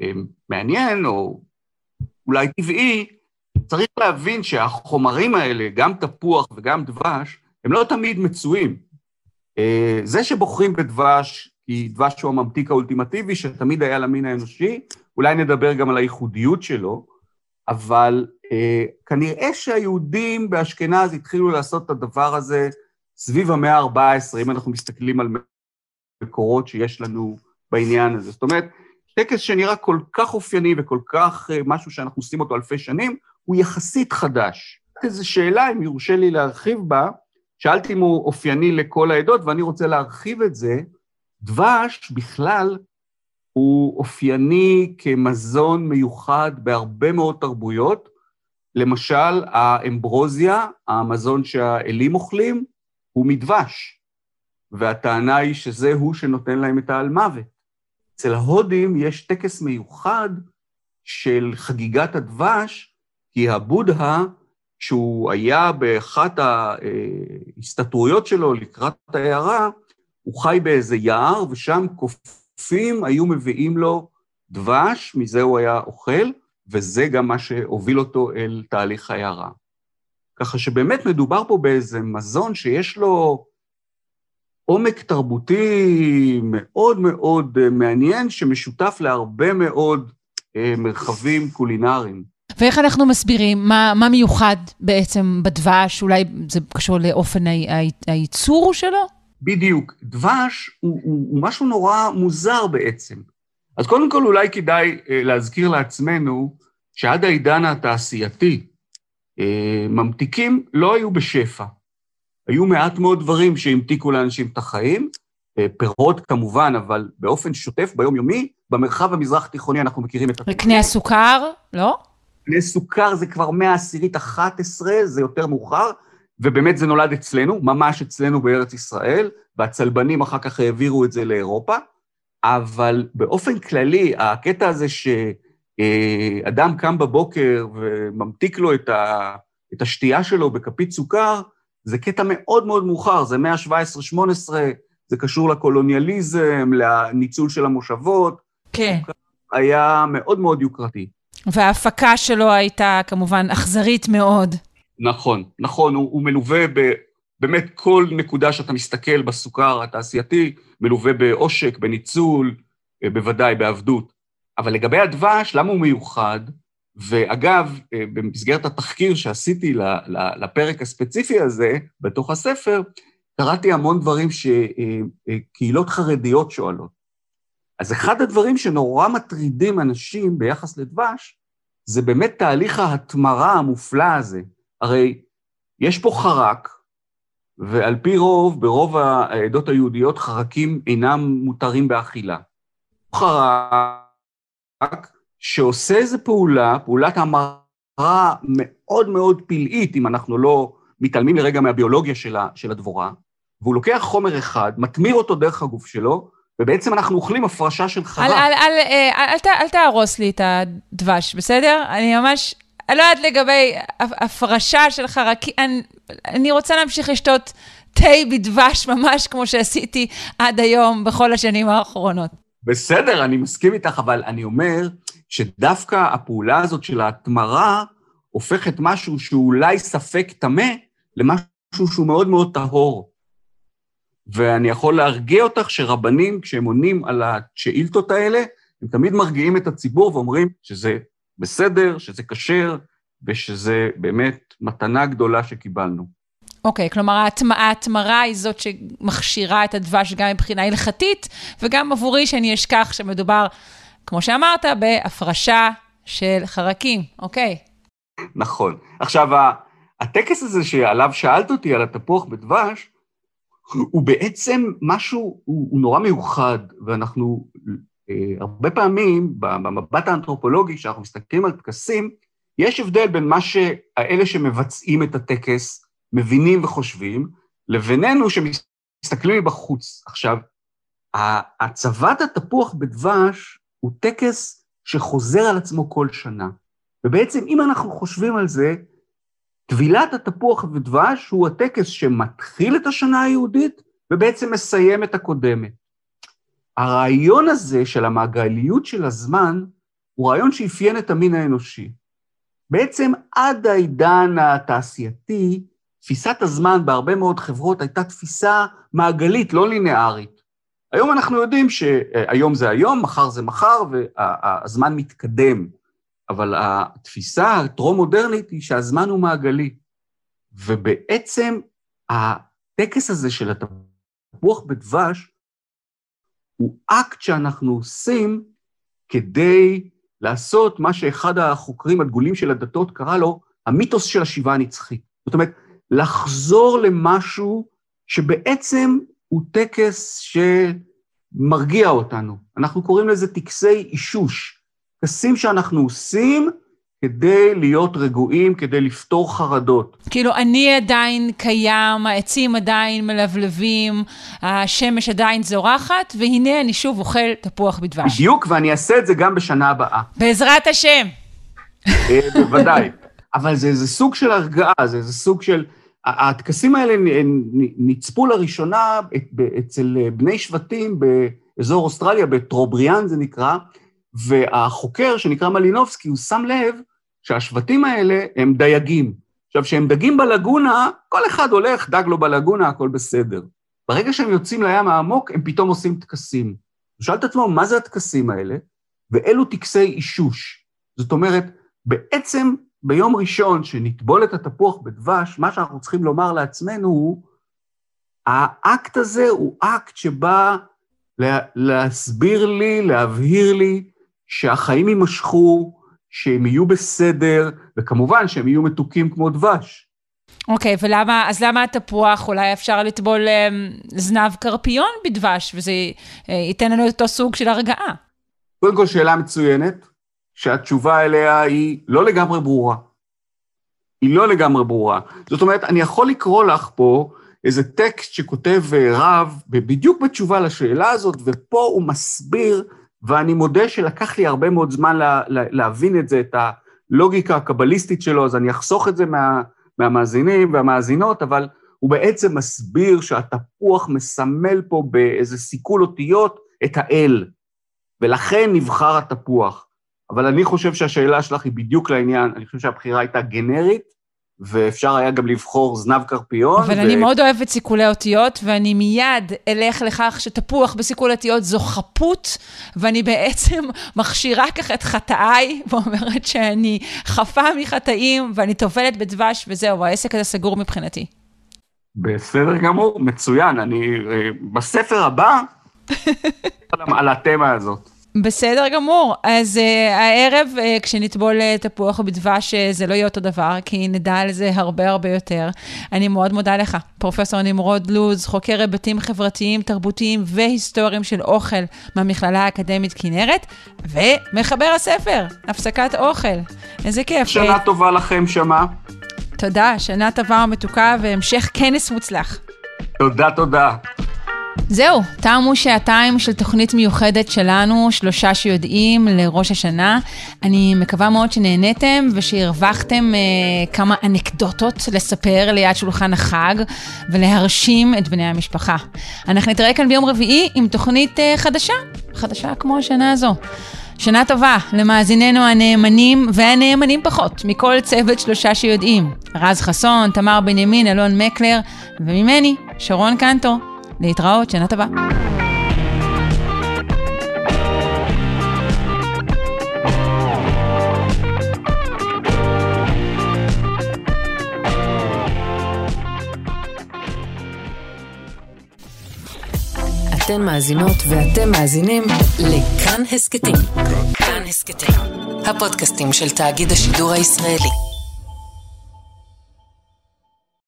Speaker 2: אה, מעניין, או אולי טבעי, צריך להבין שהחומרים האלה, גם תפוח וגם דבש, הם לא תמיד מצויים. אה, זה שבוחרים בדבש, כי דבש הוא הממתיק האולטימטיבי שתמיד היה למין האנושי, אולי נדבר גם על הייחודיות שלו, אבל אה, כנראה שהיהודים באשכנז התחילו לעשות את הדבר הזה סביב המאה ה-14, אם אנחנו מסתכלים על מקורות שיש לנו בעניין הזה. זאת אומרת, טקס שנראה כל כך אופייני וכל כך אה, משהו שאנחנו עושים אותו אלפי שנים, הוא יחסית חדש. איזו שאלה, אם יורשה לי להרחיב בה, שאלתי אם הוא אופייני לכל העדות, ואני רוצה להרחיב את זה. דבש בכלל הוא אופייני כמזון מיוחד בהרבה מאוד תרבויות. למשל, האמברוזיה, המזון שהאלים אוכלים, הוא מדבש, והטענה היא שזה הוא שנותן להם את העל-מוות. אצל ההודים יש טקס מיוחד של חגיגת הדבש, כי הבודהה, שהוא היה באחת ההסתתרויות שלו לקראת העיירה, הוא חי באיזה יער, ושם קופים היו מביאים לו דבש, מזה הוא היה אוכל, וזה גם מה שהוביל אותו אל תהליך העיירה. ככה שבאמת מדובר פה באיזה מזון שיש לו עומק תרבותי מאוד מאוד מעניין, שמשותף להרבה מאוד אה, מרחבים קולינריים.
Speaker 1: ואיך אנחנו מסבירים מה, מה מיוחד בעצם בדבש? אולי זה קשור לאופן הייצור שלו?
Speaker 2: בדיוק. דבש הוא, הוא, הוא משהו נורא מוזר בעצם. אז קודם כל אולי כדאי אה, להזכיר לעצמנו שעד העידן התעשייתי, אה, ממתיקים לא היו בשפע. היו מעט מאוד דברים שהמתיקו לאנשים את החיים, אה, פירות כמובן, אבל באופן שוטף, ביומיומי, במרחב המזרח-תיכוני אנחנו מכירים את...
Speaker 1: וקנה הסוכר, לא?
Speaker 2: קנה סוכר זה כבר מאה עשירית 11, זה יותר מאוחר, ובאמת זה נולד אצלנו, ממש אצלנו בארץ ישראל, והצלבנים אחר כך העבירו את זה לאירופה, אבל באופן כללי, הקטע הזה שאדם קם בבוקר וממתיק לו את, ה, את השתייה שלו בכפית סוכר, זה קטע מאוד מאוד מאוחר, זה מאה ה-17-18, זה קשור לקולוניאליזם, לניצול של המושבות.
Speaker 1: כן.
Speaker 2: היה מאוד מאוד יוקרתי.
Speaker 1: וההפקה שלו הייתה כמובן אכזרית מאוד.
Speaker 2: נכון, נכון, הוא, הוא מלווה ב... באמת כל נקודה שאתה מסתכל בסוכר התעשייתי, מלווה בעושק, בניצול, אה, בוודאי בעבדות. אבל לגבי הדבש, למה הוא מיוחד? ואגב, אה, במסגרת התחקיר שעשיתי לפרק הספציפי הזה, בתוך הספר, קראתי המון דברים שקהילות אה, חרדיות שואלות. אז אחד הדברים שנורא מטרידים אנשים ביחס לדבש, זה באמת תהליך ההתמרה המופלא הזה. הרי יש פה חרק, ועל פי רוב, ברוב העדות היהודיות, חרקים אינם מותרים באכילה. חרק שעושה איזו פעולה, פעולת המרה מאוד מאוד פלאית, אם אנחנו לא מתעלמים לרגע מהביולוגיה של הדבורה, והוא לוקח חומר אחד, מטמיר אותו דרך הגוף שלו, ובעצם אנחנו אוכלים הפרשה של חרק.
Speaker 1: אל, אל, אל, אל, אל, אל אל תהרוס לי את הדבש, בסדר? אני ממש, אני לא יודעת לגבי הפרשה של חרקים, אני, אני רוצה להמשיך לשתות תה בדבש ממש כמו שעשיתי עד היום בכל השנים האחרונות.
Speaker 2: בסדר, אני מסכים איתך, אבל אני אומר שדווקא הפעולה הזאת של ההתמרה הופכת משהו שהוא אולי ספק טמא למשהו שהוא מאוד מאוד טהור. ואני יכול להרגיע אותך שרבנים, כשהם עונים על השאילתות האלה, הם תמיד מרגיעים את הציבור ואומרים שזה בסדר, שזה כשר, ושזה באמת מתנה גדולה שקיבלנו.
Speaker 1: אוקיי, okay, כלומר ההתמרה היא זאת שמכשירה את הדבש גם מבחינה הלכתית, וגם עבורי שאני אשכח שמדובר, כמו שאמרת, בהפרשה של חרקים, אוקיי.
Speaker 2: Okay. נכון. עכשיו, הטקס הזה שעליו שאלת אותי, על התפוח בדבש, הוא בעצם משהו, הוא, הוא נורא מיוחד, ואנחנו הרבה פעמים, במבט האנתרופולוגי, כשאנחנו מסתכלים על טקסים, יש הבדל בין מה שאלה שמבצעים את הטקס מבינים וחושבים, לבינינו שמסתכלים מבחוץ. עכשיו, הצבת התפוח בדבש הוא טקס שחוזר על עצמו כל שנה. ובעצם, אם אנחנו חושבים על זה, טבילת התפוח ודבש הוא הטקס שמתחיל את השנה היהודית ובעצם מסיים את הקודמת. הרעיון הזה של המעגליות של הזמן הוא רעיון שאפיין את המין האנושי. בעצם עד העידן התעשייתי, תפיסת הזמן בהרבה מאוד חברות הייתה תפיסה מעגלית, לא לינארית. היום אנחנו יודעים שהיום זה היום, מחר זה מחר, והזמן מתקדם. אבל התפיסה הטרום-מודרנית היא שהזמן הוא מעגלי. ובעצם הטקס הזה של התפוח בדבש הוא אקט שאנחנו עושים כדי לעשות מה שאחד החוקרים הדגולים של הדתות קרא לו המיתוס של השיבה הנצחית. זאת אומרת, לחזור למשהו שבעצם הוא טקס שמרגיע אותנו. אנחנו קוראים לזה טקסי אישוש. טקסים שאנחנו עושים כדי להיות רגועים, כדי לפתור חרדות.
Speaker 1: כאילו, אני עדיין קיים, העצים עדיין מלבלבים, השמש עדיין זורחת, והנה אני שוב אוכל תפוח בדבש.
Speaker 2: בדיוק, ואני אעשה את זה גם בשנה הבאה.
Speaker 1: בעזרת השם.
Speaker 2: אה, בוודאי. אבל זה איזה סוג של הרגעה, זה איזה סוג של... הטקסים האלה נצפו לראשונה אצל בני שבטים באזור אוסטרליה, בטרובריאן זה נקרא, והחוקר שנקרא מלינובסקי, הוא שם לב שהשבטים האלה הם דייגים. עכשיו, כשהם דגים בלגונה, כל אחד הולך, דג לו בלגונה, הכל בסדר. ברגע שהם יוצאים לים העמוק, הם פתאום עושים טקסים. הוא שאל את עצמו, מה זה הטקסים האלה? ואלו טקסי אישוש. זאת אומרת, בעצם ביום ראשון שנטבול את התפוח בדבש, מה שאנחנו צריכים לומר לעצמנו הוא, האקט הזה הוא אקט שבא לה, להסביר לי, להבהיר לי, שהחיים יימשכו, שהם יהיו בסדר, וכמובן שהם יהיו מתוקים כמו דבש.
Speaker 1: אוקיי, okay, ולמה, אז למה התפוח, אולי אפשר לטבול um, זנב קרפיון בדבש, וזה uh, ייתן לנו אותו סוג של הרגעה?
Speaker 2: קודם כל, שאלה מצוינת, שהתשובה אליה היא לא לגמרי ברורה. היא לא לגמרי ברורה. זאת אומרת, אני יכול לקרוא לך פה איזה טקסט שכותב אה, רב, בדיוק בתשובה לשאלה הזאת, ופה הוא מסביר ואני מודה שלקח לי הרבה מאוד זמן לה, לה, להבין את זה, את הלוגיקה הקבליסטית שלו, אז אני אחסוך את זה מה, מהמאזינים והמאזינות, אבל הוא בעצם מסביר שהתפוח מסמל פה באיזה סיכול אותיות את האל, ולכן נבחר התפוח. אבל אני חושב שהשאלה שלך היא בדיוק לעניין, אני חושב שהבחירה הייתה גנרית, ואפשר היה גם לבחור זנב קרפיון.
Speaker 1: אבל ו... אני מאוד אוהבת סיכולי אותיות, ואני מיד אלך לכך שתפוח בסיכול אותיות זו חפות, ואני בעצם מכשירה ככה את חטאיי, ואומרת שאני חפה מחטאים, ואני טובלת בדבש, וזהו, העסק הזה סגור מבחינתי.
Speaker 2: בסדר גמור, מצוין. אני, אה, בספר הבא,
Speaker 6: על התמה הזאת.
Speaker 1: בסדר גמור. אז uh, הערב, uh, כשנטבול uh, תפוח בדבש, uh, זה לא יהיה אותו דבר, כי נדע על זה הרבה הרבה יותר. אני מאוד מודה לך, פרופ' נמרוד לוז, חוקר היבטים חברתיים, תרבותיים והיסטוריים של אוכל מהמכללה האקדמית כנרת, ומחבר הספר, הפסקת אוכל. איזה כיף.
Speaker 6: שנה טובה לכם, שמע.
Speaker 1: תודה, שנה טובה ומתוקה והמשך כנס מוצלח.
Speaker 6: תודה, תודה.
Speaker 1: זהו, תמו שעתיים של תוכנית מיוחדת שלנו, שלושה שיודעים לראש השנה. אני מקווה מאוד שנהניתם ושהרווחתם אה, כמה אנקדוטות לספר ליד שולחן החג ולהרשים את בני המשפחה. אנחנו נתראה כאן ביום רביעי עם תוכנית אה, חדשה, חדשה כמו השנה הזו. שנה טובה למאזיננו הנאמנים והנאמנים פחות, מכל צוות שלושה שיודעים. רז חסון, תמר בנימין, אלון מקלר, וממני, שרון קנטור. להתראות, שנה טובה.
Speaker 7: אתן מאזינות ואתם מאזינים לכאן הסכתים. כאן הסכתים, הפודקאסטים של תאגיד השידור הישראלי.